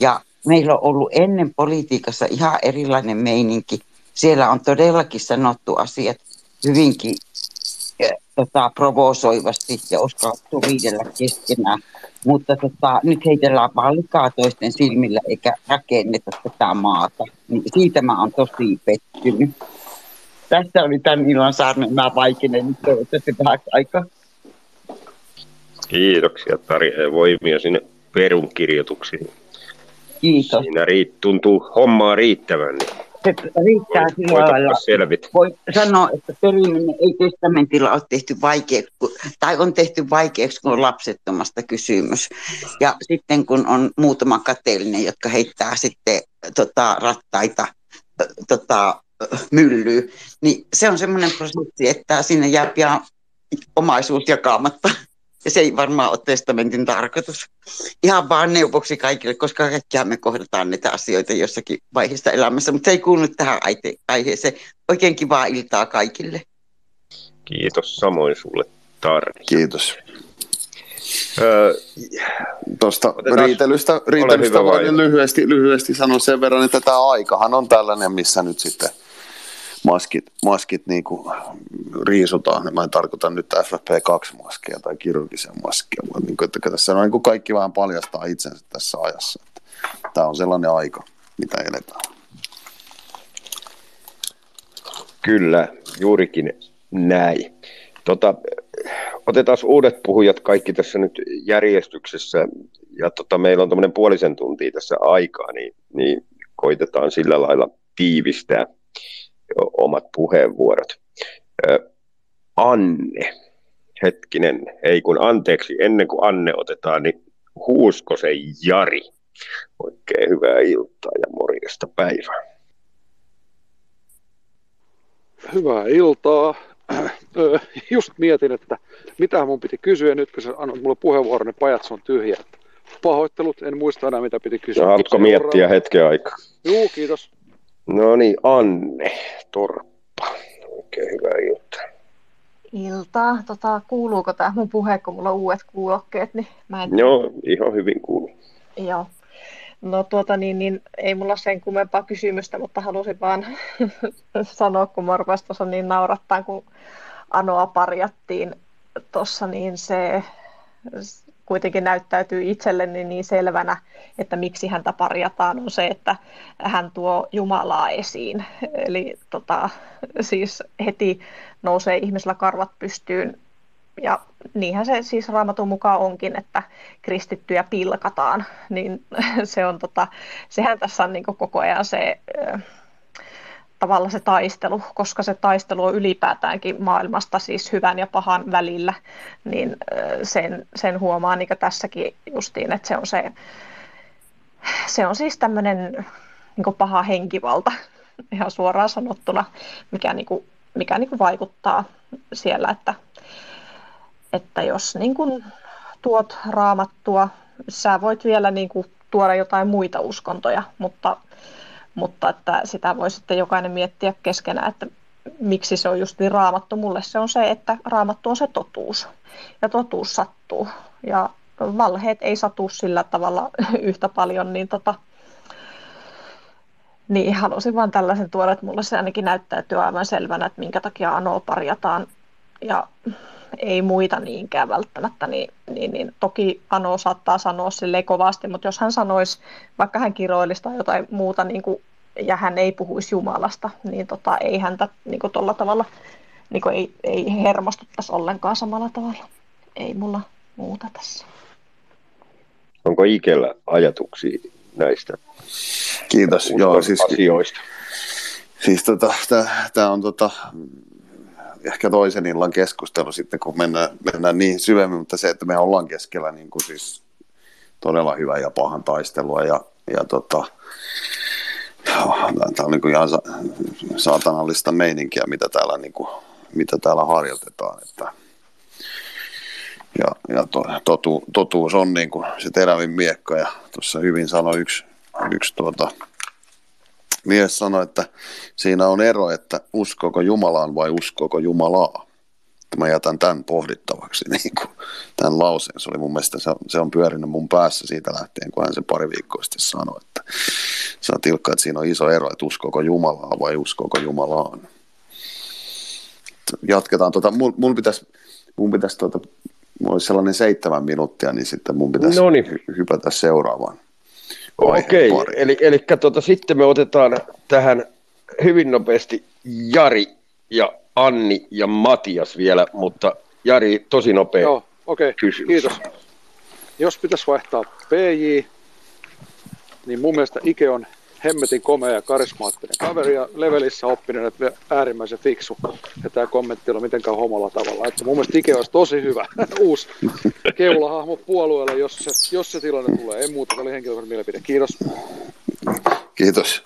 Ja meillä on ollut ennen politiikassa ihan erilainen meininki. Siellä on todellakin sanottu asiat hyvinkin tota, provosoivasti ja uskallettu riidellä keskenään. Mutta tota, nyt heitellään vaan toisten silmillä eikä rakenneta tätä maata. Niin siitä mä oon tosi pettynyt. Tässä oli tämän illan saarne. Mä vaikinen nyt toivottavasti vähän aikaa. Kiitoksia Tarja voimia sinne perunkirjoituksiin. Kiitos. Siinä riit, tuntuu hommaa riittävän. Niin se riittää sillä lailla. Selvit. Voi sanoa, että periminen ei testamentilla ole tehty vaikeaksi, tai on tehty vaikeaksi, kun on lapsettomasta kysymys. Ja sitten kun on muutama kateellinen, jotka heittää sitten tota, rattaita tota, myllyy, niin se on semmoinen prosessi, että sinne jää pian omaisuus jakamatta. Ja se ei varmaan ole testamentin tarkoitus. Ihan vaan neuvoksi kaikille, koska kaikkiaan me kohdataan näitä asioita jossakin vaiheessa elämässä. Mutta se ei kuulu tähän aiheeseen. Oikein kivaa iltaa kaikille. Kiitos samoin sulle, Tarja. Kiitos. Öö, Tuosta riitelystä, riitelystä voin lyhyesti, lyhyesti sanoa sen verran, että tämä aikahan on tällainen, missä nyt sitten – maskit, maskit niin kuin riisutaan. Mä en tarkoita nyt FFP2-maskia tai kirurgisen maskia, vaan niin kuin, että tässä on niin kuin kaikki vähän paljastaa itsensä tässä ajassa. Tämä on sellainen aika, mitä eletään. Kyllä, juurikin näin. Tota, otetaan uudet puhujat kaikki tässä nyt järjestyksessä, ja tota, meillä on tämmöinen puolisen tuntia tässä aikaa, niin, niin koitetaan sillä lailla tiivistää omat puheenvuorot. Anne, hetkinen, ei kun anteeksi, ennen kuin Anne otetaan, niin se Jari. Oikein hyvää iltaa ja morjesta päivää. Hyvää iltaa. Just mietin, että mitä mun piti kysyä nyt, kun sä annoit mulle puheenvuoron, niin pajat on tyhjä. Pahoittelut, en muista enää mitä piti kysyä. No, haluatko miettiä hetken aikaa? Joo, kiitos. No niin, Anne Torppa. Oikein hyvää iltaa. Iltaa. Tota, kuuluuko tämä mun puhe, kun mulla on uudet kuulokkeet? Niin mä en... Joo, ihan hyvin kuuluu. Joo. No tuota niin, niin ei mulla sen kummempaa kysymystä, mutta halusin vaan (laughs) sanoa, kun Morvas tuossa niin naurattaa, kun Anoa parjattiin tuossa, niin se kuitenkin näyttäytyy itselleni niin selvänä, että miksi häntä parjataan, on se, että hän tuo Jumalaa esiin. Eli tota, siis heti nousee ihmisellä karvat pystyyn ja niinhän se siis raamatun mukaan onkin, että kristittyjä pilkataan, niin (laughs) se on tota, sehän tässä on niin koko ajan se tavalla se taistelu, koska se taistelu on ylipäätäänkin maailmasta siis hyvän ja pahan välillä, niin sen, sen huomaa niin tässäkin justiin, että se on se, se on siis tämmöinen niin paha henkivalta (laughs) ihan suoraan sanottuna, mikä, niin kuin, mikä niin kuin vaikuttaa siellä, että, että jos niin kuin tuot raamattua, sä voit vielä niin kuin tuoda jotain muita uskontoja, mutta mutta että sitä voi sitten jokainen miettiä keskenään, että miksi se on just niin raamattu. Mulle se on se, että raamattu on se totuus. Ja totuus sattuu. Ja valheet ei satu sillä tavalla (laughs) yhtä paljon, niin tota, niin halusin vaan tällaisen tuoda, että mulle se ainakin näyttäytyy aivan selvänä, että minkä takia Anoa parjataan. Ja ei muita niinkään välttämättä, niin, niin, niin toki Ano saattaa sanoa sille kovasti, mutta jos hän sanoisi, vaikka hän kiroilisi tai jotain muuta, niin kuin, ja hän ei puhuisi Jumalasta, niin tota, ei häntä niin tuolla tavalla niin kuin ei, ei hermostuttaisi ollenkaan samalla tavalla. Ei mulla muuta tässä. Onko Ikellä ajatuksia näistä Kiitos. Joo, siis, asioista? Siis tota, tämä on tota, ehkä toisen illan keskustelu sitten, kun mennään, mennään niin syvemmin, mutta se, että me ollaan keskellä niin kuin siis todella hyvä ja pahan taistelua ja, ja tota, tämä on niin kuin ihan sa- saatanallista meininkiä, mitä täällä, niin kuin, mitä täällä harjoitetaan. Että, ja, ja to, totu, totuus on niin kuin se terävin miekka ja tuossa hyvin sanoi yksi, yksi tuota, mies sanoi, että siinä on ero, että uskoko Jumalaan vai uskoko Jumalaa. Että mä jätän tämän pohdittavaksi, (laughs) niin kuin, tämän lauseen. Se oli mun mielestä, se, se on pyörinyt mun päässä siitä lähtien, kun hän se pari viikkoa sitten sanoi, että sä tilkka, että siinä on iso ero, että uskoko Jumalaa vai uskoko Jumalaan. Jatketaan. Tota, mun, mun pitäisi, mun pitäisi tota, mulla olisi sellainen seitsemän minuuttia, niin sitten mun pitäisi Noniin. hy- hypätä seuraavaan. Okei, okay, eli, eli tuota, sitten me otetaan tähän hyvin nopeasti Jari ja Anni ja Matias vielä, mutta Jari, tosi nopea Joo, okay, kysymys. kiitos. Jos pitäisi vaihtaa PJ, niin mun mielestä Ike on hemmetin komea ja karismaattinen kaveri ja levelissä oppinen, että äärimmäisen fiksu. Ja tämä kommentti on mitenkään homolla tavalla. Että mun mielestä Ike olisi tosi hyvä (laughs) uusi keulahahmo puolueelle, jos se, jos se tilanne tulee. En muuta, oli henkilökohtainen mielipide. Kiitos. Kiitos.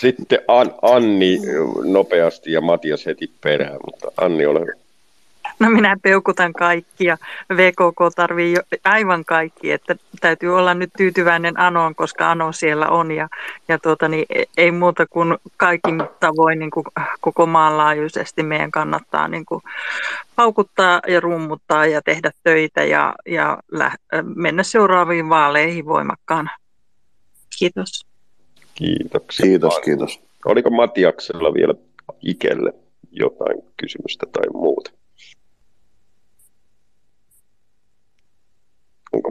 Sitten An- Anni nopeasti ja Matias heti perään, mutta Anni ole hyvä. No minä peukutan kaikki ja VKK tarvii aivan kaikki, että täytyy olla nyt tyytyväinen Anoon, koska Ano siellä on ja, ja tuota, niin ei muuta kuin kaikin tavoin niin kuin koko maanlaajuisesti meidän kannattaa niin kuin paukuttaa ja rummuttaa ja tehdä töitä ja, ja lä- mennä seuraaviin vaaleihin voimakkaan. Kiitos. Kiitoksia. Kiitos, kiitos. Oliko Matiaksella vielä Ikelle jotain kysymystä tai muuta?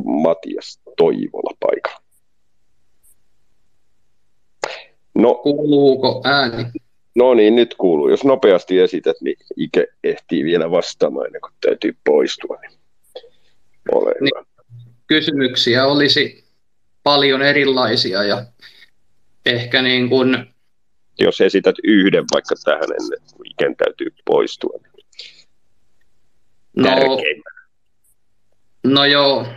Matias Toivola paikalla? No, Kuuluuko ääni? No niin, nyt kuuluu. Jos nopeasti esität, niin Ike ehtii vielä vastaamaan ennen kuin täytyy poistua. Niin ole niin, hyvä. Kysymyksiä olisi paljon erilaisia ja ehkä niin kuin... Jos esität yhden vaikka tähän ennen kuin Iken täytyy poistua. Niin no, no joo,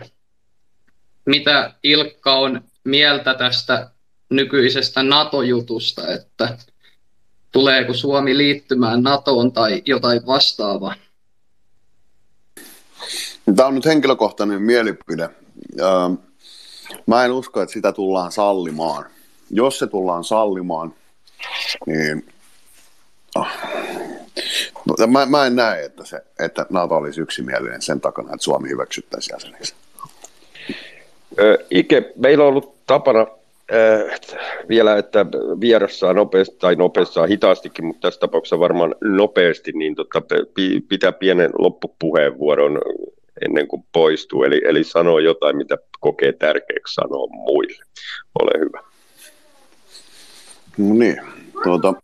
mitä Ilkka on mieltä tästä nykyisestä NATO-jutusta, että tuleeko Suomi liittymään NATOon tai jotain vastaavaa? Tämä on nyt henkilökohtainen mielipide. Mä en usko, että sitä tullaan sallimaan. Jos se tullaan sallimaan, niin mä, mä en näe, että, se, että NATO olisi yksimielinen sen takana, että Suomi hyväksyttäisiin jäseneksi. Ike, meillä on ollut tapana vielä, että vieras saa nopeasti, tai nopeasti saa hitaastikin, mutta tässä tapauksessa varmaan nopeasti, niin tota, pitää pienen loppupuheenvuoron ennen kuin poistuu. Eli, eli sanoo jotain, mitä kokee tärkeäksi sanoa muille. Ole hyvä. No niin, tuota,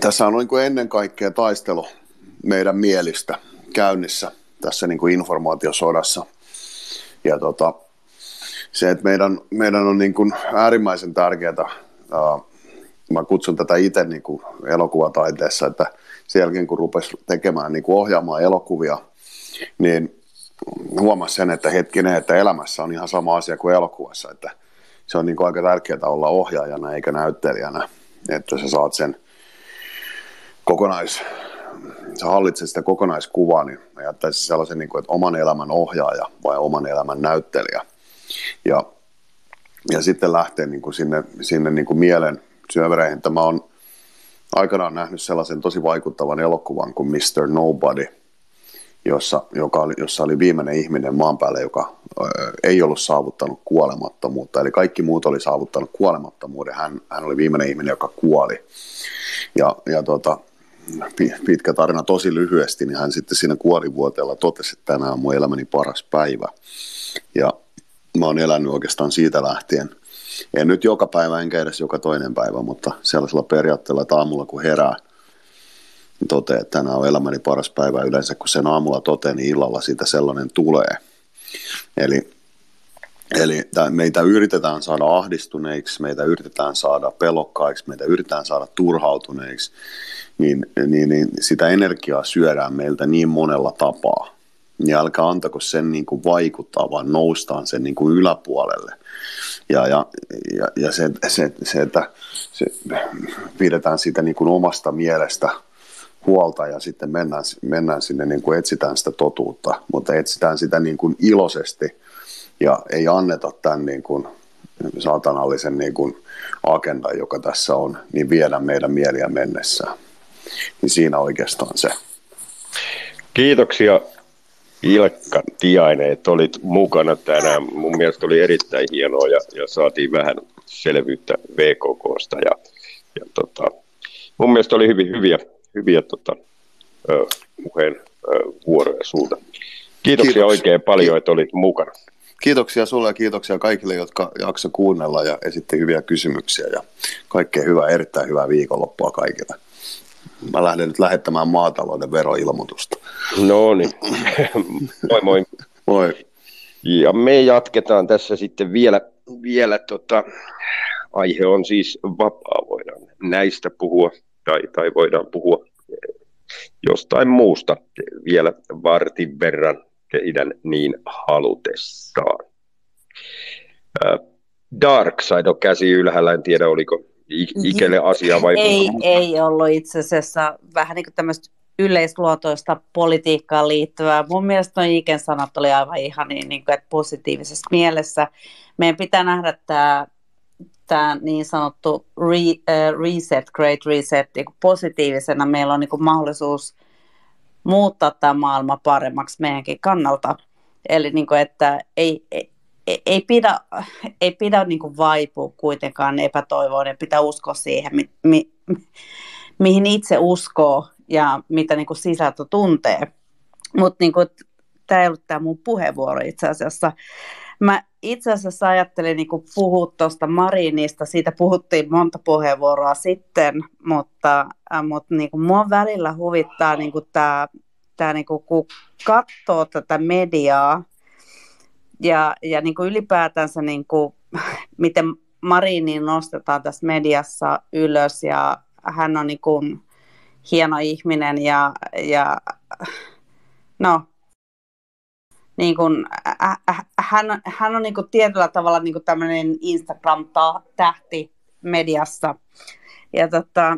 tässä on niin kuin ennen kaikkea taistelu meidän mielistä käynnissä tässä niin kuin informaatiosodassa. Ja tota, se, että meidän, meidän on niin kuin äärimmäisen tärkeää, uh, mä kutsun tätä itse niin kuin elokuvataiteessa, että sen jälkeen kun rupesi tekemään, niin kuin ohjaamaan elokuvia, niin huomasi sen, että hetkinen, että elämässä on ihan sama asia kuin elokuvassa, että se on niin kuin aika tärkeää olla ohjaajana eikä näyttelijänä, että sä saat sen kokonais, sä hallitset sitä kokonaiskuvaa, niin mä jättäisin sellaisen, niin kuin, että oman elämän ohjaaja vai oman elämän näyttelijä. Ja, ja sitten lähtee niin kuin sinne, sinne niin kuin mielen syövereihin. Mä oon aikanaan nähnyt sellaisen tosi vaikuttavan elokuvan kuin Mr. Nobody, jossa, joka oli, jossa oli viimeinen ihminen maan päälle, joka ö, ei ollut saavuttanut kuolemattomuutta. Eli kaikki muut oli saavuttanut kuolemattomuuden. Hän, hän oli viimeinen ihminen, joka kuoli. Ja, ja tota, pitkä tarina tosi lyhyesti, niin hän sitten siinä kuolivuoteella totesi, että tänään on mun elämäni paras päivä. Ja mä oon elänyt oikeastaan siitä lähtien. En nyt joka päivä enkä edes joka toinen päivä, mutta sellaisella periaatteella, että aamulla kun herää, niin toteaa, että tänään on elämäni paras päivä. Yleensä kun sen aamulla toteaa, niin illalla siitä sellainen tulee. Eli Eli meitä yritetään saada ahdistuneiksi, meitä yritetään saada pelokkaiksi, meitä yritetään saada turhautuneiksi, niin, niin, niin sitä energiaa syödään meiltä niin monella tapaa. Niin älkää antako sen niin kuin vaikuttaa, vaan noustaan sen niin kuin yläpuolelle. Ja, ja, ja, ja se, se, se, että se, pidetään sitä niin kuin omasta mielestä huolta ja sitten mennään, mennään sinne, niin kuin etsitään sitä totuutta, mutta etsitään sitä niin kuin iloisesti ja ei anneta tämän niin kuin saatanallisen niin kuin agenda, joka tässä on, niin viedä meidän mieliä mennessään. Niin siinä oikeastaan se. Kiitoksia Ilkka Tiainen, että olit mukana tänään. Mun mielestä oli erittäin hienoa ja, ja saatiin vähän selvyyttä VKKsta. Ja, ja tota, mun mielestä oli hyvin hyviä, hyviä tota, ö, puheen ö, vuoroja sulta. Kiitoksia Kiitos. oikein paljon, että olit mukana. Kiitoksia sulle ja kiitoksia kaikille, jotka jakso kuunnella ja esitti hyviä kysymyksiä ja kaikkea hyvää, erittäin hyvää viikonloppua kaikille. Mä lähden nyt lähettämään maatalouden veroilmoitusta. No niin. moi moi. Moi. Ja me jatketaan tässä sitten vielä, vielä tota, aihe on siis vapaa, voidaan näistä puhua tai, tai voidaan puhua jostain muusta vielä vartin verran teidän niin halutessaan. Darkside on käsi ylhäällä, en tiedä oliko Ikelle asia vai? Ei, ei ollut itse asiassa vähän niin kuin tämmöistä yleisluotoista politiikkaan liittyvää. Mun mielestä nuo Iken sanat oli aivan ihan niin, niin kuin, että positiivisessa mielessä. Meidän pitää nähdä tämä, tämä niin sanottu re, uh, reset, great reset niin kuin positiivisena. Meillä on niin kuin mahdollisuus muuttaa tämä maailma paremmaksi meidänkin kannalta. Eli niin kuin, että ei, ei, ei pidä, ei pidä niin kuin vaipua kuitenkaan epätoivoon ja pitää uskoa siihen, mi, mi, mihin itse uskoo ja mitä niin kuin sisältö tuntee. Mutta niin tämä ei ollut tämä mun puheenvuoro itse asiassa. Mä itse asiassa ajattelin niin kuin puhua tuosta Marinista, siitä puhuttiin monta puheenvuoroa sitten, mutta, äh, mutta niin kuin mua välillä huvittaa niin kuin tämä, tämä niin kuin, kun katsoo tätä mediaa, ja, ja niin kuin ylipäätänsä niin kuin, miten Marini nostetaan tässä mediassa ylös ja hän on niin kuin hieno ihminen ja, ja no, niin kuin, hän, hän on niin kuin tietyllä tavalla niin kuin tämmöinen Instagram-tähti mediassa. Ja tota,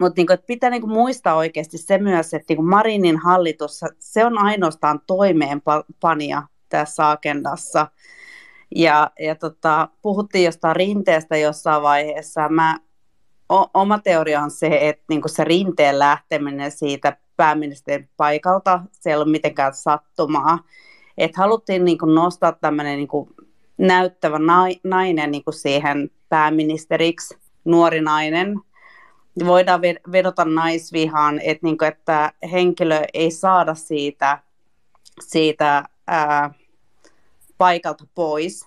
mutta niin kuin, pitää niin muistaa oikeasti se myös, että niin kuin Marinin hallitus, se on ainoastaan toimeenpanija tässä agendassa. Ja, ja tota, puhuttiin jostain rinteestä jossain vaiheessa. Mä, o, oma teoria on se, että niin se rinteen lähteminen siitä pääministerin paikalta, se ei ollut mitenkään sattumaa. Että haluttiin niin nostaa tämmöinen niin näyttävä nainen niin siihen pääministeriksi, nuori nainen. voidaan vedota naisvihaan, että, niin kuin, että henkilö ei saada siitä, siitä ää, paikalta pois.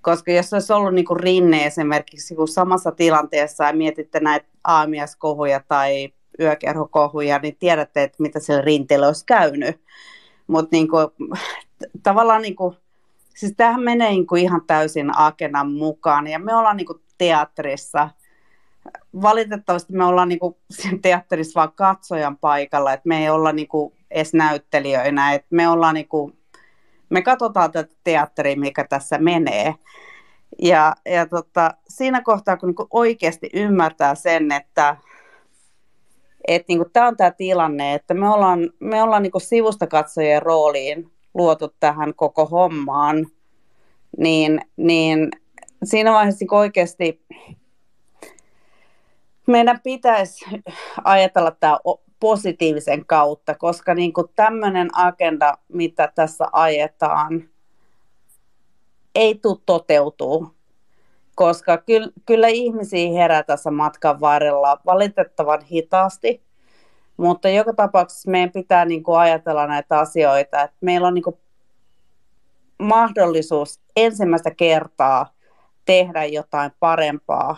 Koska jos olisi ollut niin kuin rinne esimerkiksi kun samassa tilanteessa ja mietitte näitä aamieskohuja tai yökerhokohuja, niin tiedätte, että mitä sillä rinteellä olisi käynyt. Mutta niin kuin, tavallaan niin kuin, siis tämähän menee niin kuin ihan täysin akenan mukaan. Ja me ollaan niin kuin teatterissa, valitettavasti me ollaan niin kuin (laughs) teatterissa vaan katsojan paikalla, että me ei olla niin kuin edes näyttelijöinä, että me ollaan niin kuin, me katsotaan tätä teatteria, mikä tässä menee. Ja, ja tota, siinä kohtaa, kun niin oikeasti ymmärtää sen, että et niin tämä on tämä tilanne, että me ollaan, me ollaan niin sivusta katsojien rooliin luotu tähän koko hommaan, niin, niin siinä vaiheessa niin oikeasti meidän pitäisi ajatella tämä positiivisen kautta, koska niin tämmöinen agenda, mitä tässä ajetaan, ei tule toteutuu, koska kyllä, kyllä ihmisiä herää tässä matkan varrella valitettavan hitaasti, mutta joka tapauksessa meidän pitää niin kuin ajatella näitä asioita, että meillä on niin kuin mahdollisuus ensimmäistä kertaa tehdä jotain parempaa.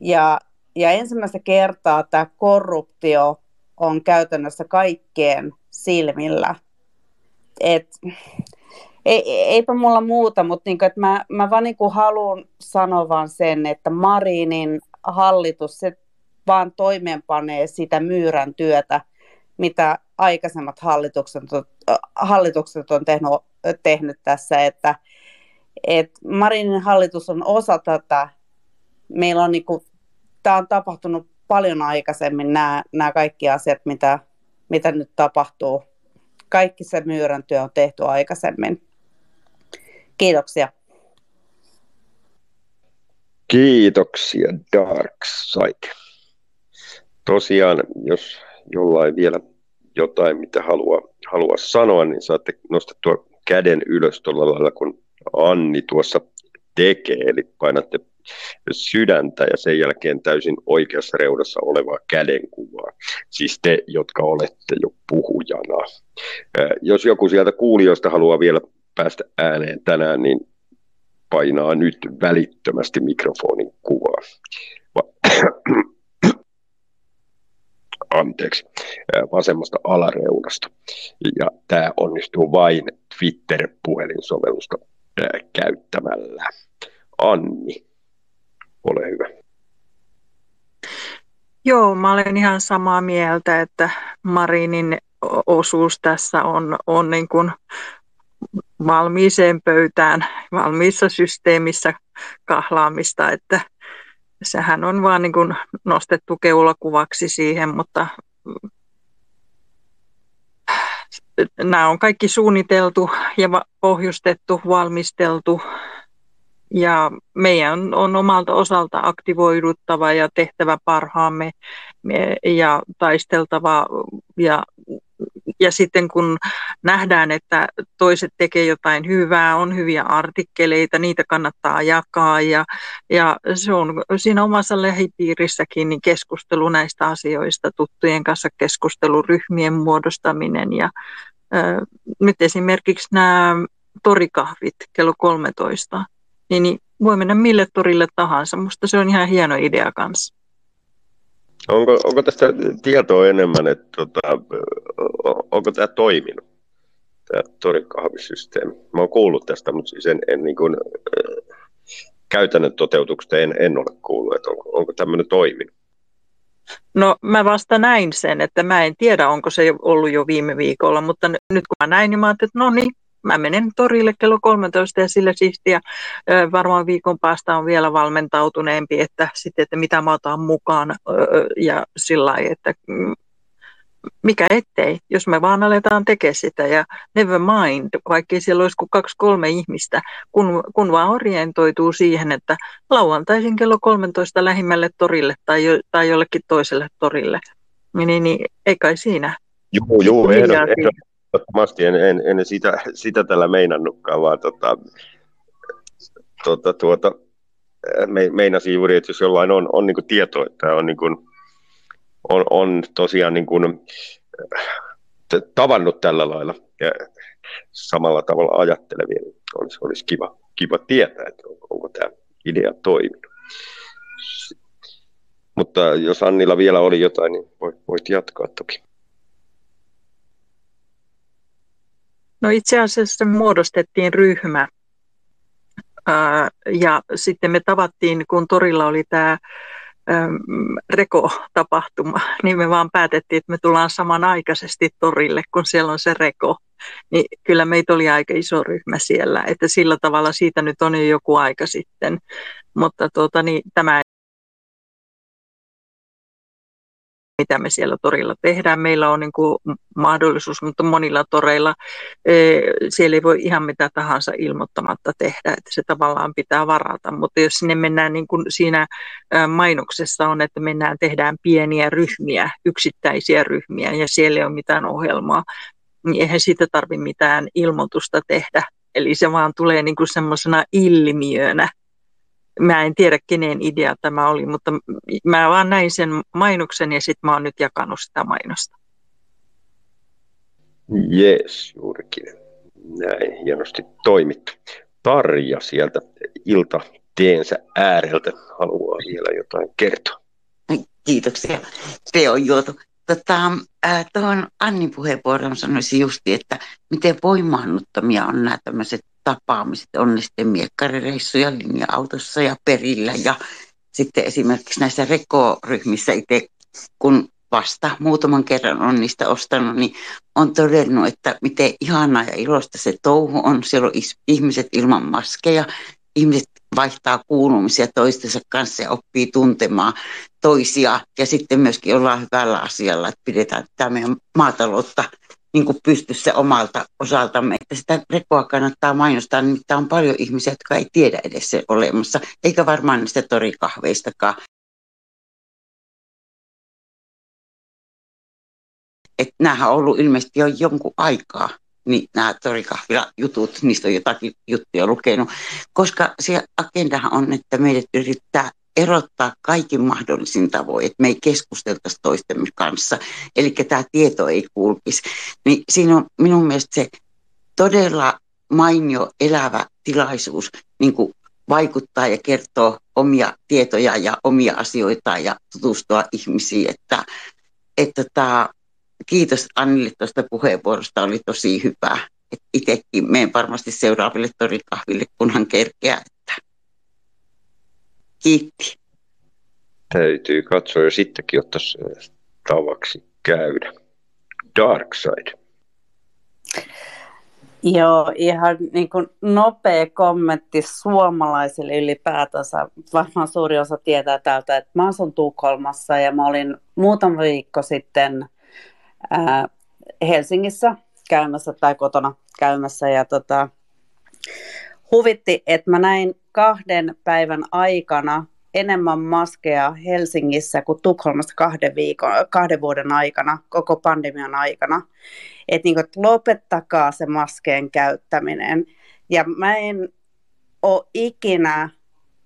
Ja, ja ensimmäistä kertaa tämä korruptio on käytännössä kaikkien silmillä. Et, ei, eipä mulla muuta, mutta niin kuin, että mä, mä vaan niin haluan sanoa vaan sen, että Marinin hallitus, se vaan toimeenpanee sitä myyrän työtä, mitä aikaisemmat hallitukset, hallitukset on tehnyt, tehnyt tässä, että, että Marinin hallitus on osa tätä. Meillä on niin kuin, tämä on tapahtunut paljon aikaisemmin nämä, nämä kaikki asiat, mitä, mitä nyt tapahtuu. Kaikki se myyrän työ on tehty aikaisemmin. Kiitoksia. Kiitoksia Dark Side. Tosiaan, jos jollain vielä jotain, mitä haluaa, haluaa sanoa, niin saatte nostettua käden ylös tuolla lailla, kun Anni tuossa tekee, eli painatte sydäntä ja sen jälkeen täysin oikeassa reunassa olevaa kädenkuvaa. Siis te, jotka olette jo puhujana. Jos joku sieltä kuulijoista haluaa vielä päästä ääneen tänään, niin painaa nyt välittömästi mikrofonin kuvaa. (clears throat) Anteeksi, vasemmasta alareunasta. Ja tämä onnistuu vain Twitter-puhelinsovellusta käyttämällä. Anni, ole hyvä. Joo, mä olen ihan samaa mieltä, että Marinin osuus tässä on, on niin kuin valmiiseen pöytään, valmiissa systeemissä kahlaamista, että sehän on vaan niin kuin nostettu keulakuvaksi siihen, mutta nämä on kaikki suunniteltu ja pohjustettu, valmisteltu ja meidän on omalta osalta aktivoiduttava ja tehtävä parhaamme ja taisteltava ja ja sitten kun nähdään, että toiset tekee jotain hyvää, on hyviä artikkeleita, niitä kannattaa jakaa ja, ja se on siinä omassa lähipiirissäkin niin keskustelu näistä asioista, tuttujen kanssa keskustelu, ryhmien muodostaminen ja äh, nyt esimerkiksi nämä torikahvit kello 13, niin, niin voi mennä mille torille tahansa. Musta se on ihan hieno idea kanssa. Onko, onko tästä tietoa enemmän, että tota, onko tämä toiminut, tämä torikahvisysteemi? Mä oon kuullut tästä, mutta siis en, en niin kuin, äh, käytännön toteutuksesta en, en ole kuullut, että onko, onko tämmöinen toiminut. No mä vasta näin sen, että mä en tiedä, onko se ollut jo viime viikolla, mutta nyt kun mä näin, niin mä ajattelin, että no niin, mä menen torille kello 13 ja sillä siistiä varmaan viikon päästä on vielä valmentautuneempi, että sitten, että mitä mä otan mukaan ja sillä lailla, että mm, mikä ettei, jos me vaan aletaan tekemään sitä ja never mind, vaikkei siellä olisi kuin kaksi kolme ihmistä, kun, kun vaan orientoituu siihen, että lauantaisin kello 13 lähimmälle torille tai, jo, tai jollekin toiselle torille, niin, niin ei kai siinä. Joo, joo, ehdot, ehdot, ehdottomasti en, en, en sitä, sitä tällä meinannutkaan, vaan tota, tota, tuota, me, meinasin juuri, että jos jollain on, on niin tietoa, että on niin kuin on, on tosiaan niin kuin, tavannut tällä lailla ja samalla tavalla ajattelevia, niin olisi, olisi kiva, kiva tietää, että onko, onko tämä idea toiminut. Mutta jos Annilla vielä oli jotain, niin voit, voit jatkaa toki. No itse asiassa muodostettiin ryhmä ja sitten me tavattiin, kun torilla oli tämä reko-tapahtuma, niin me vaan päätettiin, että me tullaan samanaikaisesti torille, kun siellä on se reko. Niin kyllä meitä oli aika iso ryhmä siellä, että sillä tavalla siitä nyt on jo joku aika sitten. Mutta tuota, niin, tämä mitä me siellä torilla tehdään. Meillä on niin kuin mahdollisuus, mutta monilla toreilla e, siellä ei voi ihan mitä tahansa ilmoittamatta tehdä, että se tavallaan pitää varata. Mutta jos sinne mennään niin kuin siinä mainoksessa on, että mennään tehdään pieniä ryhmiä, yksittäisiä ryhmiä ja siellä ei ole mitään ohjelmaa, niin eihän siitä tarvitse mitään ilmoitusta tehdä. Eli se vaan tulee niin kuin semmoisena ilmiönä, mä en tiedä kenen idea tämä oli, mutta mä vaan näin sen mainoksen ja sitten mä oon nyt jakanut sitä mainosta. Jees, juurikin. Näin, hienosti toimittu. Tarja sieltä ilta teensä ääreltä haluaa vielä jotain kertoa. Kiitoksia. Se on juotu. Tota, äh, tuohon Annin puheenvuoron sanoisin justi, että miten voimaannuttamia on nämä tämmöiset tapaamiset, on ne sitten miekkarireissuja linja-autossa ja perillä ja sitten esimerkiksi näissä rekoryhmissä itse, kun vasta muutaman kerran on niistä ostanut, niin on todennut, että miten ihanaa ja iloista se touhu on. Siellä on ihmiset ilman maskeja, ihmiset vaihtaa kuulumisia toistensa kanssa ja oppii tuntemaan toisia. Ja sitten myöskin ollaan hyvällä asialla, että pidetään tämä meidän maataloutta niin kuin pystyssä omalta osaltamme, että sitä rekoa kannattaa mainostaa, nimittäin on paljon ihmisiä, jotka ei tiedä edes se olemassa, eikä varmaan niistä torikahveistakaan. Että nämähän on ollut ilmeisesti jo jonkun aikaa, niin nämä torikahvila jutut, niistä on jotakin juttuja lukenut, koska se agendahan on, että meidät yrittää erottaa kaikin mahdollisin tavoin, että me ei keskusteltaisi toistemme kanssa, eli tämä tieto ei kulkisi. Niin siinä on minun mielestä se todella mainio elävä tilaisuus niin kuin vaikuttaa ja kertoo omia tietoja ja omia asioita ja tutustua ihmisiin. Että, että tämä, kiitos Annille tuosta puheenvuorosta, oli tosi hyvä. Itsekin menen varmasti seuraaville torikahville, kunhan kerkeää. Kiitti. Täytyy katsoa ja sittenkin ottaisi tavaksi käydä. Dark Side. Joo, ihan niin kuin nopea kommentti suomalaisille ylipäätänsä. Varmaan suuri osa tietää täältä, että mä asun Tukholmassa ja mä olin muutama viikko sitten ää, Helsingissä käymässä tai kotona käymässä ja tota, huvitti, että mä näin kahden päivän aikana enemmän maskeja Helsingissä kuin Tukholmassa kahden, viikon, kahden vuoden aikana, koko pandemian aikana. Että niin lopettakaa se maskeen käyttäminen. Ja mä en ole ikinä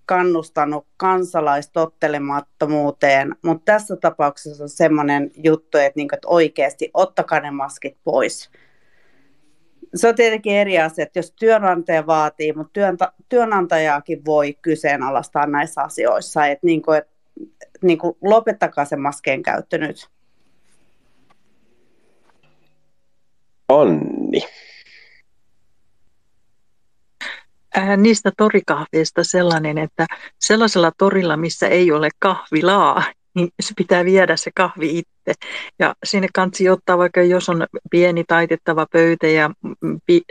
kannustanut kansalaistottelemattomuuteen, mutta tässä tapauksessa on semmoinen juttu, että, niin kuin, että oikeasti ottakaa ne maskit pois se on tietenkin eri asia, että jos työnantaja vaatii, mutta työnta, työnantajaakin voi kyseenalaistaa näissä asioissa, että niin kuin, että niin kuin lopettakaa se maskeen käyttö nyt. Onni. Äh, niistä torikahveista sellainen, että sellaisella torilla, missä ei ole kahvilaa, niin se pitää viedä se kahvi itse. Ja sinne kansi ottaa vaikka, jos on pieni taitettava pöytä ja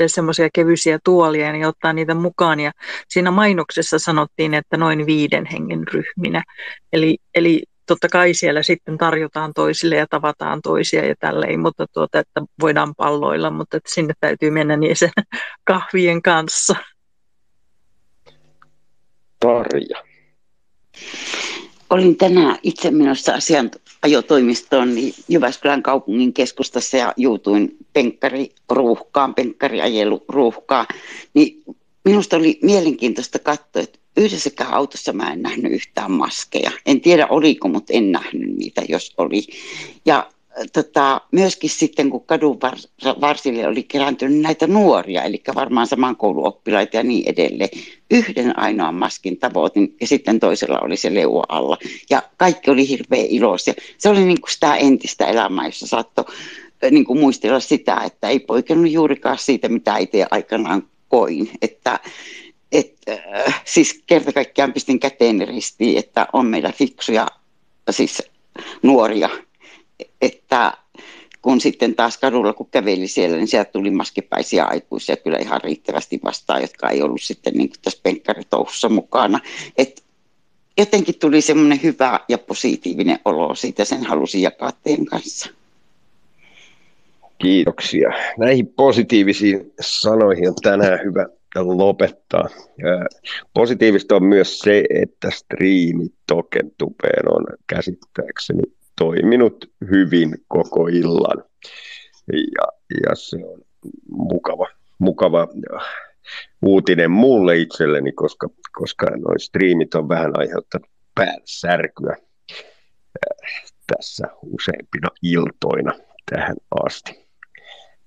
semmoisia kevyisiä tuolia, niin ottaa niitä mukaan. Ja siinä mainoksessa sanottiin, että noin viiden hengen ryhminä. Eli, eli totta kai siellä sitten tarjotaan toisille ja tavataan toisia ja tälleen, mutta tuota, että voidaan palloilla, mutta että sinne täytyy mennä niin sen (laughs) kahvien kanssa. Tarja olin tänään itse menossa asianajotoimistoon niin Jyväskylän kaupungin keskustassa ja juutuin penkkariruuhkaan, penkkariajeluruuhkaan. Niin minusta oli mielenkiintoista katsoa, että yhdessäkään autossa mä en nähnyt yhtään maskeja. En tiedä oliko, mutta en nähnyt niitä, jos oli. Ja tota, myöskin sitten, kun kadun varsille oli kerääntynyt näitä nuoria, eli varmaan saman kouluoppilaita ja niin edelleen, yhden ainoan maskin tavoitin ja sitten toisella oli se leua alla. Ja kaikki oli hirveän iloisia. Se oli niin kuin sitä entistä elämää, jossa saattoi niin kuin muistella sitä, että ei poikennut juurikaan siitä, mitä itse aikanaan koin. Että, et, äh, siis kerta kaikkiaan pistin käteen ristiin, että on meillä fiksuja siis nuoria, että kun sitten taas kadulla, kun käveli siellä, niin sieltä tuli maskipäisiä aikuisia kyllä ihan riittävästi vastaan, jotka ei ollut sitten niin kuin tässä penkkaritouhussa mukana. Et jotenkin tuli semmoinen hyvä ja positiivinen olo siitä, sen halusin jakaa teidän kanssa. Kiitoksia. Näihin positiivisiin sanoihin on tänään hyvä lopettaa. Positiivista on myös se, että striimi Tokentupeen on käsittääkseni toiminut hyvin koko illan. Ja, ja se on mukava, mukava uutinen mulle itselleni, koska, koska noin striimit on vähän aiheuttanut päänsärkyä tässä useimpina iltoina tähän asti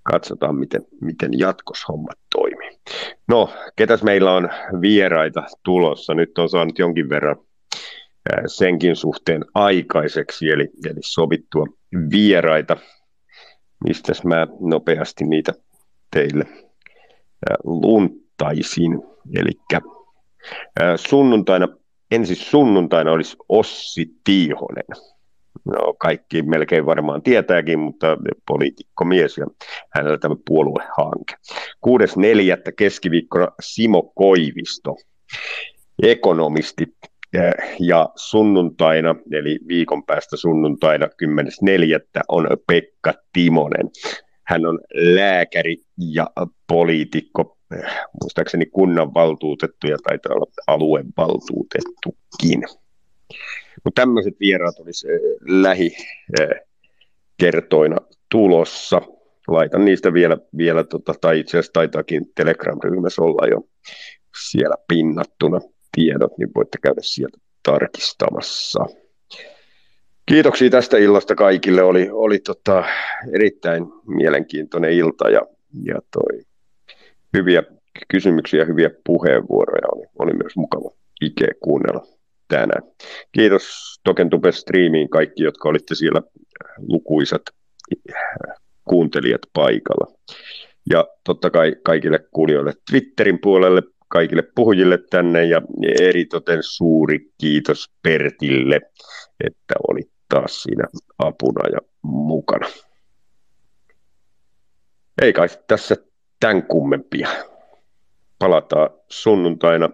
katsotaan, miten, miten jatkoshommat toimii. No, ketäs meillä on vieraita tulossa? Nyt on saanut jonkin verran senkin suhteen aikaiseksi, eli, eli sovittua vieraita. Mistäs mä nopeasti niitä teille lunttaisin. Eli sunnuntaina, ensi sunnuntaina olisi Ossi Tiihonen no kaikki melkein varmaan tietääkin, mutta poliitikkomies ja hänellä tämä puoluehanke. 6.4. keskiviikkona Simo Koivisto, ekonomisti ja sunnuntaina, eli viikon päästä sunnuntaina 10.4. on Pekka Timonen. Hän on lääkäri ja poliitikko, muistaakseni kunnanvaltuutettu ja taitaa olla aluevaltuutettukin. Mutta tämmöiset vieraat olisi eh, lähikertoina tulossa. Laitan niistä vielä, vielä tota, tai itse asiassa taitaakin Telegram-ryhmässä olla jo siellä pinnattuna tiedot, niin voitte käydä sieltä tarkistamassa. Kiitoksia tästä illasta kaikille. Oli, oli tota, erittäin mielenkiintoinen ilta ja, ja toi, hyviä kysymyksiä, hyviä puheenvuoroja. Oli, oli myös mukava Ike kuunnella tänään. Kiitos Tokentube Streamiin kaikki, jotka olitte siellä lukuisat kuuntelijat paikalla. Ja totta kai kaikille kuulijoille Twitterin puolelle, kaikille puhujille tänne ja eritoten suuri kiitos Pertille, että oli taas siinä apuna ja mukana. Ei kai tässä tämän kummempia. Palataan sunnuntaina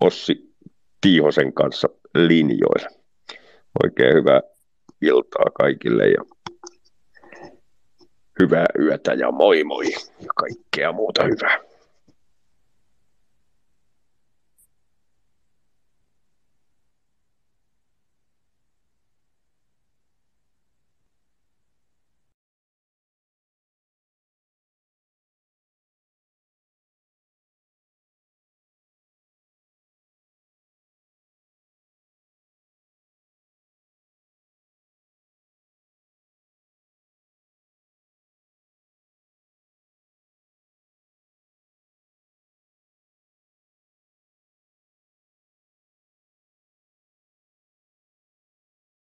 Ossi Tiihosen kanssa linjoille. Oikein hyvää iltaa kaikille ja hyvää yötä ja moi moi ja kaikkea muuta hyvää.